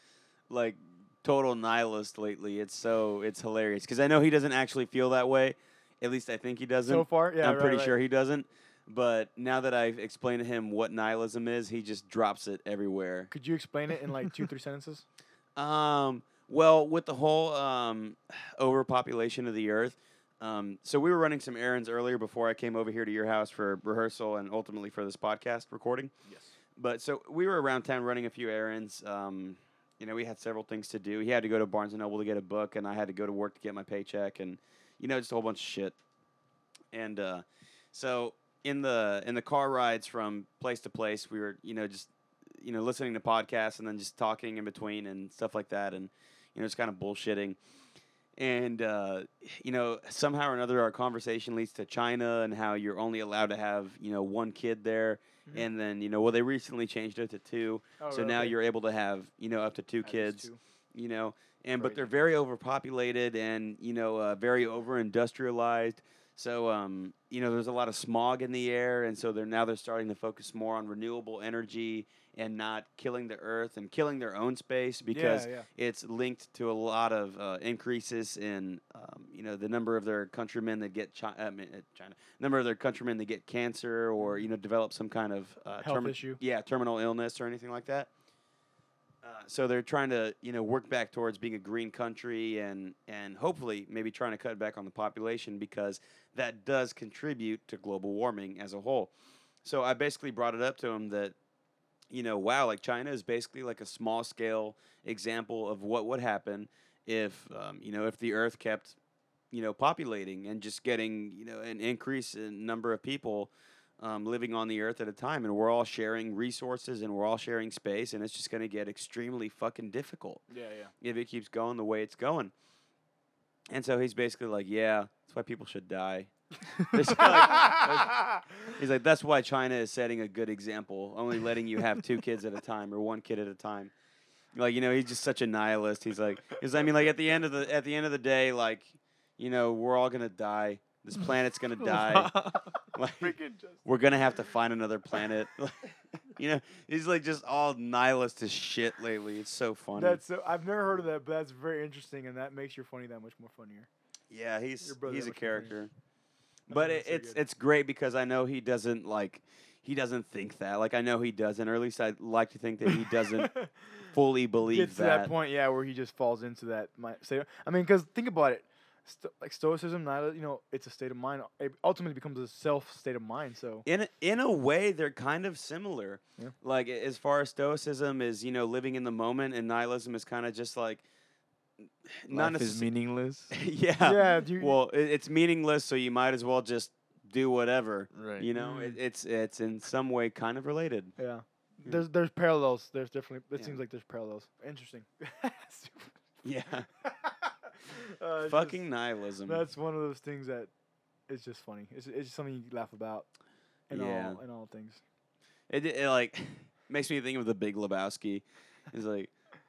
like total nihilist lately. It's so it's hilarious because I know he doesn't actually feel that way. At least I think he doesn't.
So far, yeah,
I'm
right,
pretty
right.
sure he doesn't. But now that I've explained to him what nihilism is, he just drops it everywhere.
Could you explain it in like two, three sentences?
Um, well, with the whole um, overpopulation of the earth, um, so we were running some errands earlier before I came over here to your house for rehearsal and ultimately for this podcast recording.
Yes.
But so we were around town running a few errands. Um, you know, we had several things to do. He had to go to Barnes and Noble to get a book, and I had to go to work to get my paycheck, and you know, just a whole bunch of shit. And uh, so in the in the car rides from place to place, we were you know just you know listening to podcasts and then just talking in between and stuff like that, and you know just kind of bullshitting. And uh, you know somehow or another, our conversation leads to China and how you're only allowed to have you know one kid there,
Mhm.
and then you know well they recently changed it to two,
Oh,
so
right,
now you're able to have you know up to two
At
kids
two.
you know and but they're very overpopulated and you know uh, very over industrialized So um, you know, there's a lot of smog in the air, and so they're now they're starting to focus more on renewable energy and not killing the earth and killing their own space because
yeah, yeah.
it's linked to a lot of uh, increases in um, you know the number of their countrymen that get China, uh, China number of their countrymen that get cancer or you know develop some kind of uh,
Health
termi-
issue.
yeah terminal illness or anything like that. Uh, so they're trying to you know work back towards being a green country and and hopefully maybe trying to cut back on the population because that does contribute to global warming as a whole. So I basically brought it up to him that you know, wow, like China is basically like a small scale example of what would happen if, um, you know, if the Earth kept, you know, populating and just getting, you know, an increase in number of people um, living on the Earth at a time, and we're all sharing resources and we're all sharing space, and it's just going to get extremely fucking difficult
Yeah, yeah.
if it keeps going the way it's going. And so he's basically like, yeah, that's why people should die. It's like- He's like, that's why China is setting a good example, only letting you have two kids at a time or one kid at a time. Like, you know, he's just such a nihilist. He's like, because I mean, like at the end of the at the end of the day, like, you know, we're all gonna die. This planet's gonna die. Like, we're gonna have to find another planet. you know, he's like just all nihilist as shit lately. It's so funny.
That's so, I've never heard of that, but that's very interesting, and that makes your funny that much more funnier.
Yeah, he's he's a
much more funny.
character. But it,
so
it's
good.
it's great because I know he doesn't like he doesn't think that. Like I know he doesn't, or at least I like to think that he doesn't fully believe
gets to that point, yeah, where he just falls into that mi- state. I mean, because think about it, Sto- like stoicism, nihil- you know, it's a state of mind. It ultimately becomes a self state of mind. So
In a, in a way, they're kind of similar.
Yeah.
Like as far as stoicism is, you know, living in the moment, and nihilism is kind of just like not
Life is meaningless.
yeah.
yeah, you,
Well, it, it's meaningless, so you might as well just do whatever.
Right.
You know, it, mm. it's it's in some way kind of related.
yeah.
Yeah.
There's there's parallels. There's definitely. It
Yeah.
seems like there's parallels. Interesting.
Yeah.
Uh,
Fucking
just-
nihilism.
that's one of those things that is just funny. It's it's just something you laugh about. In
Yeah.
all in all things.
It, it like makes me think of the Big Lebowski. It's like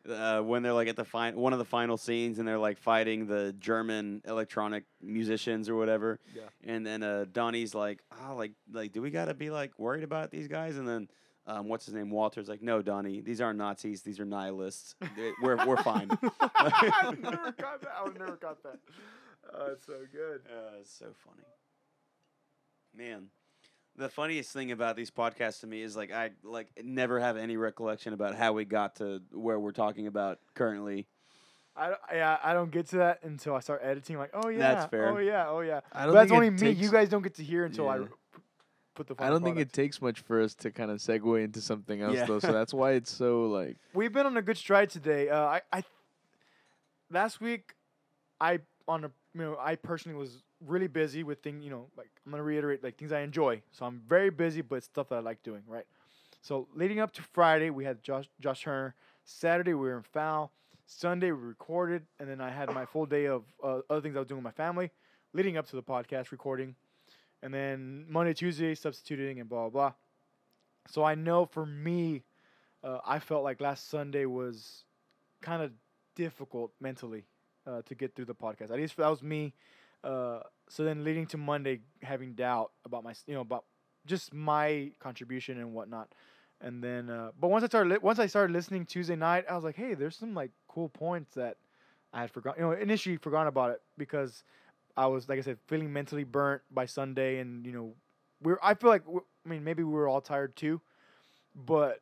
uh, when they're like at the fin- one of the final scenes and they're like fighting the German electronic musicians or whatever.
Yeah.
And then uh, Donny's like, oh, like like do we gotta be like worried about these guys? And then um, what's his name? Walter's like, no, Donny, these aren't Nazis. These are nihilists. They- we're we're fine.
I never got that. I would never got that. Oh, it's so good.
Uh, it's so funny. Man, the funniest thing about these podcasts to me is like I like never have any recollection about how we got to where we're talking about currently.
I, don't- yeah, I don't get to that until I start editing. Like, oh yeah,
That's fair.
Oh yeah, oh yeah.
I don't
that's
think
only me.
takes,
You guys don't get to hear until I
Yeah.
Put the.
I don't think it takes much for us to kind of segue into something else
Yeah.
though. So that's why it's so like
We've been on a good stride today. Uh, I, I, last week, I on a you know I personally was really busy with things. You know, like I'm gonna reiterate like things I enjoy. So I'm very busy, but stuff that I like doing. Right. So leading up to Friday, we had Josh Josh Turner. Saturday we were in foul. Sunday we recorded, and then I had my full day of uh, other things I was doing with my family, leading up to the podcast recording, and then Monday Tuesday substituting and blah blah blah. So I know for me, uh, I felt like last Sunday was kind of difficult mentally uh, to get through the podcast. At least that was me. Uh, so then leading to Monday, having doubt about my, you know, about just my contribution and whatnot. And then, uh, but once I started, li- once I started listening Tuesday night, I was like, hey, there's some like cool points that I had forgotten. You know, initially forgotten about it because I was, like I said, feeling mentally burnt by Sunday, and you know, we're. I feel like, I mean, maybe we were all tired too, but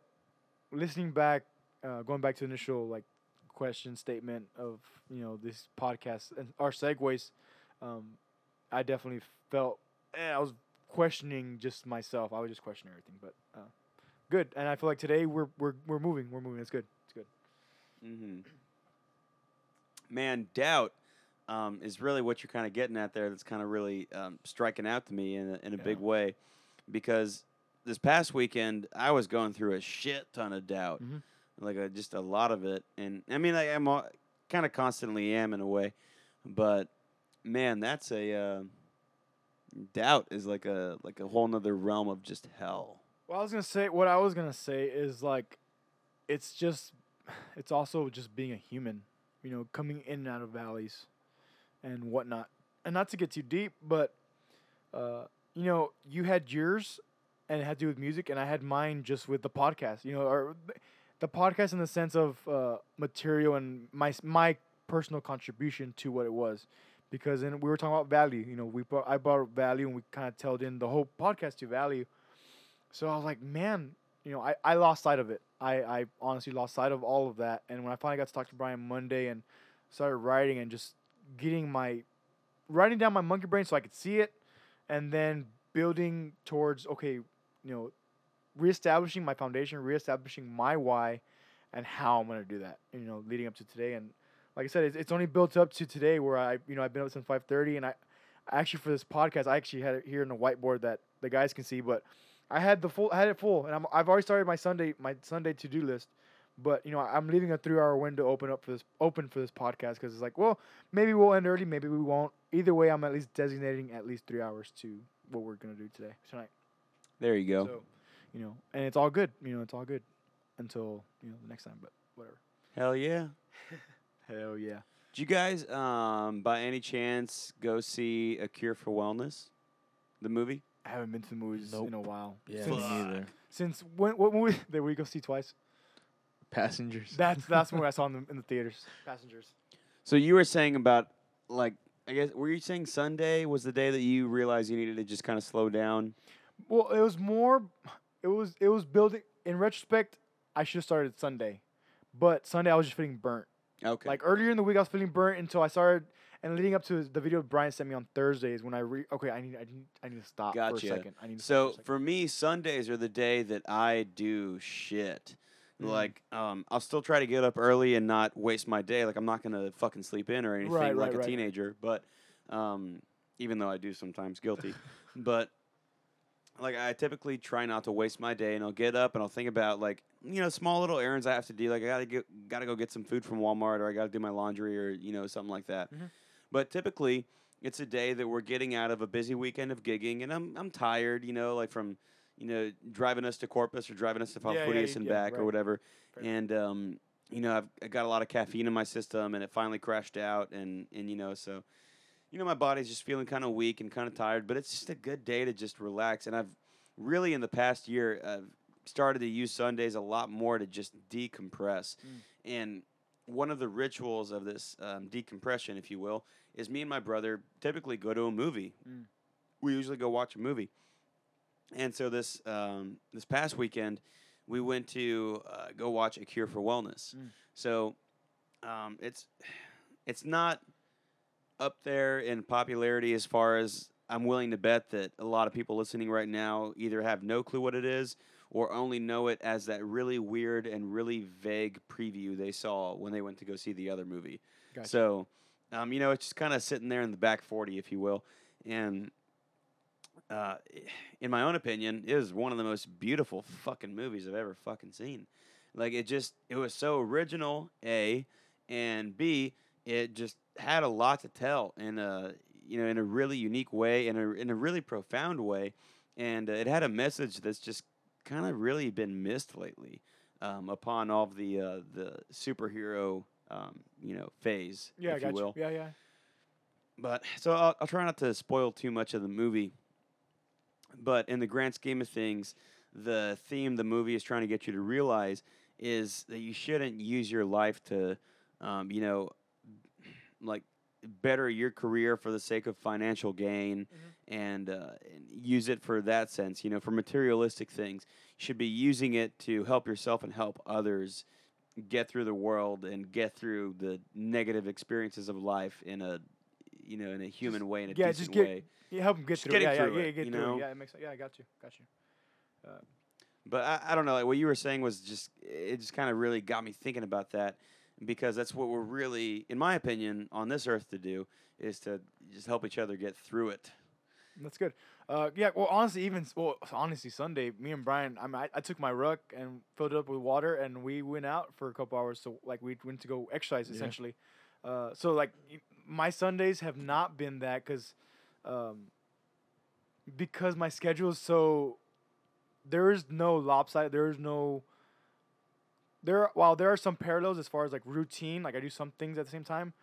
listening back, uh, going back to the initial like question statement of you know this podcast and our segues, um, I definitely felt eh, I was questioning just myself. I was just questioning everything, but uh, good. And I feel like today we're we're we're moving. We're moving. It's good. It's good.
Mm-hmm. Man, doubt um, is really what you're kind of getting at there. That's kind of really um, striking out to me in a, in a big way, because this past weekend I was going through a shit ton of doubt,
Mhm.
like a, just a lot of it. And I mean, I am kind of constantly am in a way, but man, that's a uh, doubt is like a like a whole nother realm of just hell.
Well, I was gonna say what I was gonna say is like, it's just, it's also just being a human, you know, coming in and out of valleys, and whatnot. And not to get too deep, but uh, you know, you had yours, and it had to do with music, and I had mine just with the podcast. You know, or the podcast in the sense of uh, material and my my personal contribution to what it was, because then we were talking about value. You know, we brought, I brought value, and we kind of told in the whole podcast to value. So I was like, man, you know, I, I lost sight of it. I, I honestly lost sight of all of that. And when I finally got to talk to Brian Monday and started writing and just getting my writing down my monkey brain so I could see it and then building towards okay, you know, reestablishing my foundation, reestablishing my why and how I'm gonna do that. You know, leading up to today and like I said, it's, it's only built up to today where I you know I've been up since five thirty and I actually for this podcast I actually had it here in the whiteboard that the guys can see, but I had the full I had it full and I'm I've already started my Sunday my Sunday to do list. But you know I'm leaving a three hour window open up for this open for this podcast because it's like well maybe we'll end early maybe we won't either way I'm at least designating at least three hours to what we're gonna do today tonight.
There you go.
So, you know, and it's all good. You know, it's all good until you know the next time. But whatever.
Hell yeah.
Hell yeah.
Did you guys, um, by any chance, go see A Cure for Wellness, the movie?
I haven't been to the movies
Nope.
in a while.
Yeah,
Since,
me neither.
since when? What movie did we go see twice?
Passengers.
That's that's when I saw them in the theaters. Passengers.
So you were saying about like I guess were you saying Sunday was the day that you realized you needed to just kind of slow down?
Well, it was more. It was it was building. In retrospect, I should have started Sunday, but Sunday I was just feeling burnt.
Okay.
Like earlier in the week, I was feeling burnt until I started. And leading up to the video Brian sent me on Thursdays, when I re okay, I need I need I need to stop for
Gotcha.
a second. I need to
so
stop for a
for me, Sundays are the day that I do shit.
Mhm.
Like, um, I'll still try to get up early and not waste my day. Like, I'm not gonna fucking sleep in or anything
Right,
like
right,
a
right.
teenager. But, um, even though I do sometimes guilty, but like I typically try not to waste my day, and I'll get up and I'll think about like you know small little errands I have to do. Like I gotta get gotta go get some food from Walmart, or I gotta do my laundry, or you know something like that.
Mhm.
But typically, it's a day that we're getting out of a busy weekend of gigging, and I'm I'm tired, you know, like from you know driving us to Corpus or driving us to
Yeah, yeah,
and back or whatever.
Fair.
And um, you know, I've I got a lot of caffeine in my system, and it finally crashed out, and and you know so. You know, my body's just feeling kind of weak and kind of tired, but it's just a good day to just relax. And I've really, in the past year, I've started to use Sundays a lot more to just decompress.
Mm.
And one of the rituals of this um, decompression, if you will, is me and my brother typically go to a movie.
Mm.
We usually go watch a movie. And so this um, this past weekend, we went to uh, go watch A Cure for Wellness.
Mm.
So um, it's it's not up there in popularity as far as I'm willing to bet that a lot of people listening right now either have no clue what it is or only know it as that really weird and really vague preview they saw when they went to go see the other movie.
Gotcha.
So, um, you know, it's just kind of sitting there in the back 40, if you will. And uh, in my own opinion, it was one of the most beautiful fucking movies I've ever fucking seen. Like, it just, it was so original, A, and B, it just had a lot to tell in a, you know, in a really unique way, in a, in a really profound way. And uh, it had a message that's just kind of really been missed lately um, upon all of the, uh, the superhero, um, you know, phase,
yeah, I
if you
got
will.
you. Yeah, yeah.
But so I'll, I'll try not to spoil too much of the movie. But in the grand scheme of things, the theme the movie is trying to get you to realize is that you shouldn't use your life to, um, you know, like better your career for the sake of financial gain and, uh, and use it for that sense, you know, for materialistic things. You should be using it to help yourself and help others get through the world and get through the negative experiences of life in a you know in a human way in a
yeah,
decent
just get-
way
Yeah, help him get
Just
through. it.
getting
Yeah,
through
yeah, yeah, get
you
through.
know?
It. Yeah, it makes. Sense. Yeah, I got you. Got you.
but I, I don't know like what you were saying was just it just kind of really got me thinking about that because that's what we're really in my opinion on this earth to do is to just help each other get through it
That's good. Uh, yeah. Well, honestly, even well, honestly, Sunday, me and Brian, I, mean, I I took my ruck and filled it up with water, and we went out for a couple hours. So like we went to go exercise
Yeah.
essentially. Uh, so like my Sundays have not been that because, um, because my schedule is so. There is no lopsided. There is no. There, while there are some parallels as far as like routine, like I do some things at the same time.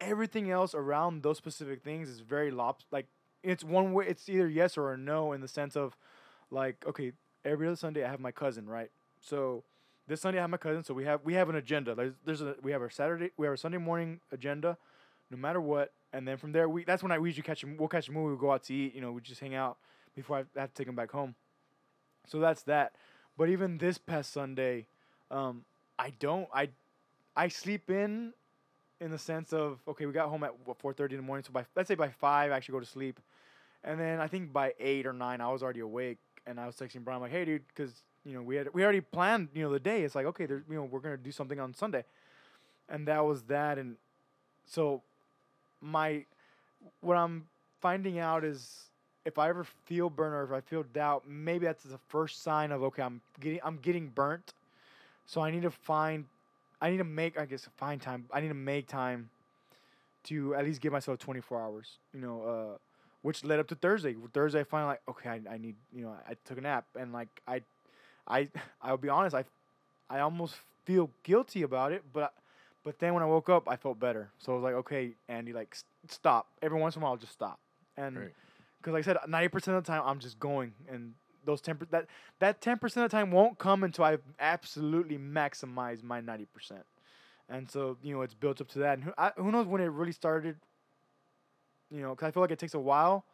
Everything else around those specific things is very lops like it's one way. It's either yes or no in the sense of, like, okay, every other Sunday I have my cousin, right? So this Sunday I have my cousin. So we have we have an agenda. There's there's a we have our Saturday we have our Sunday morning agenda, no matter what. And then from there we that's when I we usually catch a, we'll catch a movie. We go out to eat. You know, we just hang out before I have to take him back home. So that's that. But even this past Sunday, um, I don't I I sleep in in the sense of okay, we got home at four thirty in the morning. So by let's say by five, I actually go to sleep, and then I think by eight or nine, I was already awake, and I was texting Brian like, hey dude, because you know we had we already planned you know the day. It's like okay, there's you know we're gonna do something on Sunday, and that was that, and so my what I'm finding out is if I ever feel burn or if I feel doubt, maybe that's the first sign of okay, I'm getting I'm getting burnt. So I need to find I need to make I guess find time. I need to make time to at least give myself 24 hours. You know, uh, which led up to Thursday. Thursday I finally like okay, I, I need you know I took a nap and like I I I'll be honest I I almost feel guilty about it, but but then when I woke up I felt better. So I was like okay, Andy, like s- stop. Every once in a while, I'll just stop and because like I said, ninety percent of the time I'm just going, and those ten per- that that ten percent of the time won't come until I've absolutely maximized my ninety percent, and so you know it's built up to that. And who, I, who knows when it really started? You know, because I feel like it takes a while,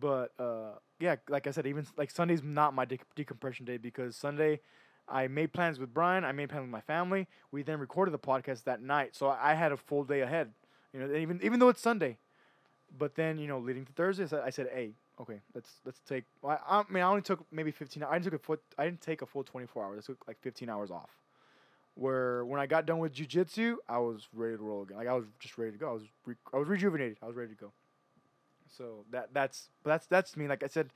but uh, yeah, like I said, even like Sunday's not my de- decompression day because Sunday. I made plans with Brian. I made plans with my family. We then recorded the podcast that night, so I had a full day ahead. You know, even even though it's Sunday, but then you know, leading to Thursday, I said, I said, hey, okay, let's let's take. I, I mean, I only took maybe fifteen. I didn't took a foot. I didn't take a full twenty four hours. I took like fifteen hours off. Where when I got done with jujitsu, I was ready to roll again. Like I was just ready to go. I was re- I was rejuvenated. I was ready to go. So that that's that's that's me. Like I said,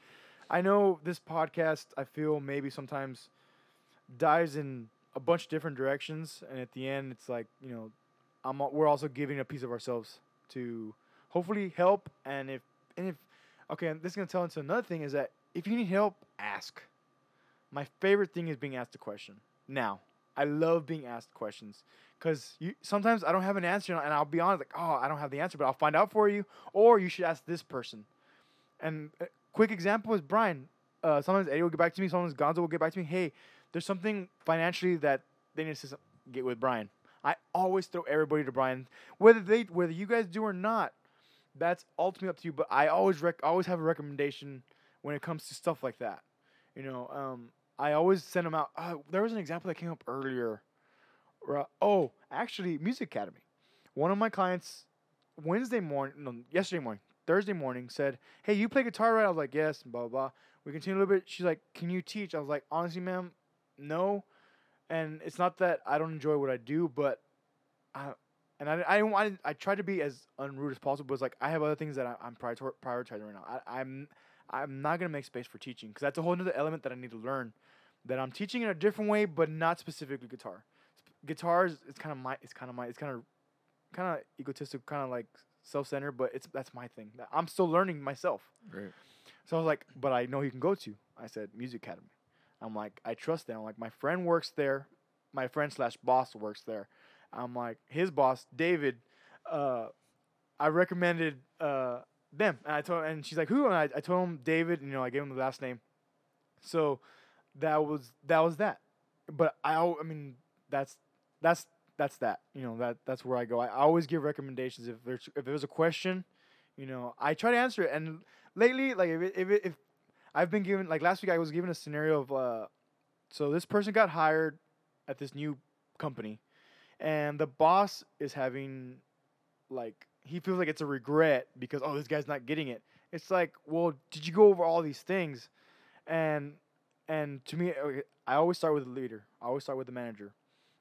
I know this podcast. I feel maybe sometimes dives in a bunch of different directions, and at the end, it's like you know, I'm we're also giving a piece of ourselves to hopefully help. And if and if okay, and this is gonna tell into another thing is that if you need help, ask. My favorite thing is being asked a question. Now, I love being asked questions because you sometimes I don't have an answer, and I'll be honest, like, oh, I don't have the answer, but I'll find out for you, or you should ask this person. And a quick example is Brian. Uh, sometimes Eddie will get back to me. Sometimes Gonzo will get back to me. Hey, there's something financially that they need to get with Brian. I always throw everybody to Brian, whether they whether you guys do or not. That's ultimately up to you. But I always rec- always have a recommendation when it comes to stuff like that. You know, um, I always send them out. Uh, there was an example that came up earlier. Uh, oh, actually, Music Academy. One of my clients Wednesday morning, no, yesterday morning, Thursday morning said, "Hey, you play guitar, right?" I was like, "Yes." Blah blah. blah. We continued a little bit. She's like, "Can you teach?" I was like, "Honestly, ma'am, no." And it's not that I don't enjoy what I do, but I and I I I, I try to be as unrude as possible. But it's like I have other things that I, I'm prior- prioritizing right now. I, I'm I'm not gonna make space for teaching because that's a whole other element that I need to learn. That I'm teaching in a different way, but not specifically guitar. Guitars, it's kind of my, it's kind of my, it's kind of, kind of egotistic, kind of like self-centered, but it's that's my thing. I'm still learning myself.
Right.
So I was like, but I know you can go to. I said Music Academy. I'm like, I trust them. I'm like, my friend works there. My friend slash boss works there. I'm like, his boss, David. Uh, I recommended uh them, and I told, and she's like, who? And I, I told him David. And, you know, I gave him the last name. So that was that was that. But I, I mean, that's that's that's that. You know, that that's where I go. I always give recommendations if there's if there's a question, you know, I try to answer it. And lately, like if it, if it, if I've been given like last week, I was given a scenario of uh, so this person got hired at this new company, and the boss is having like he feels like it's a regret because oh this guy's not getting it. It's like well did you go over all these things, and and to me I always start with the leader. I always start with the manager,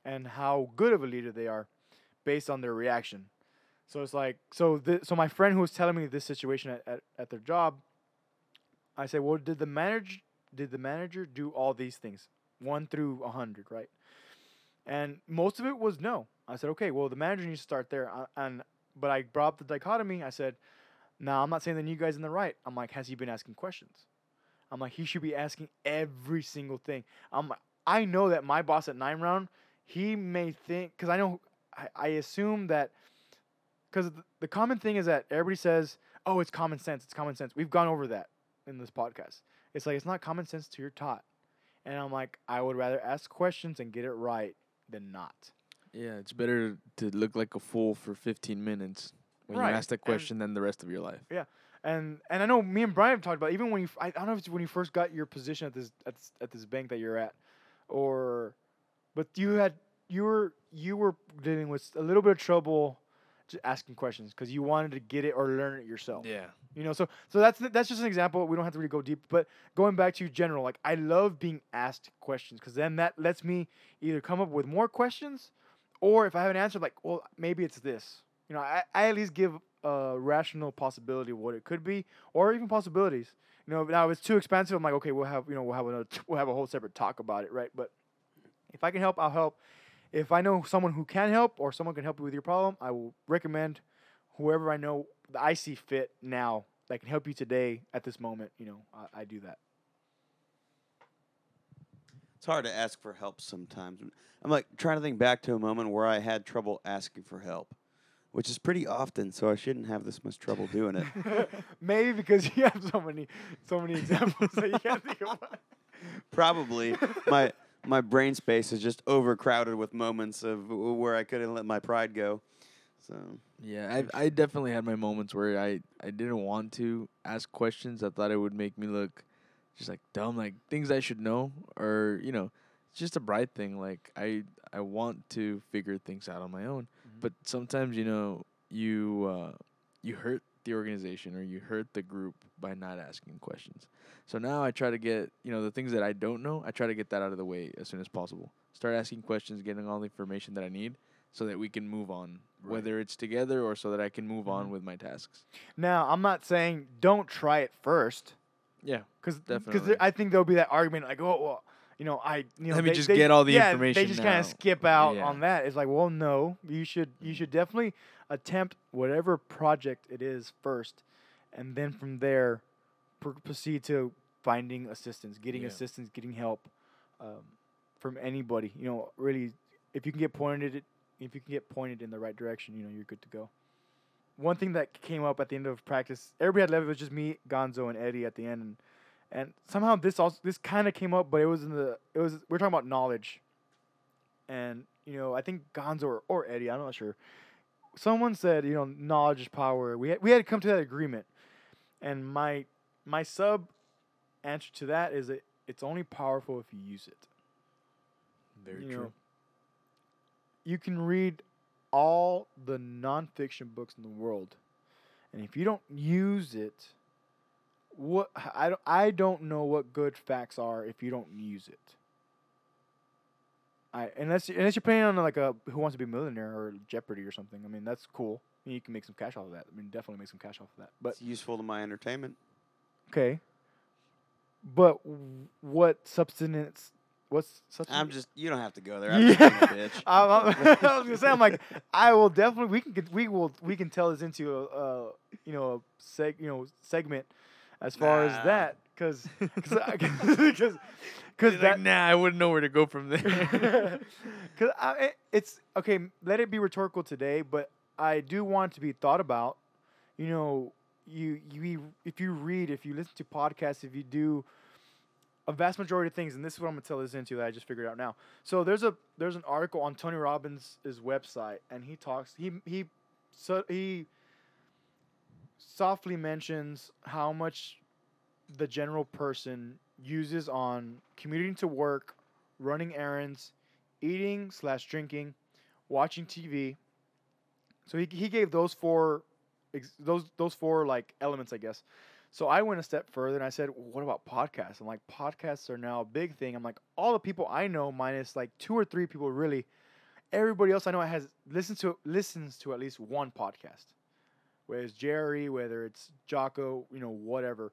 and how good of a leader they are, based on their reaction. So it's like so th- so my friend who was telling me this situation at, at, at their job, I said, well, did the manager did the manager do all these things, one through a hundred, right? And most of it was no. I said, okay, well, the manager needs to start there. And but I brought up the dichotomy. I said, now I'm not saying that you guys are in the right. I'm like, has he been asking questions? I'm like, he should be asking every single thing. I'm like, I know that my boss at nine round, he may think because I know I, I assume that because the common thing is that everybody says, oh, it's common sense. It's common sense. We've gone over that in this podcast. It's like it's not common sense to your taught, and I'm like, I would rather ask questions and get it right than not.
Yeah, it's better to look like a fool for 15 minutes when
Right,
you ask that
and-
question than the rest of your life.
Yeah, and and I know me and Brian have talked about even when you f- I, I don't know if it's when you first got your position at this at this, at this bank that you're at, or, but you had you were you were dealing with a little bit of trouble, just asking questions because you wanted to get it or learn it yourself.
Yeah.
You know, so so that's that's just an example. We don't have to really go deep, but going back to general, like I love being asked questions because then that lets me either come up with more questions, or if I have an answer, like, well, maybe it's this. You know, I, I at least give a rational possibility of what it could be, or even possibilities. You know, now if it's too expensive, I'm like, okay, we'll have you know we'll have another we'll have a whole separate talk about it, right? But if I can help, I'll help. If I know someone who can help or someone can help you with your problem, I will recommend whoever I know I see fit now that can help you today at this moment. You know, I, I do that.
It's hard to ask for help sometimes. I'm like trying to think back to a moment where I had trouble asking for help, which is pretty often, so I shouldn't have this much trouble doing it.
Maybe because you have so many, so many examples that you can't think of.
Probably my my brain space is just overcrowded with moments of where I couldn't let my pride go. So
Yeah, I I definitely had my moments where I I didn't want to ask questions. I thought it would make me look just like dumb, like things I should know, or you know, it's just a bright thing. Like I I want to figure things out on my own,
Mhm.
but sometimes you know you uh, you hurt the organization or you hurt the group by not asking questions. So now I try to get you know the things that I don't know. I try to get that out of the way as soon as possible. Start asking questions, getting all the information that I need, so that we can move on,
Right.
whether it's together or so that I can move on
Mhm.
with my tasks.
Now, I'm not saying don't try it first,
Yeah,
because
Definitely.
I think there'll be that argument like, oh, well, you know, I, you know,
Let me
they-
just
they-
get all the
yeah,
information
They just kind of skip out
Yeah.
on that. It's like, well, no, you should, you should definitely attempt whatever project it is first, and then from there, pr- proceed to finding assistance, getting
Yeah.
assistance, getting help um, from anybody. You know, really, if you can get pointed, if you can get pointed in the right direction, you know, you're good to go. One thing that came up at the end of practice, everybody had left. It was just me, Gonzo, and Eddie at the end, and, and somehow this also this kind of came up, but it was in the it was we're talking about knowledge, and you know I think Gonzo or, or Eddie, I'm not sure. Someone said you know knowledge is power. We had, we had to come to that agreement, and my my sub answer to that is that it's only powerful if you use it.
very
You know, you can read all the nonfiction books in the world, and if you don't use it, what I don't, I don't know what good facts are if you don't use it. I unless unless you're playing on like a Who Wants to Be a Millionaire or Jeopardy or something. I mean that's cool. I mean, you can make some cash off of that. I mean definitely make some cash off of that. But
it's useful to my entertainment.
okay. But what substance? What's such?
I'm just you don't have to go there. I'm a bitch.
I'm, I'm, I was gonna say, I'm like, I will definitely. We can get, we will we can tell this into a, uh you know a seg you know segment as far
Nah.
as that because because because
like, nah, I wouldn't know where to go from there.
because it, it's okay. Let it be rhetorical today, but I do want to be thought about. You know, you you if you read, if you listen to podcasts, if you do a vast majority of things, and this is what I'm gonna tell this into that I just figured out now. So there's a there's an article on Tony Robbins' website, and he talks he he so he softly mentions how much the general person uses on commuting to work, running errands, eating slash drinking, watching TV. So he he gave those four those those four like elements, I guess. So I went a step further and I said, "What about podcasts?" I'm like, "Podcasts are now a big thing." I'm like, all the people I know, minus like two or three people, really. Everybody else I know has listens to listens to at least one podcast, whether it's Jerry, whether it's Jocko, you know, whatever.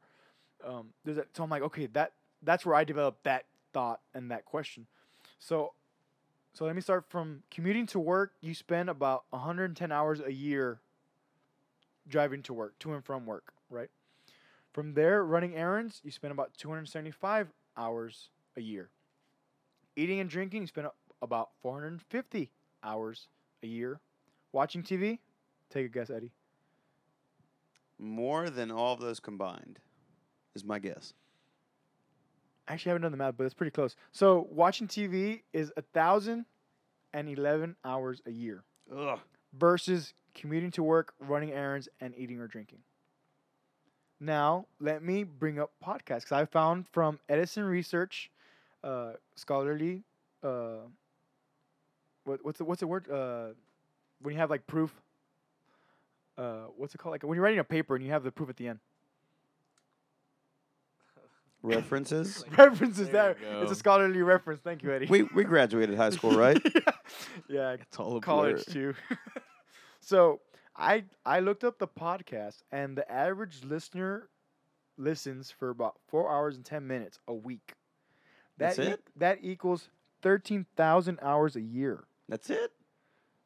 Um, there's a, so I'm like, okay, that that's where I developed that thought and that question. So, so let me start from commuting to work. You spend about 110 hours a year driving to work, to and from work, right? From there, running errands, you spend about 275 hours a year. Eating and drinking, you spend about 450 hours a year. Watching TV, take a guess, Eddie.
More than all of those combined, is my guess.
Actually, I haven't done the math, but it's pretty close. So watching TV is a thousand and eleven hours a year
Ugh.
versus commuting to work, running errands, and eating or drinking. Now, let me bring up podcasts because I found from Edison Research, uh, scholarly, uh, what, what's the what's the word? Uh, when you have like proof. Uh, what's it called? Like when you're writing a paper and you have the proof at the end.
References?
References
There
there. It's a scholarly reference. Thank you, Eddie.
we we graduated high school, right?
yeah,
It's all a
college
blur.
too. so I I looked up the podcast, and the average listener listens for about four hours and ten minutes a week. That
That's
e-
it?
that equals thirteen thousand hours a year
That's it.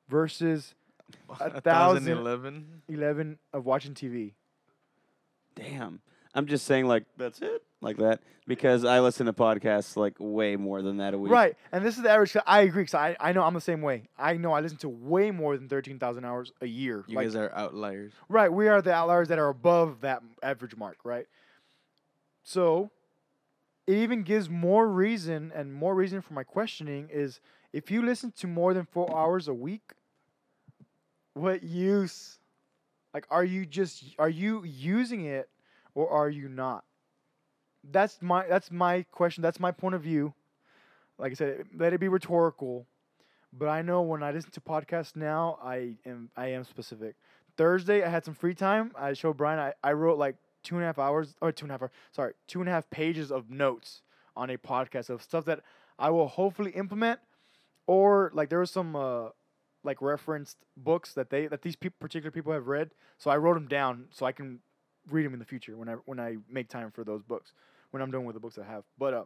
versus
A
thousand-
eleven.
eleven of watching TV.
Damn. I'm just saying, like, that's it, like that, because I listen to podcasts like way more than that a week.
Right, and this is the average. I agree. Cause I I know I'm the same way. I know I listen to way more than thirteen thousand hours a year.
You
Like,
guys are outliers.
Right, we are the outliers that are above that average mark, right? So, it even gives more reason and more reason for my questioning is if you listen to more than 4 hours a week, what use like are you just are you using it or are you not? That's my that's my question, that's my point of view. Like I said, let it be rhetorical. But I know when I listen to podcasts now, I am I am specific. Thursday, I had some free time. I showed Brian. I, I wrote like two and a half hours, or two and a half. hour- Sorry, two and a half pages of notes on a podcast of stuff that I will hopefully implement, or like there was some uh, like referenced books that they that these particular people have read. So I wrote them down so I can read them in the future when I when I make time for those books when I'm done with the books I have. But uh,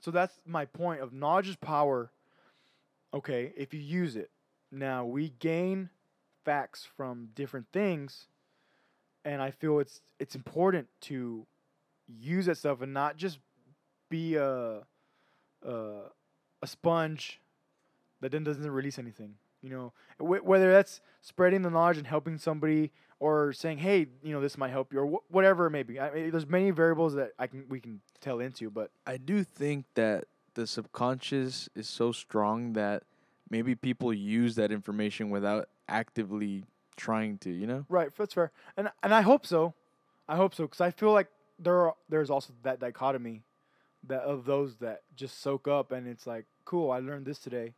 so that's my point of knowledge is power. Okay, if you use it. Now we gain facts from different things and I feel it's it's important to use that stuff and not just be a a, a sponge that then doesn't release anything. You know, Wh- whether that's spreading the knowledge and helping somebody, or saying, "Hey, you know, this might help you," or wh- whatever it may be. I mean, there's many variables that I can we can tell into, but
I do think that the subconscious is so strong that maybe people use that information without actively trying to, you know?
Right, that's fair, and and I hope so. I hope so because I feel like there are, there's also that dichotomy, that of those that just soak up and it's like, cool, I learned this today.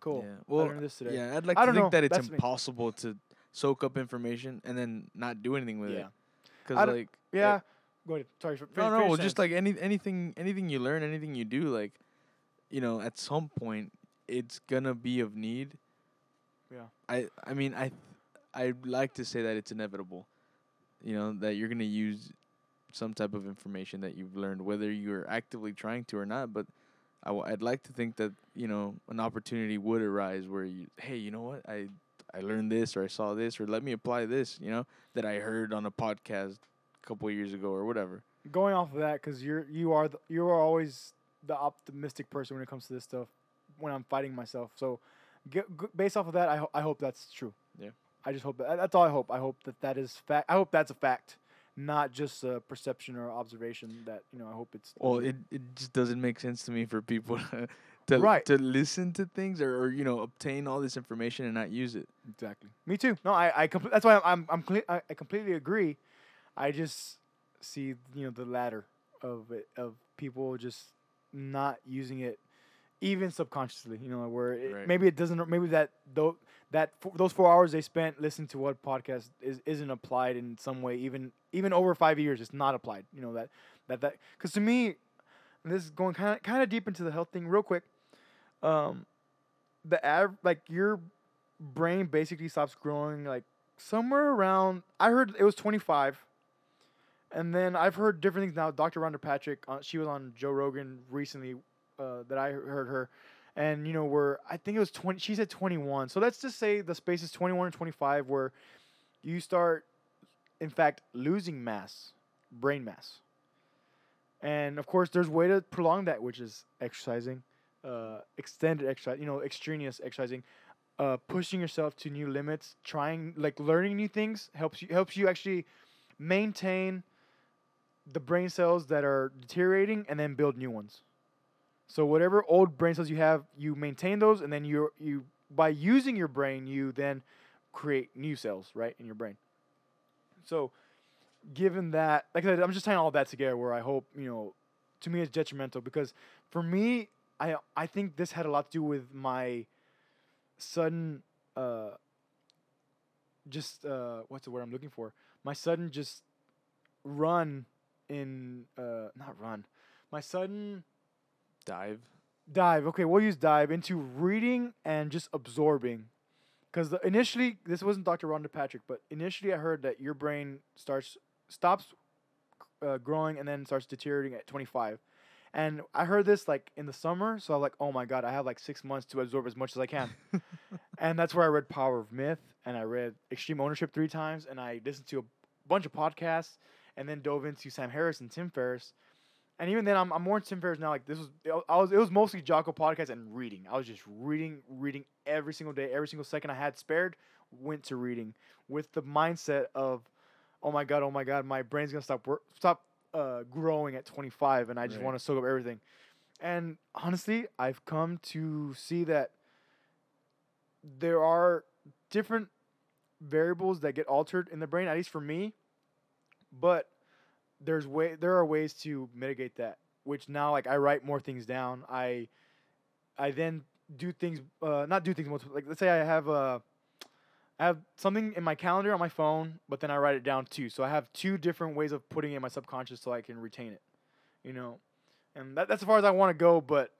Cool,
Yeah.
I
Well,
learned this today.
yeah, I'd like
I
to
don't
think
know,
that it's
that's me.
impossible to soak up information and then not do anything with it.
Yeah. I
Because like
Yeah. Go ahead. Sorry. For,
no, no, well, just like any anything anything you learn, anything you do, like you know, at some point it's gonna be of need.
Yeah.
I I mean I I'd like to say that it's inevitable. You know, that you're gonna use some type of information that you've learned, whether you're actively trying to or not. But I w- I'd like to think that you know an opportunity would arise where you, hey, you know what, I I learned this or I saw this or let me apply this, you know, that I heard on a podcast a couple years ago or whatever.
going off of that because you're you are the, you are always the optimistic person when it comes to this stuff. When I'm fighting myself, so g- g- based off of that, I ho- I hope that's true.
Yeah.
I just hope that that's all I hope. I hope that that is fact. I hope that's a fact, not just a perception or observation. That you know, I hope it's.
Well, it, it just doesn't make sense to me for people to
Right.
to listen to things or, or you know obtain all this information and not use it.
Exactly. Me too. No, I I compl- that's why I'm I'm, I'm cle- I, I completely agree. I just see you know the latter of it of people just not using it even subconsciously. You know where it,
Right.
maybe it doesn't maybe that though that f- those four hours they spent listening to what podcast is isn't applied in some way even even over five years it's not applied. You know that that that because to me this is going kind of kind of deep into the health thing real quick. Um, the av- like your brain basically stops growing like somewhere around. I heard it was twenty five, and then I've heard different things now. Dr. Rhonda Patrick, uh, she was on Joe Rogan recently uh, that I heard her, and you know where I think it was twenty. She said twenty one. So let's just say the space is twenty one and twenty five, where you start, in fact, losing mass, brain mass. And of course, there's way to prolong that, which is exercising, uh, extended exercise, you know, extraneous exercising. uh, pushing yourself to new limits, trying like learning new things helps you helps you actually maintain the brain cells that are deteriorating and then build new ones. So whatever old brain cells you have, you maintain those, and then you you by using your brain, you then create new cells right in your brain. So, given that, like I said, I'm just tying all that together. Where I hope you know, to me, it's detrimental because for me, I I think this had a lot to do with my sudden uh just uh what's the word I'm looking for? My sudden just run in uh not run. My sudden
Dive.
dive. Okay, we'll use dive into reading and just absorbing. Because initially, this wasn't Dr. Rhonda Patrick, but initially I heard that your brain starts stops uh, growing and then starts deteriorating at 25. And I heard this like in the summer, so I was like, oh my god, I have like six months to absorb as much as I can. and that's where I read Power of Myth and I read Extreme Ownership three times and I listened to a bunch of podcasts and then dove into Sam Harris and Tim Ferriss. And even then, I'm, I'm more into Tim Ferriss now. Like this was, I was, it was mostly Jocko podcast and reading. I was just reading, reading every single day, every single second I had spared went to reading with the mindset of, oh my god, oh my god, my brain's gonna stop work, stop uh, growing at 25, and I just
Right.
want to soak up everything. And honestly, I've come to see that there are different variables that get altered in the brain, at least for me. But there's way there are ways to mitigate that. Which now, like I write more things down. I I then do things, uh, not do things multiple. Like let's say I have a I have something in my calendar on my phone, but then I write it down too. So I have two different ways of putting it in my subconscious so I can retain it. You know, and that, that's as far as I want to go. But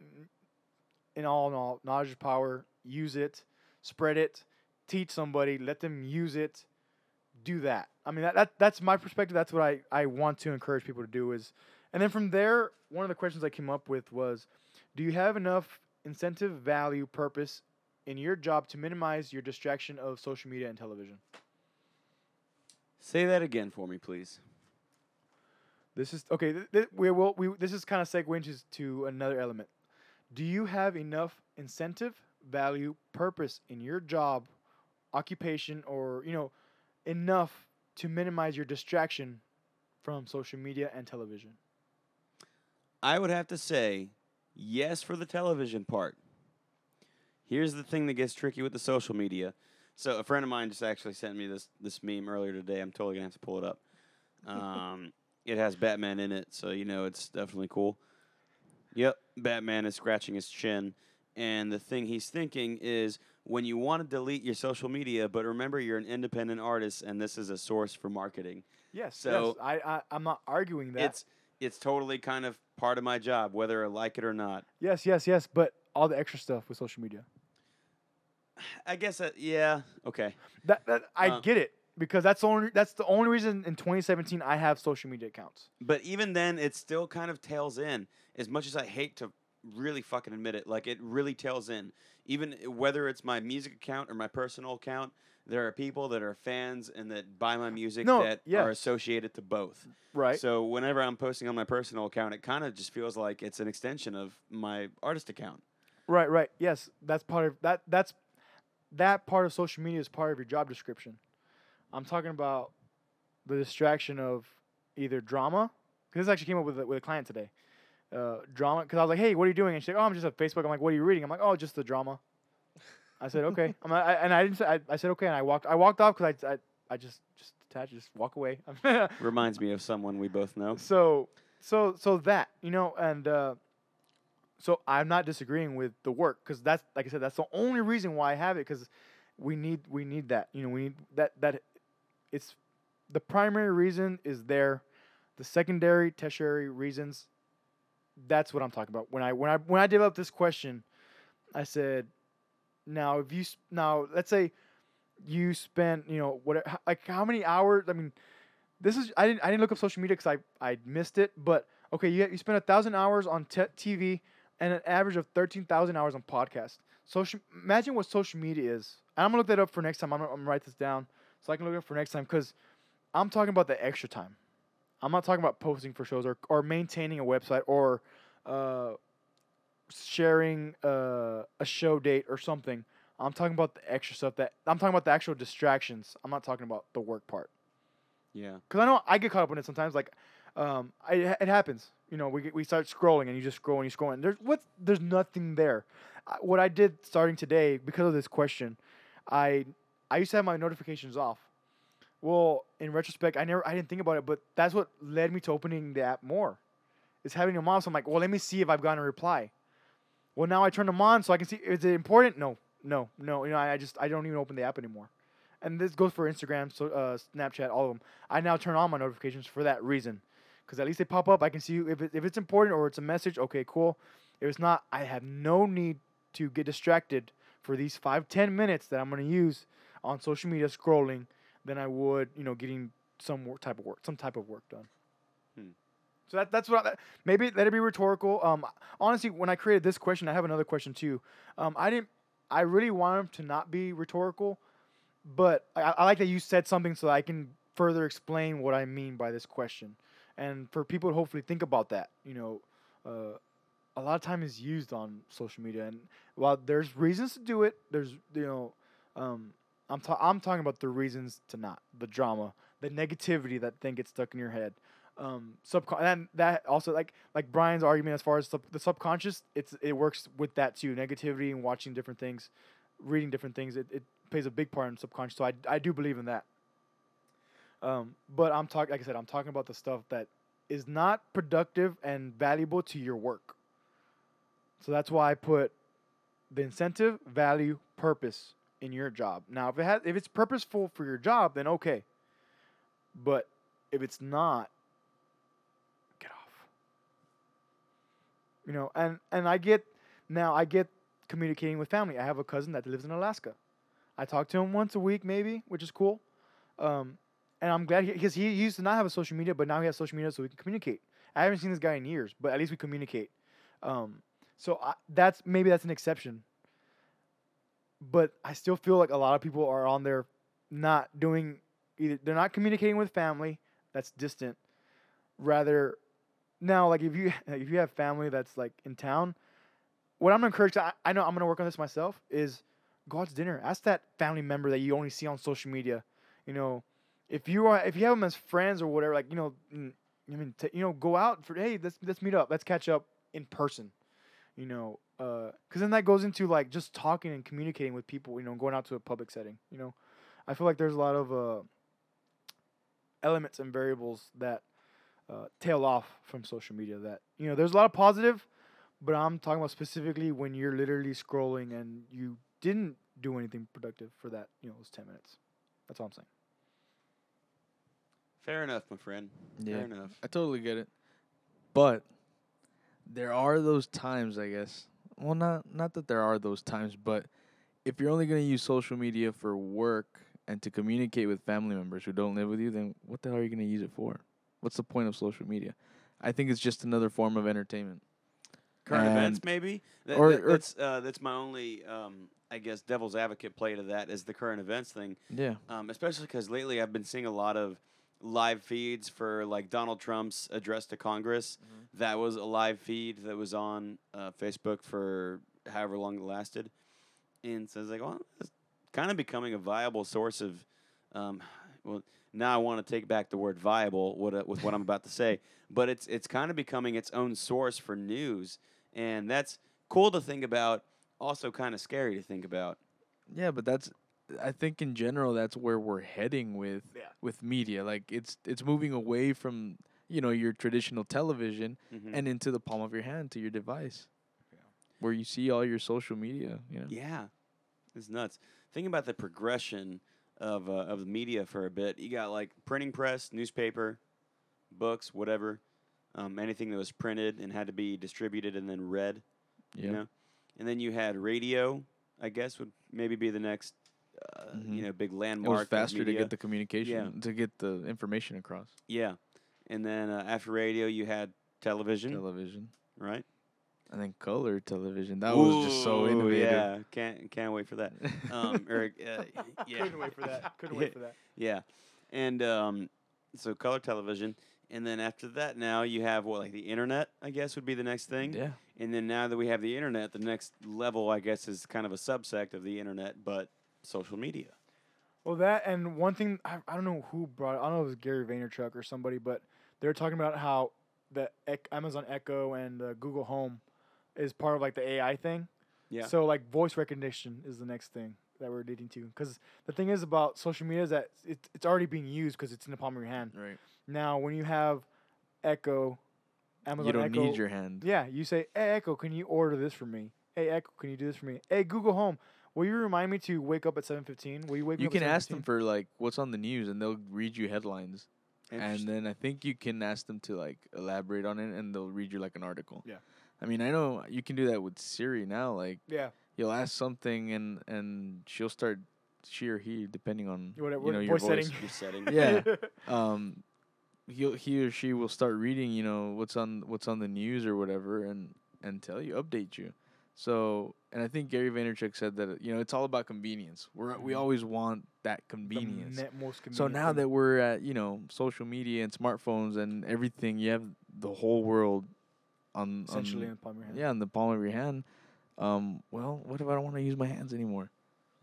in all in all, knowledge is power. Use it, spread it, teach somebody, let them use it. Do that. I mean, that, that that's my perspective. That's what I, I want to encourage people to do is, and then from there, one of the questions I came up with was, do you have enough incentive, value, purpose in your job to minimize your distraction of social media and television?
Say that again for me, please.
This is okay. Th- th- we will. We this is kind of segue into to another element. Do you have enough incentive, value, purpose in your job, occupation, or you know, enough to minimize your distraction from social media and television?
I would have to say yes for the television part. Here's the thing that gets tricky with the social media. So a friend of mine just actually sent me this this meme earlier today. I'm totally gonna have to pull it up. Um, it has Batman in it, so you know it's definitely cool. Yep, Batman is scratching his chin, and the thing he's thinking is when you want to delete your social media, but remember you're an independent artist, and this is a source for marketing.
Yes.
So-
yes. I, I I'm not arguing that.
It's it's totally kind of part of my job, whether I like it or not.
yes, yes, yes. But all the extra stuff with social media.
I guess that yeah, okay.
That, that I
Uh,
get it because that's the only that's the only reason in 2017 I have social media accounts.
But even then, it still kind of tails in. As much as I hate to really fucking admit it, like it really tails in. Even whether it's my music account or my personal account, there are people that are fans and that buy my music
No,
that
yeah.
are associated to both.
Right.
So whenever I'm posting on my personal account, it kind of just feels like it's an extension of my artist account.
Right, right. Yes, that's part of that. That's that part of social media is part of your job description. I'm talking about the distraction of either drama. Because this actually came up with a, with a client today. Uh, drama. Because I was like, "Hey, what are you doing?" And she's like, "Oh, I'm just at Facebook." I'm like, "What are you reading?" I'm like, "Oh, just the drama." I said, "Okay." I'm like, I, and I didn't say. I, I said, "Okay," and I walked. I walked off because I, I I just just detach, just walk away.
Reminds me of someone we both know.
So so so that you know, and uh, so I'm not disagreeing with the work because that's like I said, that's the only reason why I have it because we need we need that. You know, we need that that it's the primary reason is there. The secondary, tertiary reasons. That's what I'm talking about. When I when I when I developed this question, I said, now if you now let's say you spent you know what like how many hours? I mean, this is I didn't I didn't look up social media because I I missed it. But okay, you you spent a thousand hours on TV and an average of thirteen thousand hours on podcast. Social imagine what social media is. And I'm gonna look that up for next time. I'm gonna, I'm gonna write this down so I can look it up for next time because I'm talking about the extra time. I'm not talking about posting for shows or or maintaining a website or uh, sharing uh, a show date or something. I'm talking about the extra stuff that I'm talking about the actual distractions. I'm not talking about the work part.
Yeah.
Cause I know I get caught up in it sometimes. Like, um, it happens. You know, we we start scrolling and you just scroll and you scroll and there's what there's nothing there. What I did starting today because of this question, I I used to have my notifications off. Well, in retrospect, I never I didn't think about it, but that's what led me to opening the app more. Is having them on. So I'm like, well, let me see if I've gotten a reply. Well, now I turn them on so I can see. Is it important? No, no, no. You know, I, I just I don't even open the app anymore. And this goes for Instagram, so uh, Snapchat, all of them. I now turn on my notifications for that reason, because at least they pop up. I can see if it, if it's important or it's a message. Okay, cool. If it's not, I have no need to get distracted for these five ten minutes that I'm gonna use on social media scrolling than I would, you know, getting some wor- type of work, some type of work done.
Hmm.
So that, that's what I, maybe let it be rhetorical. Um, honestly, when I created this question, I have another question too. Um, I didn't, I really want them to not be rhetorical, but I, I like that you said something so I can further explain what I mean by this question, and for people to hopefully think about that. You know, uh, a lot of time is used on social media, and while there's reasons to do it, there's you know, um, I'm ta- I'm talking about the reasons to not the drama, the negativity that then gets stuck in your head. Um, subcon and that also like like Brian's argument as far as sub- the subconscious, it's it works with that too. Negativity and watching different things, reading different things, it, it plays a big part in subconscious. So I I do believe in that. Um, but I'm talking like I said, I'm talking about the stuff that is not productive and valuable to your work. So that's why I put the incentive, value, purpose in your job. Now, if it has, if it's purposeful for your job, then okay. But if it's not, get off. You know, and and I get now I get communicating with family. I have a cousin that lives in Alaska. I talk to him once a week, maybe, which is cool. Um, and I'm glad because he, he used to not have a social media, but now he has social media so we can communicate. I haven't seen this guy in years, but at least we communicate. Um, so I, that's maybe that's an exception. But I still feel like a lot of people are on there not doing either they're not communicating with family that's distant. Rather now like if you if you have family that's like in town, what I'm gonna encourage I, I know I'm gonna work on this myself is go out to dinner. Ask that family member that you only see on social media. You know, if you are if you have them as friends or whatever, like you know, I mean, t- you know, go out for hey, let's let's meet up, let's catch up in person. You know, because then that goes into like just talking and communicating with people. You know, going out to a public setting. You know, I feel like there's a lot of uh, elements and variables that uh, tail off from social media. That you know, there's a lot of positive, but I'm talking about specifically when you're literally scrolling and you didn't do anything productive for that. You know, those ten minutes. That's all I'm saying.
Fair enough, my friend.
Yeah.
Fair enough.
I totally get it. But there are those times, I guess. Well, not not that there are those times, but if you're only going to use social media for work and to communicate with family members who don't live with you, then what the hell are you going to use it for? What's the point of social media? I think it's just another form of entertainment.
Current events, maybe. That,
or-
that-
or-
that's uh, that's my only, um, I guess, devil's advocate play to that is the current events thing.
Yeah.
Um, especially because lately I've been seeing a lot of live feeds for like Donald Trump's address to Congress.
Mhm.
That was a live feed that was on uh, Facebook for however long it lasted, and so I was like, well, it's kind of becoming a viable source of. Um, well, now I want to take back the word viable what, uh, with what I'm about to say, but it's it's kind of becoming its own source for news, and that's cool to think about. Also, kind of scary to think about.
Yeah, but that's I think in general that's where we're heading with
Yeah.
with media. Like it's it's moving away from, you know, your traditional television
Mhm.
and into the palm of your hand to your device.
Yeah.
Where you see all your social media, you know.
Yeah, it's nuts. Think about the progression of uh, of the media for a bit. You got like printing press, newspaper, books, whatever, um, anything that was printed and had to be distributed and then read.
Yeah.
You know, and then you had radio. I guess would maybe be the next, uh,
Mhm.
you know, big landmark.
It
landmark.
was faster to get the communication to get the information across.
yeah, and then uh, after radio, you had television,
Television.
right?
And then color television. That was just so
Ooh,
innovative.
Yeah, can't can't wait for that. Um, or, uh, yeah.
Couldn't wait for that. Couldn't wait for that.
Yeah, and um, so color television, And then after that, now you have what, like the internet, I guess, would be the next thing.
Yeah.
And then now that we have the internet, the next level, I guess, is kind of a subsect of the internet, but social media.
Well, that and one thing I, I don't know who brought it. I don't know if it was Gary Vaynerchuk or somebody, but they were talking about how the Ec- Amazon Echo and the Google Home is part of like the AI thing.
Yeah.
So like voice recognition is the next thing that we're leading to. Because the thing is about social media is that it, it's already being used because it's in the palm of your hand.
Right.
Now, when you have Echo, Amazon
you don't
Echo,
need your hand.
yeah, you say, "Hey Echo, can you order this for me? Hey Echo, can you do this for me? Hey Google Home, will you remind me to wake up at seven fifteen? Will you wake me
You
up?" at
can ask them
7:15?"
for like what's on the news, and they'll read you headlines. And
Interesting.
then I think you can ask them to like elaborate on it, and they'll read you like an article.
Yeah.
I mean, I know you can do that with Siri now. Like
Yeah,
you'll ask something, and and she'll start she or he, depending on
Whatever-
you know your
voice
voice.
setting.
Your setting.
Yeah. um, he'll he or she will start reading, you know, what's on what's on the news or whatever, and and tell you, update you. So, and I think Gary Vaynerchuk said that you know it's all about convenience. We're we
Mhm.
always want that
The
convenience.
net most
So now
thing.
that we're at you know social media and smartphones and everything, you have the whole world on
essentially in
on,
the palm of your hand.
yeah, in the palm of your hand. Um, well, what if I don't want to use my hands anymore?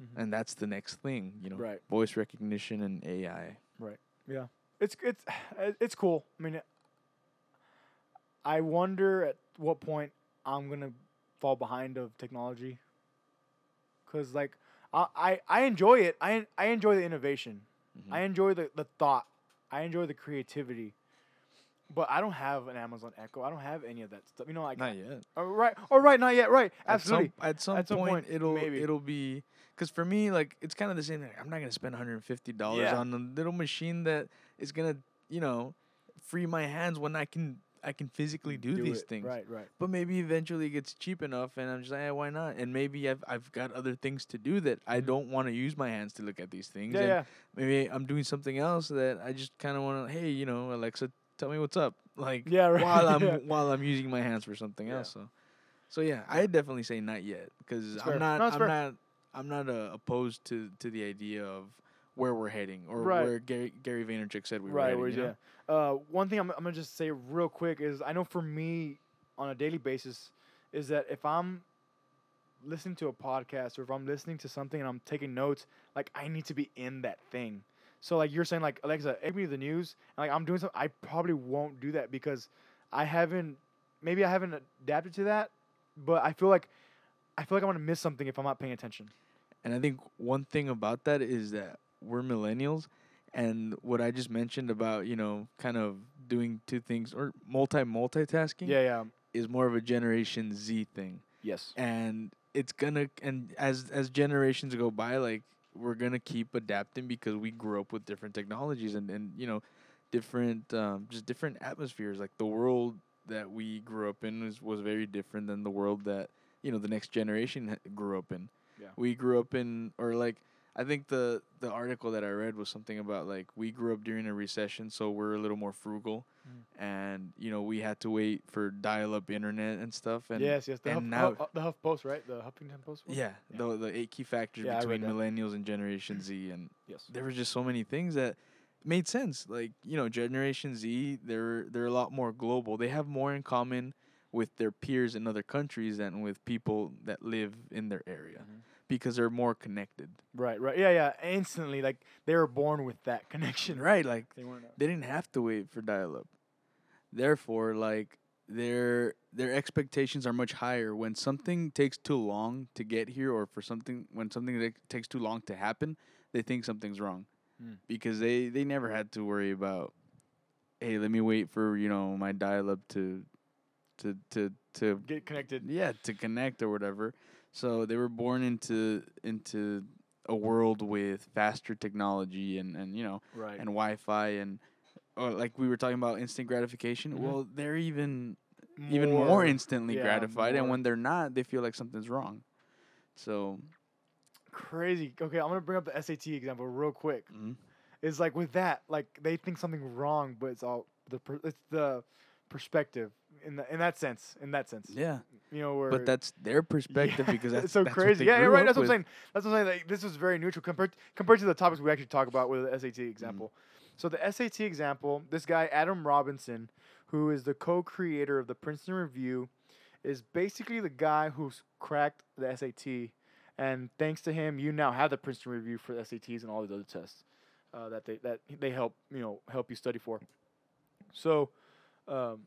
Mhm.
And that's the next thing, you know,
Right.
voice recognition and AI. Right. Yeah.
It's it's it's cool. I mean, I wonder at what point I'm gonna fall behind of technology. Cause like I I, I enjoy it. I I enjoy the innovation.
Mhm.
I enjoy the, the thought. I enjoy the creativity. But I don't have an Amazon Echo. I don't have any of that stuff. You know, like
Not yet.
oh, right. Oh, right. Not yet. Right.
At
Absolutely.
some, at some
At some
point,
point,
it'll
maybe.
it'll be because for me, like it's kind of the same thing. I'm not gonna spend 150 dollars
Yeah.
on a little machine that is gonna, you know, free my hands when I can I can physically do, these
it.
things.
Right. Right.
But maybe eventually it gets cheap enough, and I'm just like, eh, why not? And maybe I've I've got other things to do that I
Mhm.
don't want to use my hands to look at these things.
Yeah. Yeah.
Maybe I'm doing something else that I just kind of want to. Hey, you know, Alexa, tell me what's up. Like
Yeah. Right.
while I'm
yeah.
while I'm using my hands for something
Yeah.
else. So, so yeah, I definitely say not yet because I'm not
No,
I'm
fair.
not I'm not uh, opposed to to the idea of where we're heading or
Right.
where Gary Gary Vaynerchuk said we were
right.
heading.
where-
you know?
yeah. Uh, one thing I'm, I'm gonna just say real quick is I know for me on a daily basis is that if I'm listening to a podcast or if I'm listening to something and I'm taking notes, like I need to be in that thing. So like you're saying like Alexa, give me the news. And, like I'm doing something, I probably won't do that because I haven't maybe I haven't adapted to that, but I feel like I feel like I'm gonna miss something if I'm not paying attention.
And I think one thing about that is that we're millennials, and what I just mentioned about you know kind of doing two things or multi multitasking
Yeah, yeah.
is more of a Generation Z thing.
Yes.
and it's gonna and as as generations go by like we're gonna keep adapting because we grew up with different technologies and and you know different um, just different atmospheres like the world that we grew up in was, was very different than the world that you know the next generation grew up in
Yeah.
we grew up in or like i think the the article that i read was something about like we grew up during a recession so we're a little more frugal
Mm.
and you know we had to wait for dial-up internet and stuff and
yes, yes. The Huff,
and now-
Huff, the Huff Post, right? The Huffington Post.
yeah,
Yeah.
the the eight key factors
Yeah,
between millennials and Generation Z, and
Yes.
there were just so many things that made sense. Like you know, Generation Z, they're they're a lot more global. They have more in common with their peers in other countries than with people that live in their area
Mhm.
Because they're more connected.
Right, right. Yeah, yeah. Instantly, like they were born with that connection.
Right, like
They weren't.
they didn't have to wait for dial-up. Therefore, like their their expectations are much higher when something takes too long to get here or for something when something that takes too long to happen, they think something's wrong.
Mm.
Because they they never had to worry about hey, let me wait for, you know, my dial-up to to to to
get connected.
yeah, to connect or whatever. So they were born into into a world with faster technology and and you know,
Right.
and Wi-Fi and or like we were talking about instant gratification.
Mhm.
Well, they're even even more instantly
yeah,
gratified, and when they're not, they feel like something's wrong. So
crazy. Okay, I'm gonna bring up the SAT example real quick.
mhm.
It's like with that, like they think something's wrong, but it's all the per, it's the perspective in the in that sense. In that sense,
yeah,
you know where.
but that's their perspective
Yeah,
because that's
so
that's
crazy. Yeah, yeah, right. That's what I'm saying. That's what I'm saying. Like, this was very neutral compared compared to the topics we actually talk about with the SAT
Mm-hmm.
example. So the SAT example, this guy Adam Robinson, who is the co-creator of the Princeton Review, is basically the guy who's cracked the SAT, and thanks to him, you now have the Princeton Review for the SATs and all these other tests uh, that they that they help you know help you study for. So, um,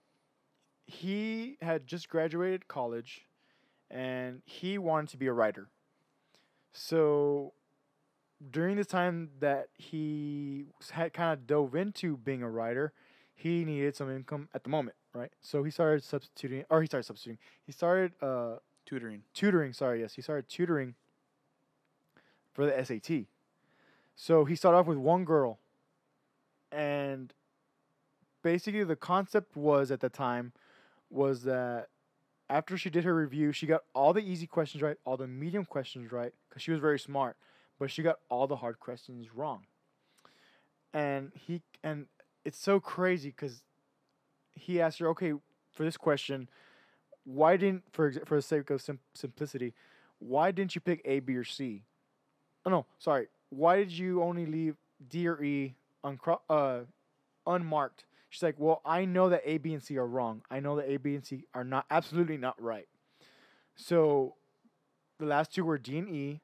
he had just graduated college, and he wanted to be a writer. So, during the time that he had kind of dove into being a writer, he needed some income at the moment, right? So he started substituting, or he started substituting. He started uh,
Tutoring.
tutoring. Sorry, yes, he started tutoring for the SAT. So he started off with one girl, and basically the concept was at the time was that after she did her review, she got all the easy questions right, all the medium questions right, because she was very smart, but she got all the hard questions wrong. And he and it's so crazy because he asked her, okay, for this question, why didn't for for the sake of sim- simplicity, why didn't you pick A, B, or C? Oh no, sorry. Why did you only leave D or E uncro- uh, unmarked? She's like, well, I know that A, B, and C are wrong. I know that A, B, and C are not absolutely not right. So the last two were D and E.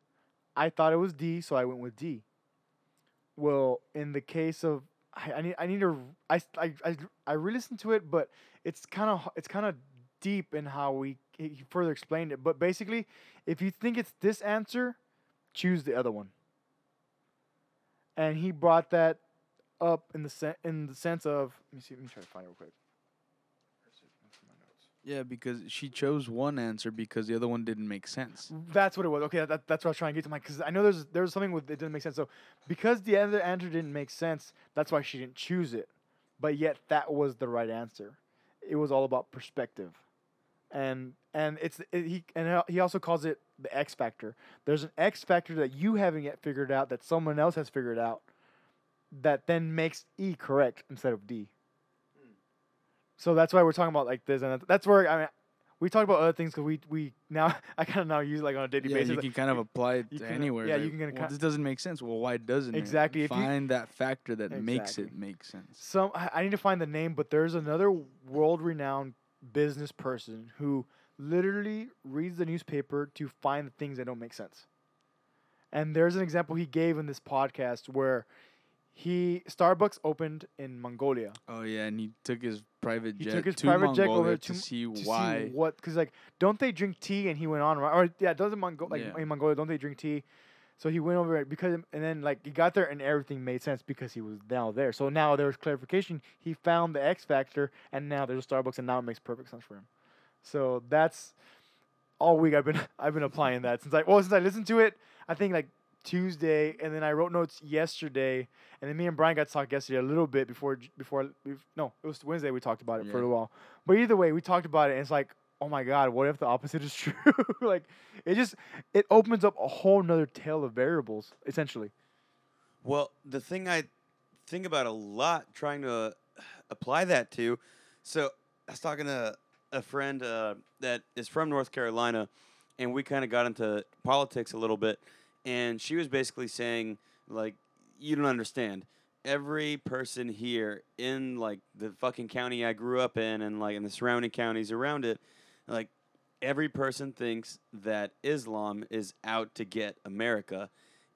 I thought it was D, so I went with D. Well, in the case of I, I need I need to I I I, I re-listened to it, but it's kind of it's kind of deep in how we he further explained it. But basically, if you think it's this answer, choose the other one. And he brought that up in the sen- in the sense of let me see let me try to find it real quick.
Yeah, because she chose one answer because the other one didn't make sense.
That's what it was. Okay, that, that's what I was trying to get to, Mike. Because I know there's there's something with it didn't make sense. So because the other answer didn't make sense, that's why she didn't choose it. But yet that was the right answer. It was all about perspective, and and it's it, he and he also calls it the X factor. There's an X factor that you haven't yet figured out that someone else has figured out, that then makes E correct instead of D. So that's why we're talking about like this, and that's- that's where I mean, we talk about other things because we we now I kind of now use it, like on a daily
Yeah,
basis.
you
like,
can kind of apply it to anywhere.
yeah,
like,
you can
well, this doesn't make sense. Well, why doesn't
Exactly,
it?
you-
Find that factor that makes it
Exactly.
make sense.
some I I need to find the name, but there's another world-renowned business person who literally reads the newspaper to find the things that don't make sense. And there's an example he gave in this podcast where he Starbucks opened in Mongolia.
Oh yeah, and he took his private jet.
He took his
to
private jet over
to,
to-
see
to
why.
see what because like don't they drink tea and he went on right or yeah doesn't Mongo- like
Yeah.
in Mongolia don't they drink tea so he went over it because and then like he got there and everything made sense because he was now there so now there was clarification he found the X factor and now there's a Starbucks and now it makes perfect sense for him so that's all week I've been I've been applying that since I well since I listened to it I think like Tuesday and then I wrote notes yesterday and then me and Brian got to talk yesterday a little bit before before bef- no it was Wednesday we talked about it for a while. But either way we talked about it and it's like oh my god what if the opposite is true? Like it just it opens up a whole nother tale of variables essentially.
Well, the thing I think about a lot trying to uh, apply that to, so I was talking to a friend uh, that is from North Carolina, and we kind of got into politics a little bit, and she was basically saying like, you don't understand. Every person here in like the fucking county I grew up in, and like in the surrounding counties around it, like every person thinks that Islam is out to get America,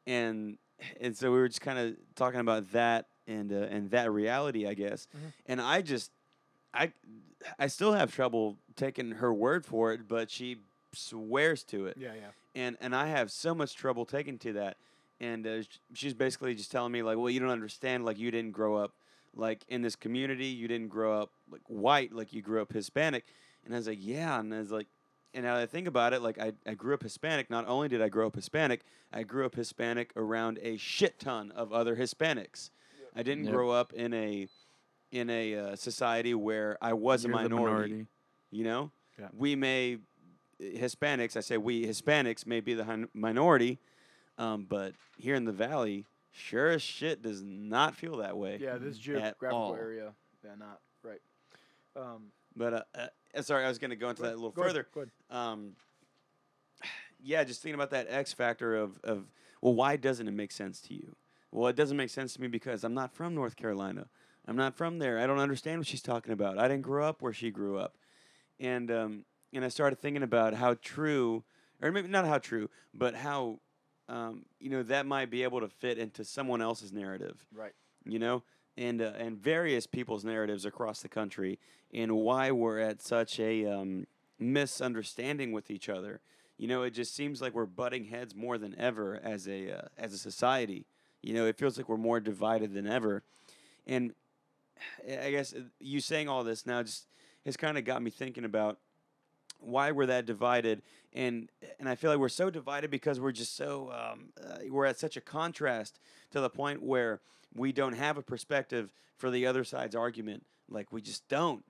and and so we were just kind of talking about that and uh, and that reality, I guess.
Mhm.
And I just, I, I still have trouble taking her word for it, but she swears to it,
yeah yeah
and and I have so much trouble taking to that. And uh, she's basically just telling me like, well, you don't understand, like you didn't grow up like in this community, you didn't grow up like white, like you grew up Hispanic. And I was like, yeah, and I was like. And now that I think about it, like I, I grew up Hispanic. Not only did I grow up Hispanic, I grew up Hispanic around a shit ton of other Hispanics. I didn't
Yep.
grow up in a in a uh, society where I was
You're
a
the
minority. You know,
Yeah.
we may Hispanics. I say we Hispanics may be the hin- minority, um, but here in the valley, sure as shit does not feel that way.
yeah this geographical area yeah not right um
But uh, uh, sorry, I was going to go into
go
that a little
ahead,
further.
go ahead.
um, yeah, just thinking about that X factor of, of well, why doesn't it make sense to you? Well, it doesn't make sense to me because I'm not from North Carolina. I'm not from there. I don't understand what she's talking about. I didn't grow up where she grew up, and um, and I started thinking about how true, or maybe not how true, but how um, you know that might be able to fit into someone else's narrative
Right.
you know, and uh, and various people's narratives across the country, and why we're at such a um, misunderstanding with each other. You know, it just seems like we're butting heads more than ever as a uh, as a society. You know, it feels like we're more divided than ever, and I guess uh, you saying all this now just has kind of got me thinking about why we're that divided and and I feel like we're so divided because we're just so um, uh, we're at such a contrast to the point where we don't have a perspective for the other side's argument like we just don't.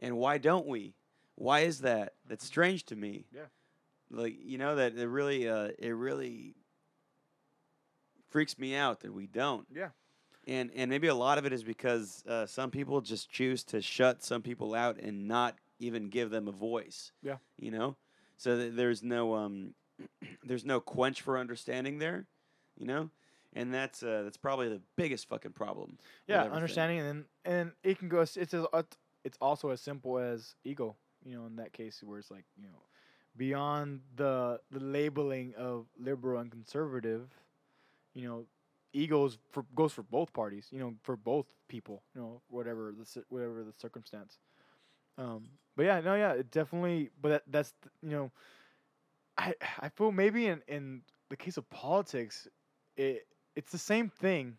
And why don't we? Why is that? That's strange to me.
Yeah.
like you know that it really uh, it really freaks me out that we don't.
Yeah.
and and maybe a lot of it is because uh, some people just choose to shut some people out and not even give them a voice.
Yeah.
You know, so th- there's no um, there's no quench for understanding there. You know, and that's uh, that's probably the biggest fucking problem.
Yeah, understanding, and then and it can go. It's as, uh, it's also as simple as ego. You know, in that case, where it's like you know, beyond the the labeling of liberal and conservative, you know, egos for goes for both parties. You know, for both people. You know, whatever the whatever the circumstance. Um, but yeah, no, yeah, it definitely. But that, that's you know, I I feel maybe in in the case of politics, it it's the same thing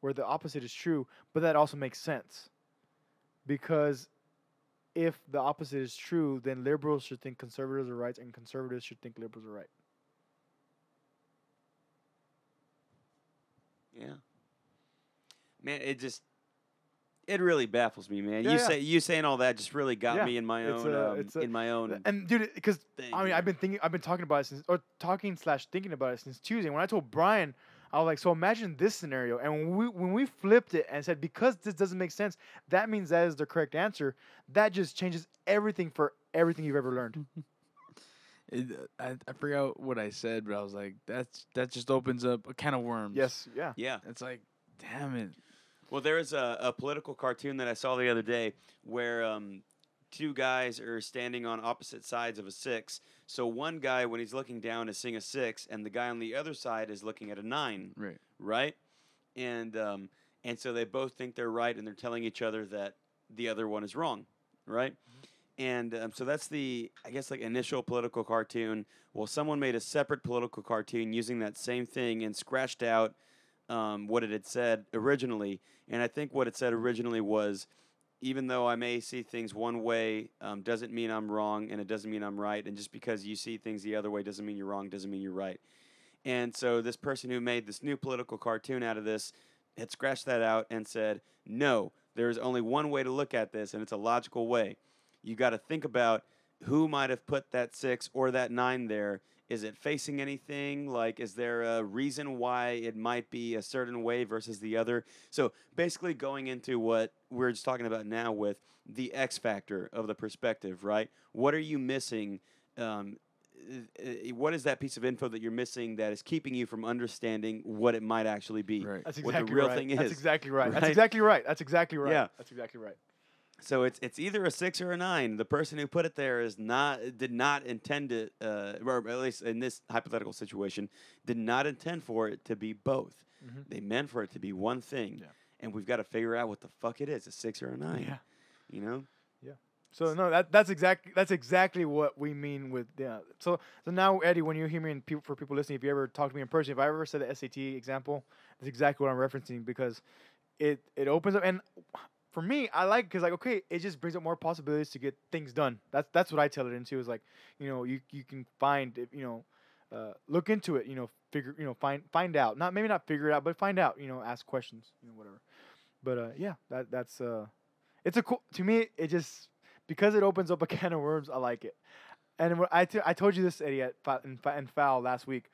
where the opposite is true, but that also makes sense. Because if the opposite is true, then liberals should think conservatives are right and conservatives should think liberals are right.
Yeah. Man, it just it really baffles me, man.
Yeah,
you
yeah.
say you saying all that just really got
Yeah,
me in my
it's
own
a-
um,
a-
in my own
And dude, because. I mean, I've been thinking, I've been talking about it since, or talking slash thinking about it since Tuesday. When I told Brian, I was like, so imagine this scenario, and when we when we flipped it and said because this doesn't make sense, that means that is the correct answer. That just changes everything for everything you've ever learned.
It, I I forgot what I said, but I was like, that's that just opens up a can of worms.
yes, yeah.
yeah.
It's like, damn it.
Well, there is a, a political cartoon that I saw the other day where um, two guys are standing on opposite sides of a six. So one guy, when he's looking down, is seeing a six, and the guy on the other side is looking at a nine,
Right.
right? And um, and so they both think they're right, and they're telling each other that the other one is wrong, right? And um, so that's the, I guess, like initial political cartoon. Well, someone made a separate political cartoon using that same thing and scratched out um, what it had said originally. And I think what it said originally was, even though I may see things one way, um, doesn't mean I'm wrong, and it doesn't mean I'm right. And just because you see things the other way doesn't mean you're wrong, doesn't mean you're right. And so this person who made this new political cartoon out of this had scratched that out and said, no, there's only one way to look at this, and it's a logical way. You got to think about who might have put that six or that nine there. Is it facing anything? Like, is there a reason why it might be a certain way versus the other? So, basically, going into what we're just talking about now with the X factor of the perspective, right? What are you missing? Um, uh, what is that piece of info that you're missing that is keeping you from understanding what it might actually be?
Right.
That's
what the
exactly
real
right.
thing
That's exactly right. That's exactly right. That's exactly right.
Yeah.
That's exactly right.
So it's it's either a six or a nine. The person who put it there is not did not intend it, uh, or at least in this hypothetical situation, did not intend for it to be both.
Mhm.
They meant for it to be one thing,
Yeah.
and we've got to figure out what the fuck it is, a six or a nine.
Yeah.
You know. Yeah.
So no, that that's exactly that's exactly what we mean with yeah. So so now Eddie, when you hear me and people for people listening, if you ever talk to me in person, if I ever said the SAT example, that's exactly what I'm referencing because it it opens up and for me, I like because like okay, it just brings up more possibilities to get things done. That's that's what I tell it into is like you know you you can find you know uh, look into it, you know figure you know find find out not maybe not figure it out, but find out you know ask questions you know whatever. But uh, yeah, that that's uh, it's a cool to me. It just because it opens up a can of worms. I like it. And I, t- I told you this Eddie at in, in foul last week.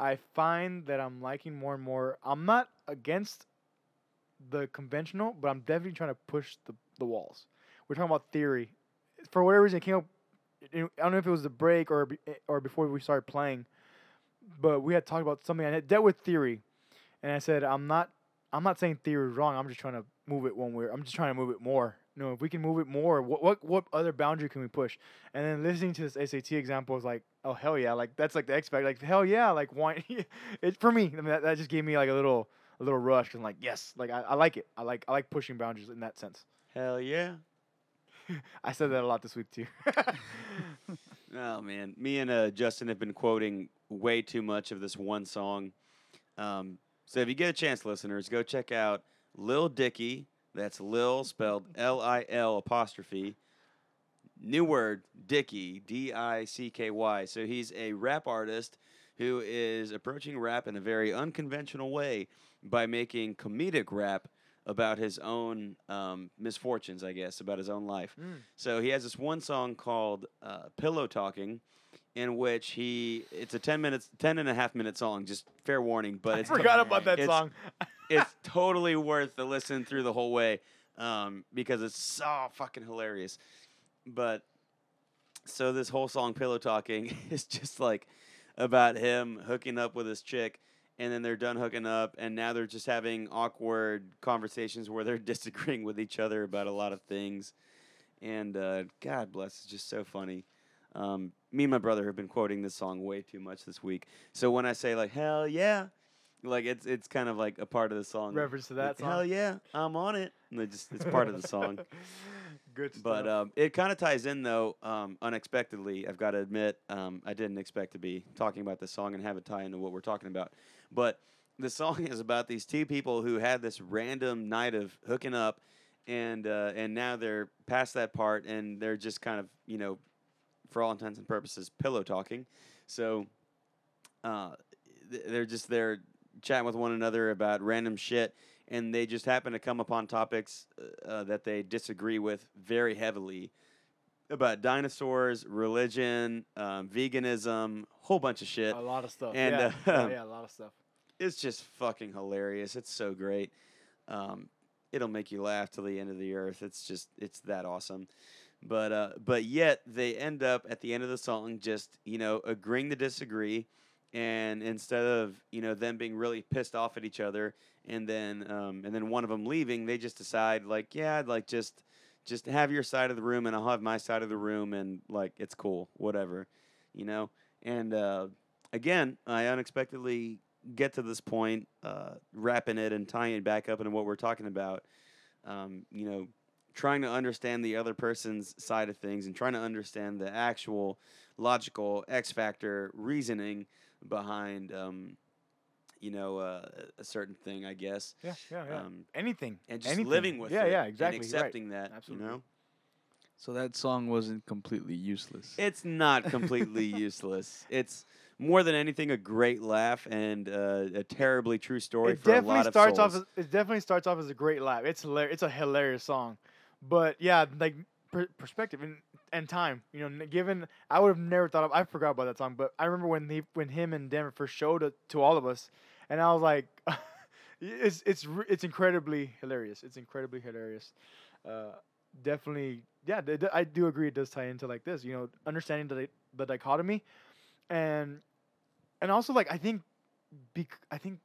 I find that I'm liking more and more. I'm not against the conventional, but I'm definitely trying to push the the walls. We're talking about theory. For whatever reason, it came up. I don't know if it was the break or or before we started playing, but we had talked about something I had dealt with theory, and I said I'm not I'm not saying theory is wrong. I'm just trying to move it one way. I'm just trying to move it more. You know, if we can move it more, what what what other boundary can we push? And then listening to this SAT example was like, oh hell yeah, like that's like the X. Like hell yeah, like why? it for me. I mean, that, that just gave me like a little a little rush. I'm like yes, like I, I like it. I like I like pushing boundaries in that sense.
Hell yeah.
I said that a lot this week too.
Oh man, me and uh, Justin have been quoting way too much of this one song. Um, so if you get a chance, listeners, go check out Lil Dicky. That's Lil spelled L I L apostrophe. New word, Dicky, D I C K Y. So he's a rap artist who is approaching rap in a very unconventional way by making comedic rap about his own um, misfortunes, I guess, about his own life.
Mm.
So he has this one song called uh, Pillow Talking, in which he, it's a 10 minutes, 10 and a half minute song, just fair warning, but it's.
I
it's,
forgot about that
It's-
song.
it's totally worth the listen through the whole way um, because it's so fucking hilarious. But so this whole song, Pillow Talking, is just like about him hooking up with his chick, and then they're done hooking up, and now they're just having awkward conversations where they're disagreeing with each other about a lot of things. And uh, God bless, it's just so funny. Um, me and my brother have been quoting this song way too much this week. So when I say like hell yeah, like it's it's kind of like a part of the song.
Reference to that
Like,
song.
Hell yeah, I'm on it. And it just it's part of the song.
Good stuff.
But um, it kind of ties in though um, unexpectedly. I've got to admit, um, I didn't expect to be talking about this song and have it tie into what we're talking about. But the song is about these two people who had this random night of hooking up, and uh, and now they're past that part, and they're just kind of you know, for all intents and purposes, pillow talking. So uh, they're just there chatting with one another about random shit, and they just happen to come upon topics uh, that they disagree with very heavily about dinosaurs, religion, um, veganism, whole bunch of shit.
a lot of stuff.
And,
yeah,
uh,
yeah, yeah, a lot of stuff.
It's just fucking hilarious. It's so great. Um, it'll make you laugh till the end of the earth. It's just it's that awesome. But uh, but yet they end up at the end of the song just you know agreeing to disagree, and instead of you know them being really pissed off at each other, and then um, and then one of them leaving, they just decide like yeah, like just just have your side of the room and I'll have my side of the room and like it's cool, whatever, you know. And uh, again, I unexpectedly get to this point, uh, wrapping it and tying it back up into what we're talking about. Um, you know, trying to understand the other person's side of things and trying to understand the actual logical X factor reasoning behind, um, you know, uh, a certain thing, I guess.
Yeah, yeah, yeah.
Um,
anything.
and just
anything.
living with
yeah,
it
Yeah, exactly.
and
right.
accepting that,
Absolutely.
you know.
So that song wasn't completely useless.
It's not completely useless. It's more than anything a great laugh and uh, a terribly true story
It
for a
definitely
lot of
starts
souls.
off. As, it definitely starts off as a great laugh. It's hilarious. It's a hilarious song, but yeah, like per- perspective and and time. You know, given I would have never thought of. I forgot about that song, but I remember when he when him and Denver first showed it to all of us, and I was like, it's it's it's incredibly hilarious. It's incredibly hilarious. Uh, definitely, yeah. I do agree. It does tie into like this. You know, understanding the the dichotomy, and and also like I think, bec- I think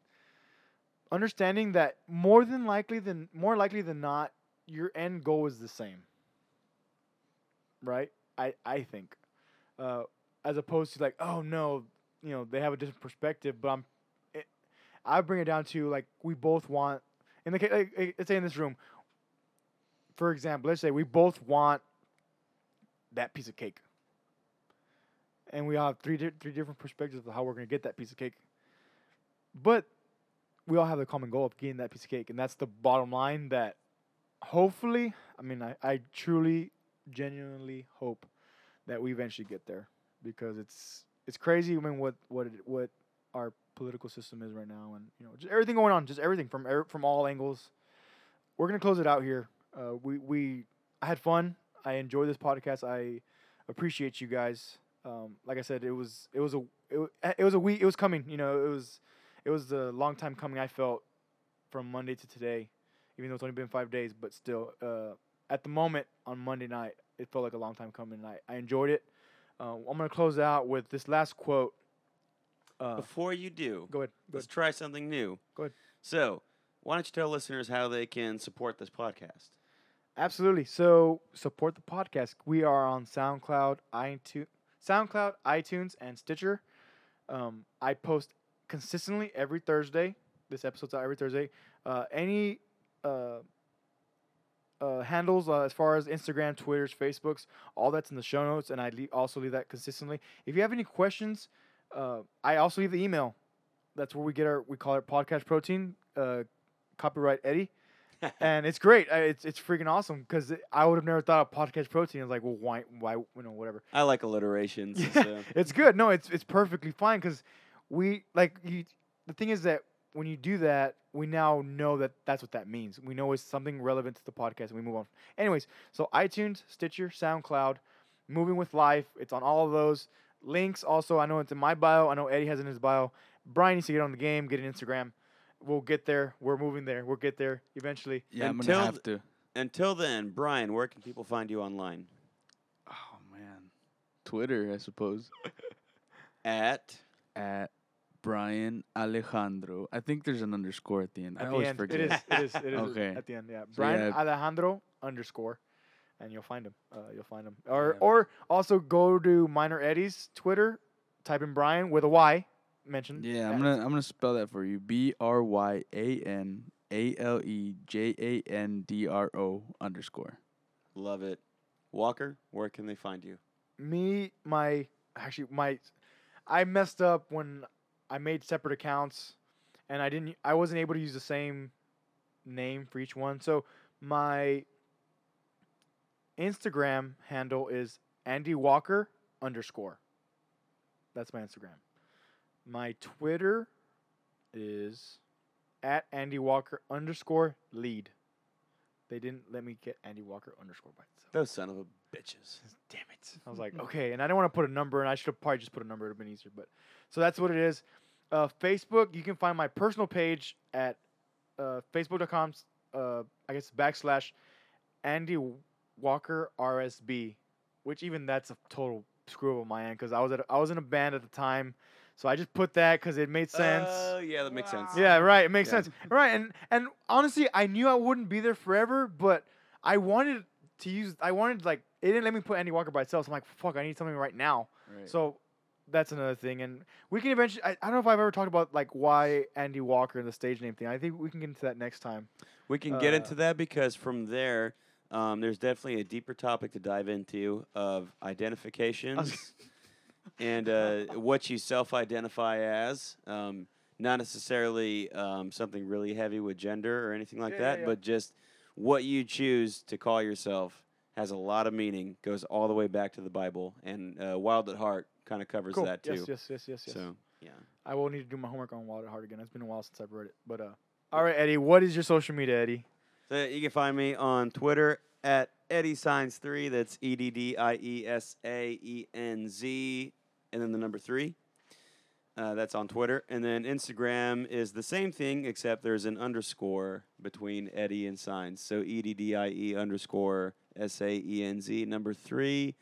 understanding that more than likely than more likely than not, your end goal is the same. Right? I I think, uh, as opposed to like, oh no, you know, they have a different perspective, but I'm, I bring it down to like we both want in the case, like, let's say in this room, for example, let's say we both want that piece of cake, and we all have three di- three different perspectives of how we're gonna get that piece of cake, but we all have the common goal of getting that piece of cake, and that's the bottom line. That hopefully, I mean, I, I truly, genuinely hope that we eventually get there because it's it's crazy. I mean, what what it, what our political system is right now, and you know, just everything going on, just everything from er, from all angles. We're gonna close it out here. Uh, we we I had fun. I enjoyed this podcast. I appreciate you guys. Um, like I said, it was it was a it, it was a week. It was coming. You know, it was it was a long time coming. I felt from Monday to today, even though it's only been five days, but still, uh, at the moment on Monday night, it felt like a long time coming. And I, I enjoyed it. Uh, I'm gonna close out with this last quote. Uh,
Before you do,
go ahead. Go
let's
ahead.
try something new.
Go ahead.
So, why don't you tell listeners how they can support this podcast?
Absolutely. So support the podcast. We are on SoundCloud, iTunes, SoundCloud, iTunes, and Stitcher. Um, I post consistently every Thursday. This episode's out every Thursday. Uh, any uh, uh, handles uh, as far as Instagram, Twitter's, Facebooks, all that's in the show notes, and I le- also leave that consistently. If you have any questions, uh, I also leave the email. That's where we get our we call it podcast protein. Uh, copyright Eddie and it's great. Uh, It's it's freaking awesome because I would have never thought of podcast protein. I was like, well, why, why, you know, whatever.
I like alliterations.
Yeah,
so-
it's good. No, it's it's perfectly fine because we like you. The thing is that when you do that, we now know that that's what that means. We know it's something relevant to the podcast, and we move on. Anyways, so iTunes, Stitcher, SoundCloud, Moving with Life. It's on all of those links. Also, I know it's in my bio. I know Eddie has it in his bio. Brian needs to get on the game, get an Instagram. We'll get there. We're moving there. We'll get there eventually.
Yeah, I'm
Until
gonna have to.
Until then, Brian, where can people find you online?
Oh man, Twitter, I suppose.
At
At Brian Alejandro. I think there's an underscore at the end. I
the
always
end,
forget.
it is. It is. It is
Okay.
at the end. Yeah,
So,
Brian
yeah.
Alejandro underscore, and you'll find him. Uh, you'll find him. Or
Yeah.
or also go to Minor Eddie's Twitter. Type in Brian with a Y. Mentioned.
Yeah. I'm gonna I'm gonna spell that for you. B R Y A N A L E J A N D R O underscore.
love it. Walker, where can they find you?
me my actually my I messed up when I made separate accounts and I didn't I wasn't able to use the same name for each one. So my Instagram handle is Andy Walker underscore. That's my Instagram. My Twitter is at Andy Walker underscore lead. They didn't let me get Andy Walker underscore by itself.
Those son of a bitches.
Damn it. I was like, okay. And I didn't want to put a number, and I should have probably just put a number. It would have been easier. But so that's what it is. Uh, Facebook, you can find my personal page at uh, facebook.com, uh, I guess, backslash Andy Walker RSB, which even that's a total screw up on my end because I was at I was in a band at the time, so I just put that because it made sense.
Oh, yeah, that makes sense.
Yeah, right. It makes
Yeah.
sense. Right, and and honestly, I knew I wouldn't be there forever, but I wanted to use. I wanted like it didn't let me put Andy Walker by itself. So I'm like, fuck, I need something right now.
Right.
So that's another thing, and we can eventually. I, I don't know if I've ever talked about like why Andy Walker and the stage name thing. I think we can get into that next time.
We can get
Uh,
into that because from there, um, there's definitely a deeper topic to dive into of identifications and uh, what you self-identify as. Um, not necessarily um, something really heavy with gender or anything like
Yeah,
that,
yeah, yeah.
but just what you choose to call yourself has a lot of meaning. Goes all the way back to the Bible, and uh, Wild at Heart kind of covers
Cool.
that too.
Yes, yes, yes, yes, yes.
So yeah.
I will need to do my homework on Wild at Heart again. It's been a while since I've read it. But uh, all right, Eddie, what is your social media, Eddie?
You can find me on Twitter at Eddie Saenz three. That's E D D I E S A E N Z, and then the number three. Uh, that's on Twitter, and then Instagram is the same thing except there's an underscore between Eddie and Saenz. So E D D I E underscore S A E N Z number three.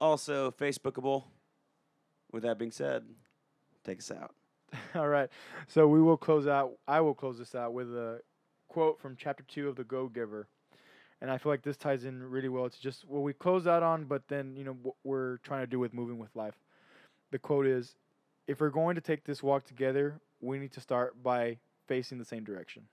Also Facebookable. With that being said, take us out.
All right. So we will close out. I will close this out with a quote from chapter two of The Go Giver. And I feel like this ties in really well. It's just what we close out on, but then, you know, what we're trying to do with moving with life. The quote is If we're going to take this walk together, we need to start by facing the same direction.